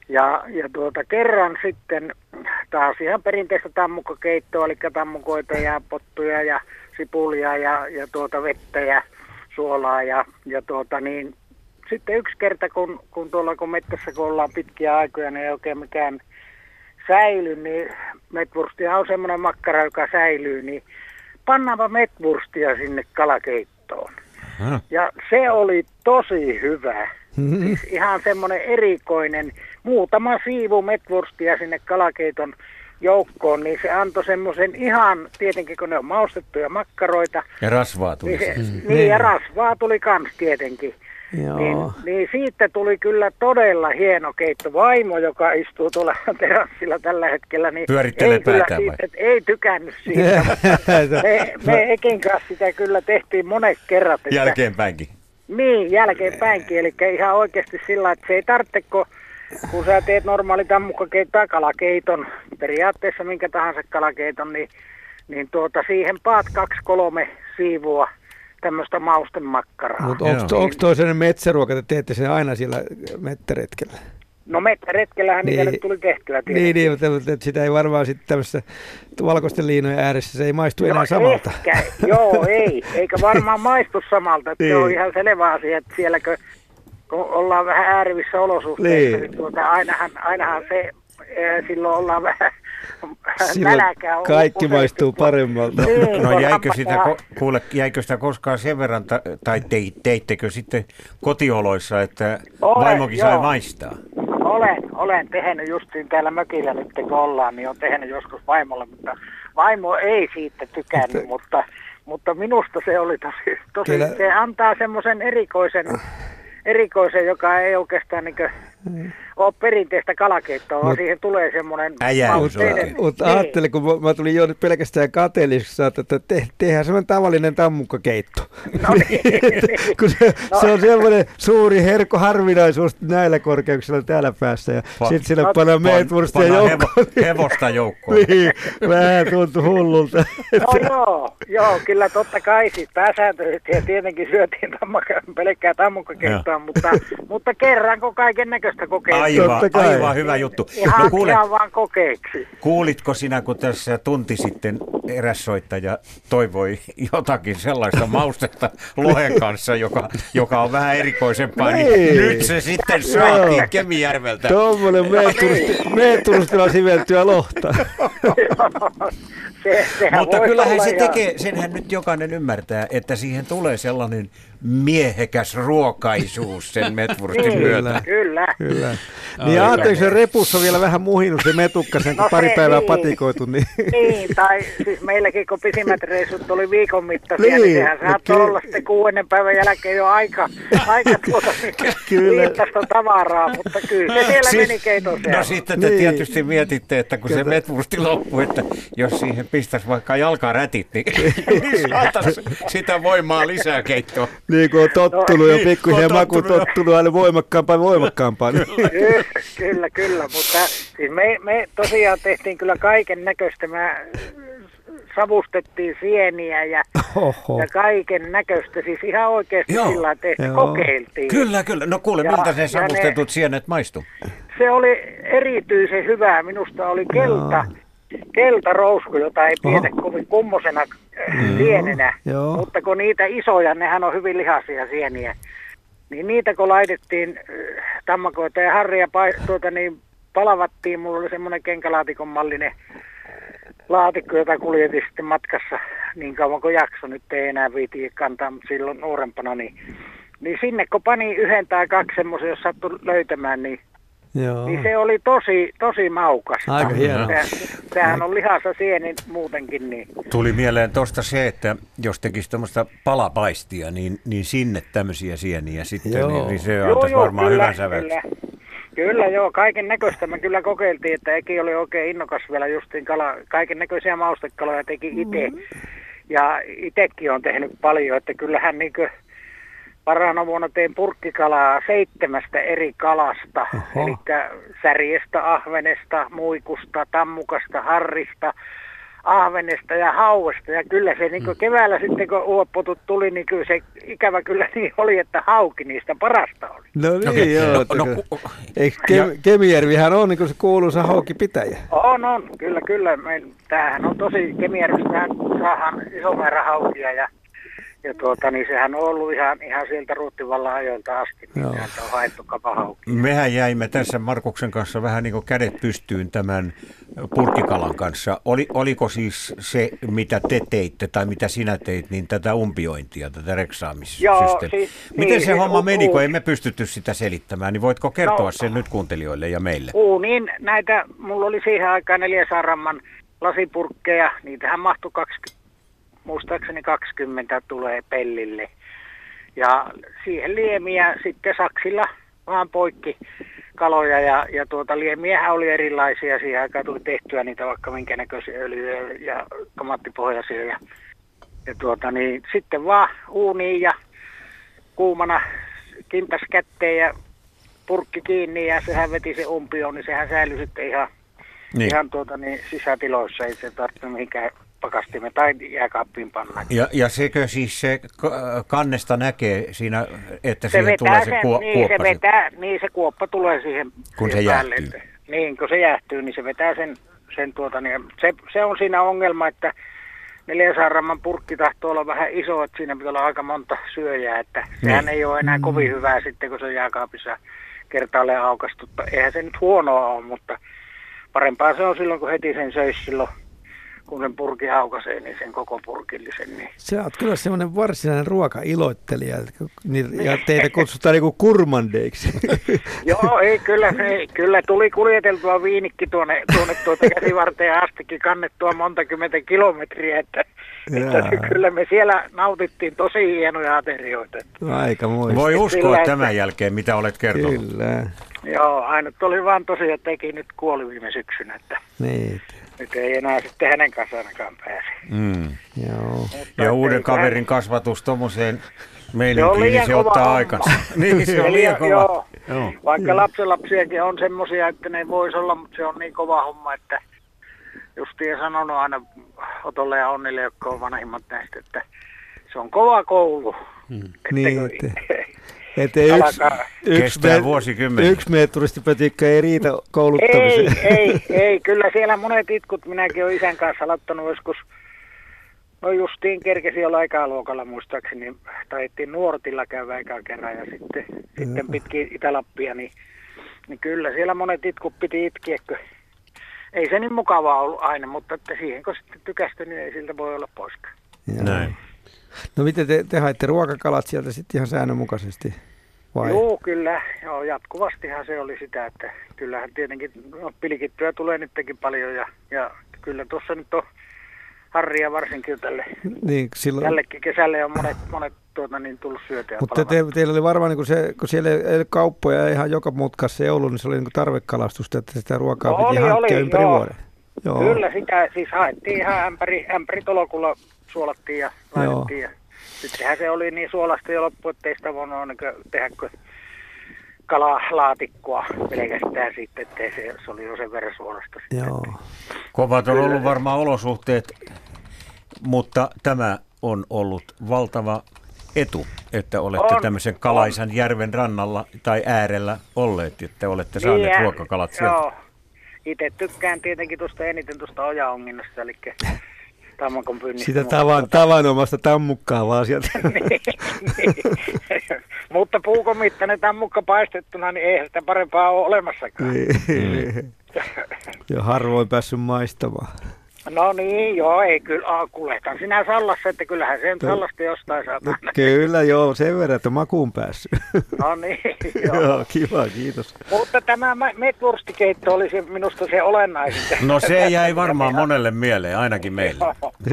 ja, ja tuota, kerran sitten taas ihan perinteistä tammukakeittoa, eli tammukoita ja pottuja ja sipulia ja, ja tuota vettä ja suolaa. Ja, ja tuota niin, sitten yksi kerta, kun, kun tuolla kun mettässä kun ollaan pitkiä aikoja, niin ei oikein mikään säily, niin metwurstia on semmoinen makkara, joka säilyy, niin pannaanpa metwurstia sinne kalakeittoon. Ja se oli tosi hyvä. Siis ihan semmoinen erikoinen, muutama siivu metwurstia sinne kalakeiton joukkoon, niin se antoi semmoisen ihan, tietenkin kun ne on maustettuja makkaroita, Ja rasvaa tuli niin, se, siihen. niin ja rasvaa tuli kans tietenkin. Joo. Niin, niin siitä tuli kyllä todella hieno keitto. Vaimo, joka istuu tuolla terassilla tällä hetkellä, niin Pyörittelee ei, kyllä siitä, vai? ei tykännyt siitä. me, me Ekin kanssa sitä kyllä tehtiin monet kerrat. että- Jälkeenpäinkin. niin, jälkeenpäinkin. Eli ihan oikeasti sillä, että se ei tarvitse, kun, kun sä teet normaali tammukkakeit tai kalakeiton, periaatteessa minkä tahansa kalakeiton, niin, niin tuota, siihen paat kaksi kolme siivua tämmöistä maustemakkaraa. Mutta onko toi sellainen metsäruoka, että teette sen aina siellä mettäretkellä? No mettäretkellähän niin, niitä nyt tuli tehtyä. Tietysti. Niin, niin mutta, mutta sitä ei varmaan sitten tämmöisessä valkoisten liinojen ääressä, se ei maistu no, enää samalta. Ehkä, joo, ei, eikä varmaan maistu samalta. Että niin. Se on ihan selvä asia, että sielläkö kun ollaan vähän äärivissä olosuhteissa, niin, niin tuota, ainahan, ainahan se, silloin ollaan vähän on kaikki maistuu paremmalta. Niin, no jäikö sitä, kuule, jäikö sitä koskaan sen verran, tai te, teittekö sitten kotioloissa, että olen, vaimokin joo. sai maistaa? Olen, olen tehnyt justiin täällä mökillä nyt kun ollaan, niin on tehnyt joskus vaimolle, mutta vaimo ei siitä tykännyt, mutta, mutta minusta se oli tosi, tosi se antaa semmoisen erikoisen erikoisen, joka ei oikeastaan niin. Ole perinteistä kalakeittoa, vaan siihen tulee semmoinen mausteinen. Mutta niin. ajattelin, kun mä, mä tulin jo nyt pelkästään kateelliseksi, että te, tehdään semmoinen tavallinen tammukkakeitto. No niin, kun se, no. se, on semmoinen suuri herkko harvinaisuus näillä korkeuksilla täällä päässä. Ja pa, sitten sille no, pannaan meetvurstia joukkoon. Hevo, hevosta joukkoon. niin, vähän tuntui hullulta. no joo, joo, kyllä totta kai siis pääsääntöisesti ja tietenkin syötiin tammakka, pelkkää tammukkakeittoa, mutta, mutta kerranko kaiken näköistä kokeilua. Aivan, aivan hyvä juttu. Ihan, no, kuule, ihan vaan kokeeksi. Kuulitko sinä, kun tässä tunti sitten eräs soittaja toivoi jotakin sellaista maustetta lohen kanssa, joka, joka on vähän erikoisempaa, niin, niin nyt se sitten saatiin Kemijärveltä. Tuommoinen meeturustilla siveltyä lohta. se, Mutta kyllähän se tekee, senhän nyt jokainen ymmärtää, että siihen tulee sellainen miehekäs ruokaisuus sen metvurstin niin, myötä. Kyllä. kyllä. Niin ajattelin, se repussa vielä vähän muhinut se metukka sen, kun no pari päivää niin. patikoitu. Niin. niin, tai siis meilläkin kun pisimmät reissut oli viikon mittaisia, niin, niin sehän saattoi olla sitten kuudennen päivän jälkeen jo aika, aika tuota liittasta tavaraa, mutta kyllä se siellä siis, meni keiton No sitten te niin. tietysti mietitte, että kun kyllä. se metvursti loppui, että jos siihen pistäisi vaikka jalkarätit, niin, niin saataisiin sitä voimaa lisää keittoa. Niin kuin on tottunut no, ja pikkuhiljaa maku tottunut aina voimakkaampaan voimakkaampaan. Kyllä, kyllä, kyllä, mutta siis me, me tosiaan tehtiin kyllä kaiken näköistä. Mä savustettiin sieniä ja, Oho. ja kaiken näköistä. Siis ihan oikeasti Joo. sillä tehty, kokeiltiin. Kyllä, kyllä. No kuule, ja, miltä ne savustetut ne, sienet maistu? Se oli erityisen hyvää. Minusta oli kelta. No keltarousku, jota ei pidetä kovin kummosena mm. sienenä, Joo. mutta kun niitä isoja, nehän on hyvin lihaisia sieniä, niin niitä kun laitettiin äh, tammakoita ja harria tuota, niin palavattiin, mulla oli semmoinen kenkälaatikon mallinen laatikko, jota kuljetin sitten matkassa niin kauan kuin jakso, nyt ei enää viiti kantaa, mutta silloin nuorempana, niin, niin sinne kun pani yhden tai kaksi semmoisen, jos sattui löytämään, niin Joo. Niin se oli tosi, tosi maukas. Aika hieno. Sehän on lihassa sieni muutenkin. Niin. Tuli mieleen tuosta se, että jos tekisi tuommoista palapaistia, niin, niin sinne tämmöisiä sieniä sitten, joo. niin, niin se antaisi joo, varmaan kyllä, hyvän sävelyksen. Kyllä. Kyllä joo, kaiken näköistä me kyllä kokeiltiin, että Eki oli oikein innokas vielä justiin kala, kaiken näköisiä maustekaloja teki itse. Mm-hmm. Ja itsekin on tehnyt paljon, että kyllähän niin kuin, Parana vuonna tein purkkikalaa seitsemästä eri kalasta, eli särjestä, ahvenesta, muikusta, tammukasta, harrista, ahvenesta ja hauesta. Ja kyllä se niin keväällä sitten, kun uoppotut tuli, niin kyllä se ikävä kyllä niin oli, että hauki niistä parasta oli. No niin, okay. joo. No, no, Eikö Kem- Kemijärvihän on niin kuin se kuuluisa haukipitäjä? On, on. Kyllä, kyllä. tämähän on tosi, Kemijärvestä saadaan iso määrä haukia ja ja tuota, niin sehän on ollut ihan, ihan sieltä Ruuttivallan ajoilta asti, niin on haettu kapahauki. Mehän jäimme tässä Markuksen kanssa vähän niin kuin kädet pystyyn tämän purkkikalan kanssa. Oli, oliko siis se, mitä te teitte tai mitä sinä teit, niin tätä umpiointia, tätä reksaamissysteemiä? Siis, Miten niin, se siis homma meni, kun emme pystytty sitä selittämään, niin voitko kertoa no, sen nyt kuuntelijoille ja meille? Niin näitä, mulla oli siihen aikaan 400 ramman lasipurkkeja, niitähän mahtui 20 muistaakseni 20 tulee pellille. Ja siihen liemiä sitten saksilla vaan poikki kaloja ja, ja tuota, liemiähän oli erilaisia. Siihen aikaan tuli tehtyä niitä vaikka minkä näköisiä öljyjä ja tomaattipohjaisia. Ja, ja tuota, niin, sitten vaan uuniin ja kuumana kintas kätteen ja purkki kiinni ja sehän veti se umpioon, niin sehän säilyi sitten ihan, niin. ihan tuota, niin sisätiloissa. Ei se tarvitse mihinkään pakastimme tai jääkaappiin panna. Ja, ja sekö siis se kannesta näkee siinä, että se siihen tulee se kuo- niin, kuoppa? Se vetää, niin se kuoppa tulee siihen Kun se päälle. jäähtyy. Niin, kun se jäähtyy, niin se vetää sen, sen tuota, niin se, se on siinä ongelma, että 400 gramman purkki tahtoo olla vähän iso, että siinä pitää olla aika monta syöjää, että niin. sehän ei ole enää kovin mm. hyvää sitten, kun se on jääkaapissa kertaalleen aukastu. Eihän se nyt huonoa ole, mutta parempaa se on silloin, kun heti sen söisi silloin kun sen purki aukaisee, niin sen koko purkillisen. Niin. Se on kyllä semmoinen varsinainen ruokailoittelija, niin, ja teitä kutsutaan niinku kurmandeiksi. Joo, ei, kyllä, ei, kyllä tuli kuljeteltua viinikki tuonne, tuonne tuota käsivarteen astikin, kannettua monta kymmentä kilometriä, että, että kyllä me siellä nautittiin tosi hienoja aterioita. Aika muista. Voi uskoa Sillä, tämän että, jälkeen, mitä olet kertonut. Kyllä. Joo, ainut oli vaan tosiaan teki nyt kuoli viime syksynä. Että... Niin nyt ei enää sitten hänen kanssa ainakaan pääse. Mm. Joo. Ja uuden kaverin hän... kasvatus tuommoiseen meininkiin, niin se ottaa aikansa. niin, se on liian kova. Joo. Joo. Vaikka lapsenlapsiakin on semmoisia, että ne voisi olla, mutta se on niin kova homma, että justiin sanonut aina Otolle ja Onnille, jotka on vanhimmat näistä, että se on kova koulu. Mm. Niin, että, että yksi, yksi, me, yksi meturistipätikkä ei riitä kouluttamiseen. Ei, ei, ei, kyllä siellä monet itkut, minäkin olen isän kanssa aloittanut joskus, no justiin kerkesi olla ikäluokalla muistaakseni, niin taittiin nuortilla käydä eka kerran ja sitten, ja. sitten pitkin Itä-Lappia, niin, niin kyllä siellä monet itkut piti itkeä, ei se niin mukavaa ollut aina, mutta että siihen kun sitten tykästy, niin ei siltä voi olla poiskaan. Näin. No miten te, te haitte ruokakalat sieltä sitten ihan säännönmukaisesti? Vai? Joo, kyllä. Joo, jatkuvastihan se oli sitä, että kyllähän tietenkin no, pilikittyä tulee nytkin paljon ja, ja kyllä tuossa nyt on harria varsinkin tälle. Niin, silloin... Tällekin kesälle on monet, monet tuota, niin tullut syötyä. Mutta te, teillä oli varmaan, niin kun, se, kun siellä ei kauppoja ihan joka mutkassa ei ollut, niin se oli niin tarvekalastusta, että sitä ruokaa no, piti oli, hankkia oli, ympäri joo. vuoden. Joo. Kyllä, sitä siis haettiin ihan ämpäri, ämpäri tolokulla suolattiin ja laitettiin. Ja sittenhän se oli niin suolasta jo loppu, ettei sitä voinut niin tehdä kuin kalalaatikkoa pelkästään sitten, ettei se, se oli jo sen verran suolasta. Joo. Kovat on ollut varmaan olosuhteet, mutta tämä on ollut valtava etu, että olette on, tämmöisen Kalaisan on. järven rannalla tai äärellä olleet, että olette saaneet niin, ruokakalat sieltä. Joo, itse tykkään tietenkin tuosta eniten tuosta ojaonginnasta, eli tammakon pyynnistä. Sitä tavan, tavanomasta tammukkaa vaan sieltä. niin, niin. Mutta puukomittainen tammukka paistettuna, niin eihän sitä parempaa ole olemassakaan. Niin. ja harvoin päässyt maistamaan. No niin, joo, ei kyllä, ah, kuljetan sinä sallassa, että kyllähän se no, sallasta jostain saa. No, kyllä, joo, sen verran, että makuun päässyt. No niin, joo. joo. kiva, kiitos. Mutta tämä metwurstikeitto oli se, minusta se olennaisin. No se jäi varmaan monelle mieleen, ainakin meille.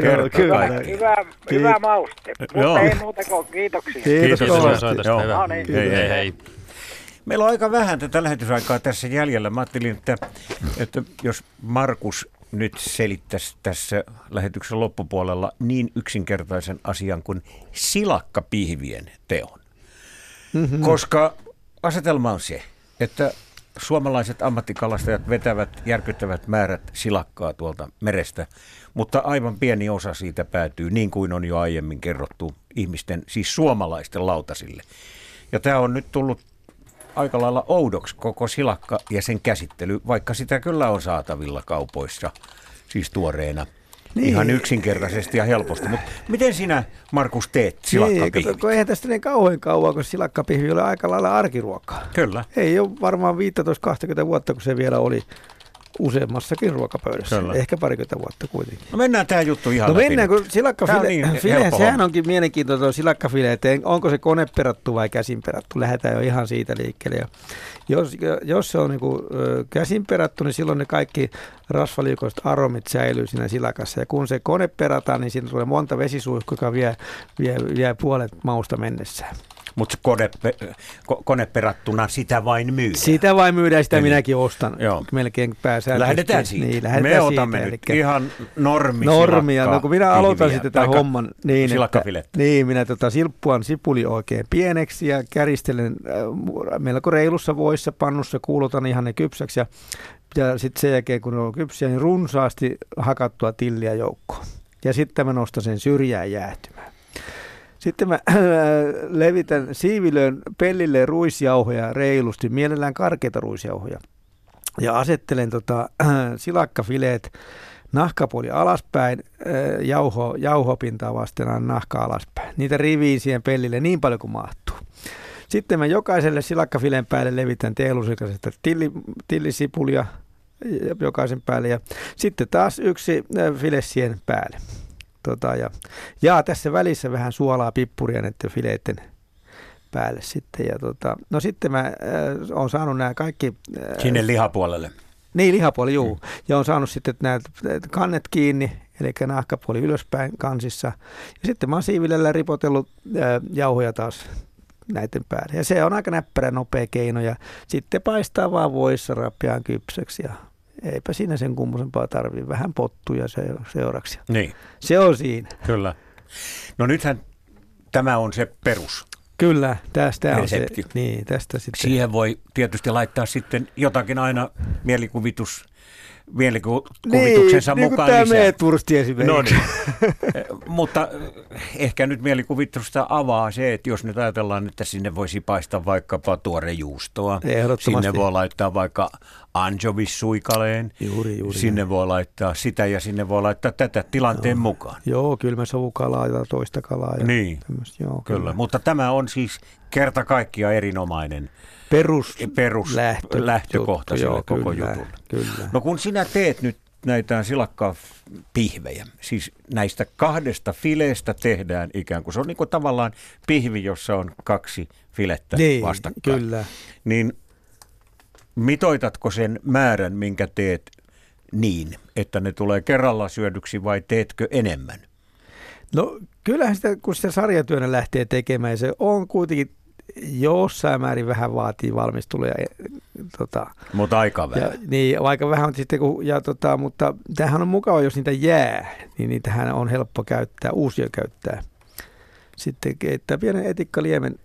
Joo, kyllä. Hyvä, hyvä mauste, mutta joo. ei muuta kuin kiitoksia. Kiitos, Kiitos soitosta, hyvä. No niin. Hei, hei, hei. Meillä on aika vähän tätä lähetysaikaa tässä jäljellä. Mä ajattelin, että, että jos Markus nyt selittäisi tässä lähetyksen loppupuolella niin yksinkertaisen asian kuin silakkapihvien teon. Mm-hmm. Koska asetelma on se, että suomalaiset ammattikalastajat vetävät järkyttävät määrät silakkaa tuolta merestä, mutta aivan pieni osa siitä päätyy, niin kuin on jo aiemmin kerrottu, ihmisten, siis suomalaisten lautasille. Ja tämä on nyt tullut aika lailla oudoksi koko silakka ja sen käsittely, vaikka sitä kyllä on saatavilla kaupoissa, siis tuoreena. Niin. Ihan yksinkertaisesti ja helposti. Mutta miten sinä, Markus, teet silakkapihvit? Niin, eihän tästä niin kauhean kauan, kun silakkapihvi oli aika lailla arkiruokaa. Kyllä. Ei ole varmaan 15-20 vuotta, kun se vielä oli useammassakin ruokapöydässä. Kyllä. Ehkä parikymmentä vuotta kuitenkin. No mennään tämä juttu ihan No läpi mennään, kun silakkafile, niin file, sehän onkin mielenkiintoista silakkafile, että onko se koneperattu vai käsinperattu. Lähdetään jo ihan siitä liikkeelle. Ja jos, jos se on niin kuin, käsinperattu, niin silloin ne kaikki rasvaliukoiset aromit säilyy siinä silakassa. Ja kun se kone perataan, niin siinä tulee monta vesisuihkua, joka vie, vie, vie puolet mausta mennessään. Mutta kone, koneperattuna sitä vain myydään. Sitä vain myydään, sitä Eli, minäkin ostan. Joo. Melkein pääsään. Lähdetään siitä. Niin, lähdetään Me otamme siitä, nyt eli... ihan normi Normia. No kun minä aloitan sitten tätä homman niin, että, niin minä tota, silppuan sipuli oikein pieneksi ja käristelen äh, melko reilussa voissa pannussa, kuulutan ihan ne kypsäksi ja, ja sitten sen jälkeen kun ne on kypsiä, niin runsaasti hakattua tilliä joukkoon ja sitten mä nostan sen syrjään jäähtymään. Sitten mä äh, levitän siivilöön pellille ruisjauhoja reilusti, mielellään karkeita ruisjauhoja. Ja asettelen tota, äh, silakkafileet nahkapuoli alaspäin, äh, jauho, jauhopintaa vasten nahka alaspäin. Niitä riviin siihen pellille niin paljon kuin mahtuu. Sitten mä jokaiselle silakkafileen päälle levitän teelusikaisesta tilli, tillisipulia jokaisen päälle ja sitten taas yksi filessien päälle. Tota, ja jaa tässä välissä vähän suolaa pippuria näiden fileiden päälle sitten. Ja tota, no sitten mä äh, oon saanut nämä kaikki... Äh, Sinne lihapuolelle. Niin, lihapuoli, juu. Mm. Ja on saanut sitten nämä kannet kiinni, eli nahkapuoli ylöspäin kansissa. Ja sitten mä oon siivilellä ripotellut äh, jauhoja taas näiden päälle. Ja se on aika näppärä nopea keino. Ja sitten paistaa vaan voissa rapiaan kypsäksi ja eipä siinä sen kummosempaa tarvitse. Vähän pottuja seuraksi. Niin. Se on siinä. Kyllä. No nythän tämä on se perus. Kyllä, tästä on se. Niin, tästä sitten. Siihen voi tietysti laittaa sitten jotakin aina mielikuvitus mielikuvituksensa niin, mukaan niin kuin lisää. Esimerkiksi. No niin. Mutta ehkä nyt mielikuvitusta avaa se, että jos nyt ajatellaan, että sinne voisi paistaa vaikkapa juustoa. Sinne voi laittaa vaikka anchovis-suikaleen. Juuri, juuri. Sinne voi laittaa sitä ja sinne voi laittaa tätä tilanteen joo. mukaan. Joo, savukalaa ja toista kalaa. Ja niin, joo, kyllä. kyllä. Mutta tämä on siis kerta kaikkia erinomainen perus, perus lähtö, lähtökohta juttu, joo, koko kyllä, jutulle. Kyllä. No kun sinä teet nyt näitä silakka-pihvejä, siis näistä kahdesta fileestä tehdään ikään kuin, se on niin kuin tavallaan pihvi, jossa on kaksi filettä niin, vastakkain. Kyllä. Niin mitoitatko sen määrän, minkä teet niin, että ne tulee kerralla syödyksi vai teetkö enemmän? No kyllähän sitä, kun sitä sarjatyönä lähtee tekemään, se on kuitenkin jossain määrin vähän vaatii valmistelua. Ja, tota, mutta aika vähän. Ja, niin, aika vähän on sitten, kun, ja, tota, mutta tämähän on mukava, jos niitä jää, niin niitähän on helppo käyttää, uusia käyttää. Sitten keittää pienen etikkaliemen,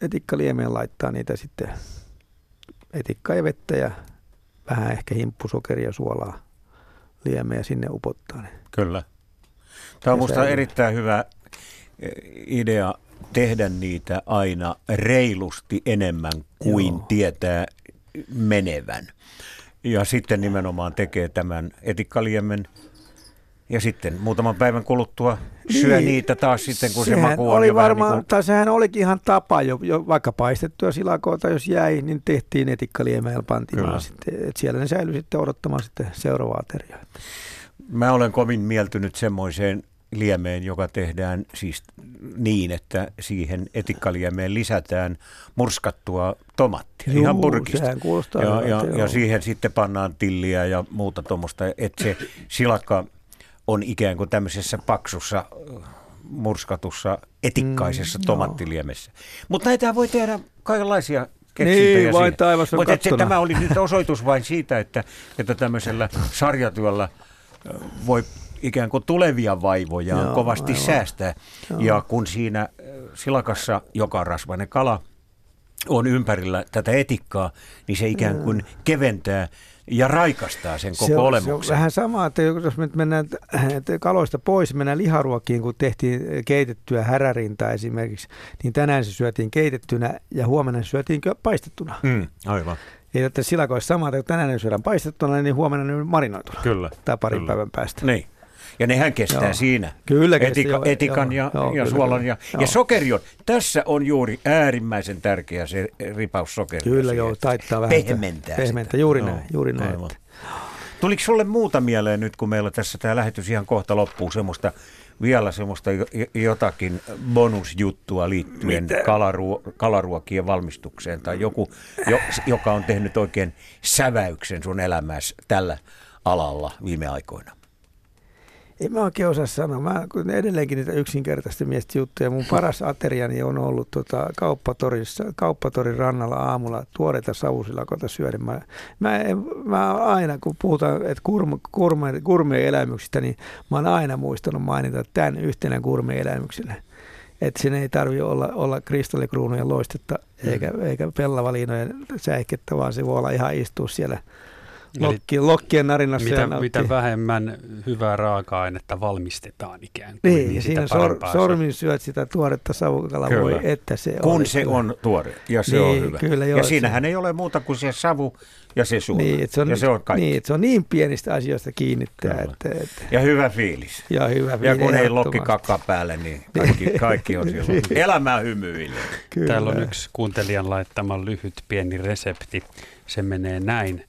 etikkaliemen laittaa niitä sitten etikkaa ja vettä ja vähän ehkä himppusokeria, suolaa, liemeä sinne upottaa. Niin. Kyllä. Tämä on minusta erittäin hyvä eh, idea tehdä niitä aina reilusti enemmän kuin Joo. tietää menevän. Ja sitten nimenomaan tekee tämän etikkaliemen ja sitten muutaman päivän kuluttua syö niin, niitä taas sitten, kun se maku oli varmaan, niin kuin... tai sehän olikin ihan tapa, jo, jo vaikka paistettua silakoita, jos jäi, niin tehtiin etikkaliemellä pantiin sitten. että siellä ne säilyi sitten odottamaan sitten seuraavaa ateriaa. Mä olen kovin mieltynyt semmoiseen liemeen, joka tehdään siis niin, että siihen etikkaliemeen lisätään murskattua tomattia Juu, ihan purkista. ja, ja, ja siihen sitten pannaan tilliä ja muuta tuommoista, että se silakka on ikään kuin tämmöisessä paksussa murskatussa etikkaisessa mm, tomattiliemessä. Mutta näitä voi tehdä kaikenlaisia keksintöjä niin, vain taivas on Mutta tämä oli nyt osoitus vain siitä, että, että tämmöisellä sarjatyöllä voi ikään kuin tulevia vaivoja Joo, kovasti aivan. säästää. Joo. Ja kun siinä silakassa, joka rasvainen kala, on ympärillä tätä etikkaa, niin se ikään kuin keventää ja raikastaa sen koko se on, olemuksen. Se on vähän sama, että jos me mennään kaloista pois, mennään liharuokkiin, kun tehtiin keitettyä härärintaa esimerkiksi, niin tänään se syötiin keitettynä ja huomenna se syötiin paistettuna. Mm, aivan. Ei että silakoissa sama, että tänään ne syödään paistettuna, niin huomenna ne marinoituna. Kyllä. Tai parin kyllä. päivän päästä. Niin. Ja nehän kestää joo. siinä. Kyllä Etika, joo, etikan joo, ja, joo, ja kyllä, suolan. Ja, joo. ja sokeri on. Tässä on juuri äärimmäisen tärkeä se ripaus sokeri. Kyllä joo, taittaa vähän. Pehmentää Pehmentää, juuri näin. Juuri näin että. Tuliko sulle muuta mieleen nyt, kun meillä tässä tämä lähetys ihan kohta loppuu, semmoista vielä semmoista jotakin bonusjuttua liittyen kalaruo, kalaruokien valmistukseen tai joku, jo, joka on tehnyt oikein säväyksen sun elämässä tällä alalla viime aikoina? En mä oikein osaa sanoa. Mä kun edelleenkin niitä yksinkertaista miestä juttuja. Mun paras ateriani on ollut tota, kauppatorissa, kauppatorin rannalla aamulla tuoreita savusilakota syödä. Mä, mä, mä aina, kun puhutaan että kurme, kurme, kurme-elämyksistä, niin mä oon aina muistanut mainita tämän yhtenä kurme-elämyksenä. Että sen ei tarvitse olla, olla kristallikruunujen loistetta eikä, mm. eikä pellavaliinojen säikettä, vaan se voi olla ihan istua siellä Lokki, lokkien narinassa mitä, mitä vähemmän hyvää raaka-ainetta valmistetaan ikään kuin. Niin, niin siinä sor, sormin syöt sitä tuoretta savukalaa, voi että se Kun on. se on tuore ja se niin, on hyvä. Kyllä, joo, ja siinähän se... ei ole muuta kuin se savu ja se suola. Niin, se on, ja se on kaikki. Niin, se on niin pienistä asioista kiinnittää. Että, että, ja hyvä fiilis. Ja hyvä fiilis. Ja kun ei lokki kakka päälle, niin kaikki, kaikki on silloin. Elämää hymyilee. Täällä on yksi kuuntelijan laittama lyhyt pieni resepti. Se menee näin.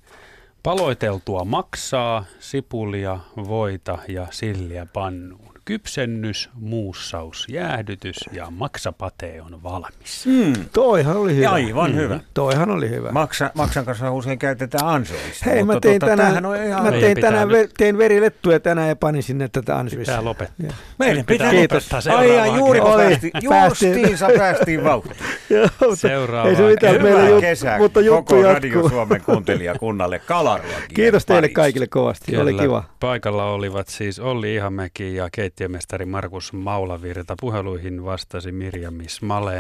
Paloiteltua maksaa, sipulia, voita ja silliä pannuun. Kypsennys, muussaus, jäähdytys ja maksapate on valmis. Mm. Toihan oli hyvä. Aivan mm. hyvä. Toihan oli hyvä. Maksa, maksan kanssa usein käytetään ansoista. Hei, mä tein tuota, tänään, on ihan mä tein tänään ver, tein verilettuja tänään ja panin sinne tätä ansoista. Pitää lopettaa. Ja. Meidän pitää Kiitos. lopettaa Ai ja juuri oli, päästi, justiinsa päästiin vauhtiin. Seuraava. Ei se mitään, meillä jut, kesä, mutta juttu koko jatkuu. Radio Suomen kuuntelijakunnalle kalaruokia. Kiitos teille kaikille kovasti, oli kiva. Paikalla olivat siis Olli Ihamäki ja keittiömestari Markus Maulavirta. Puheluihin vastasi Mirjam Smaleen.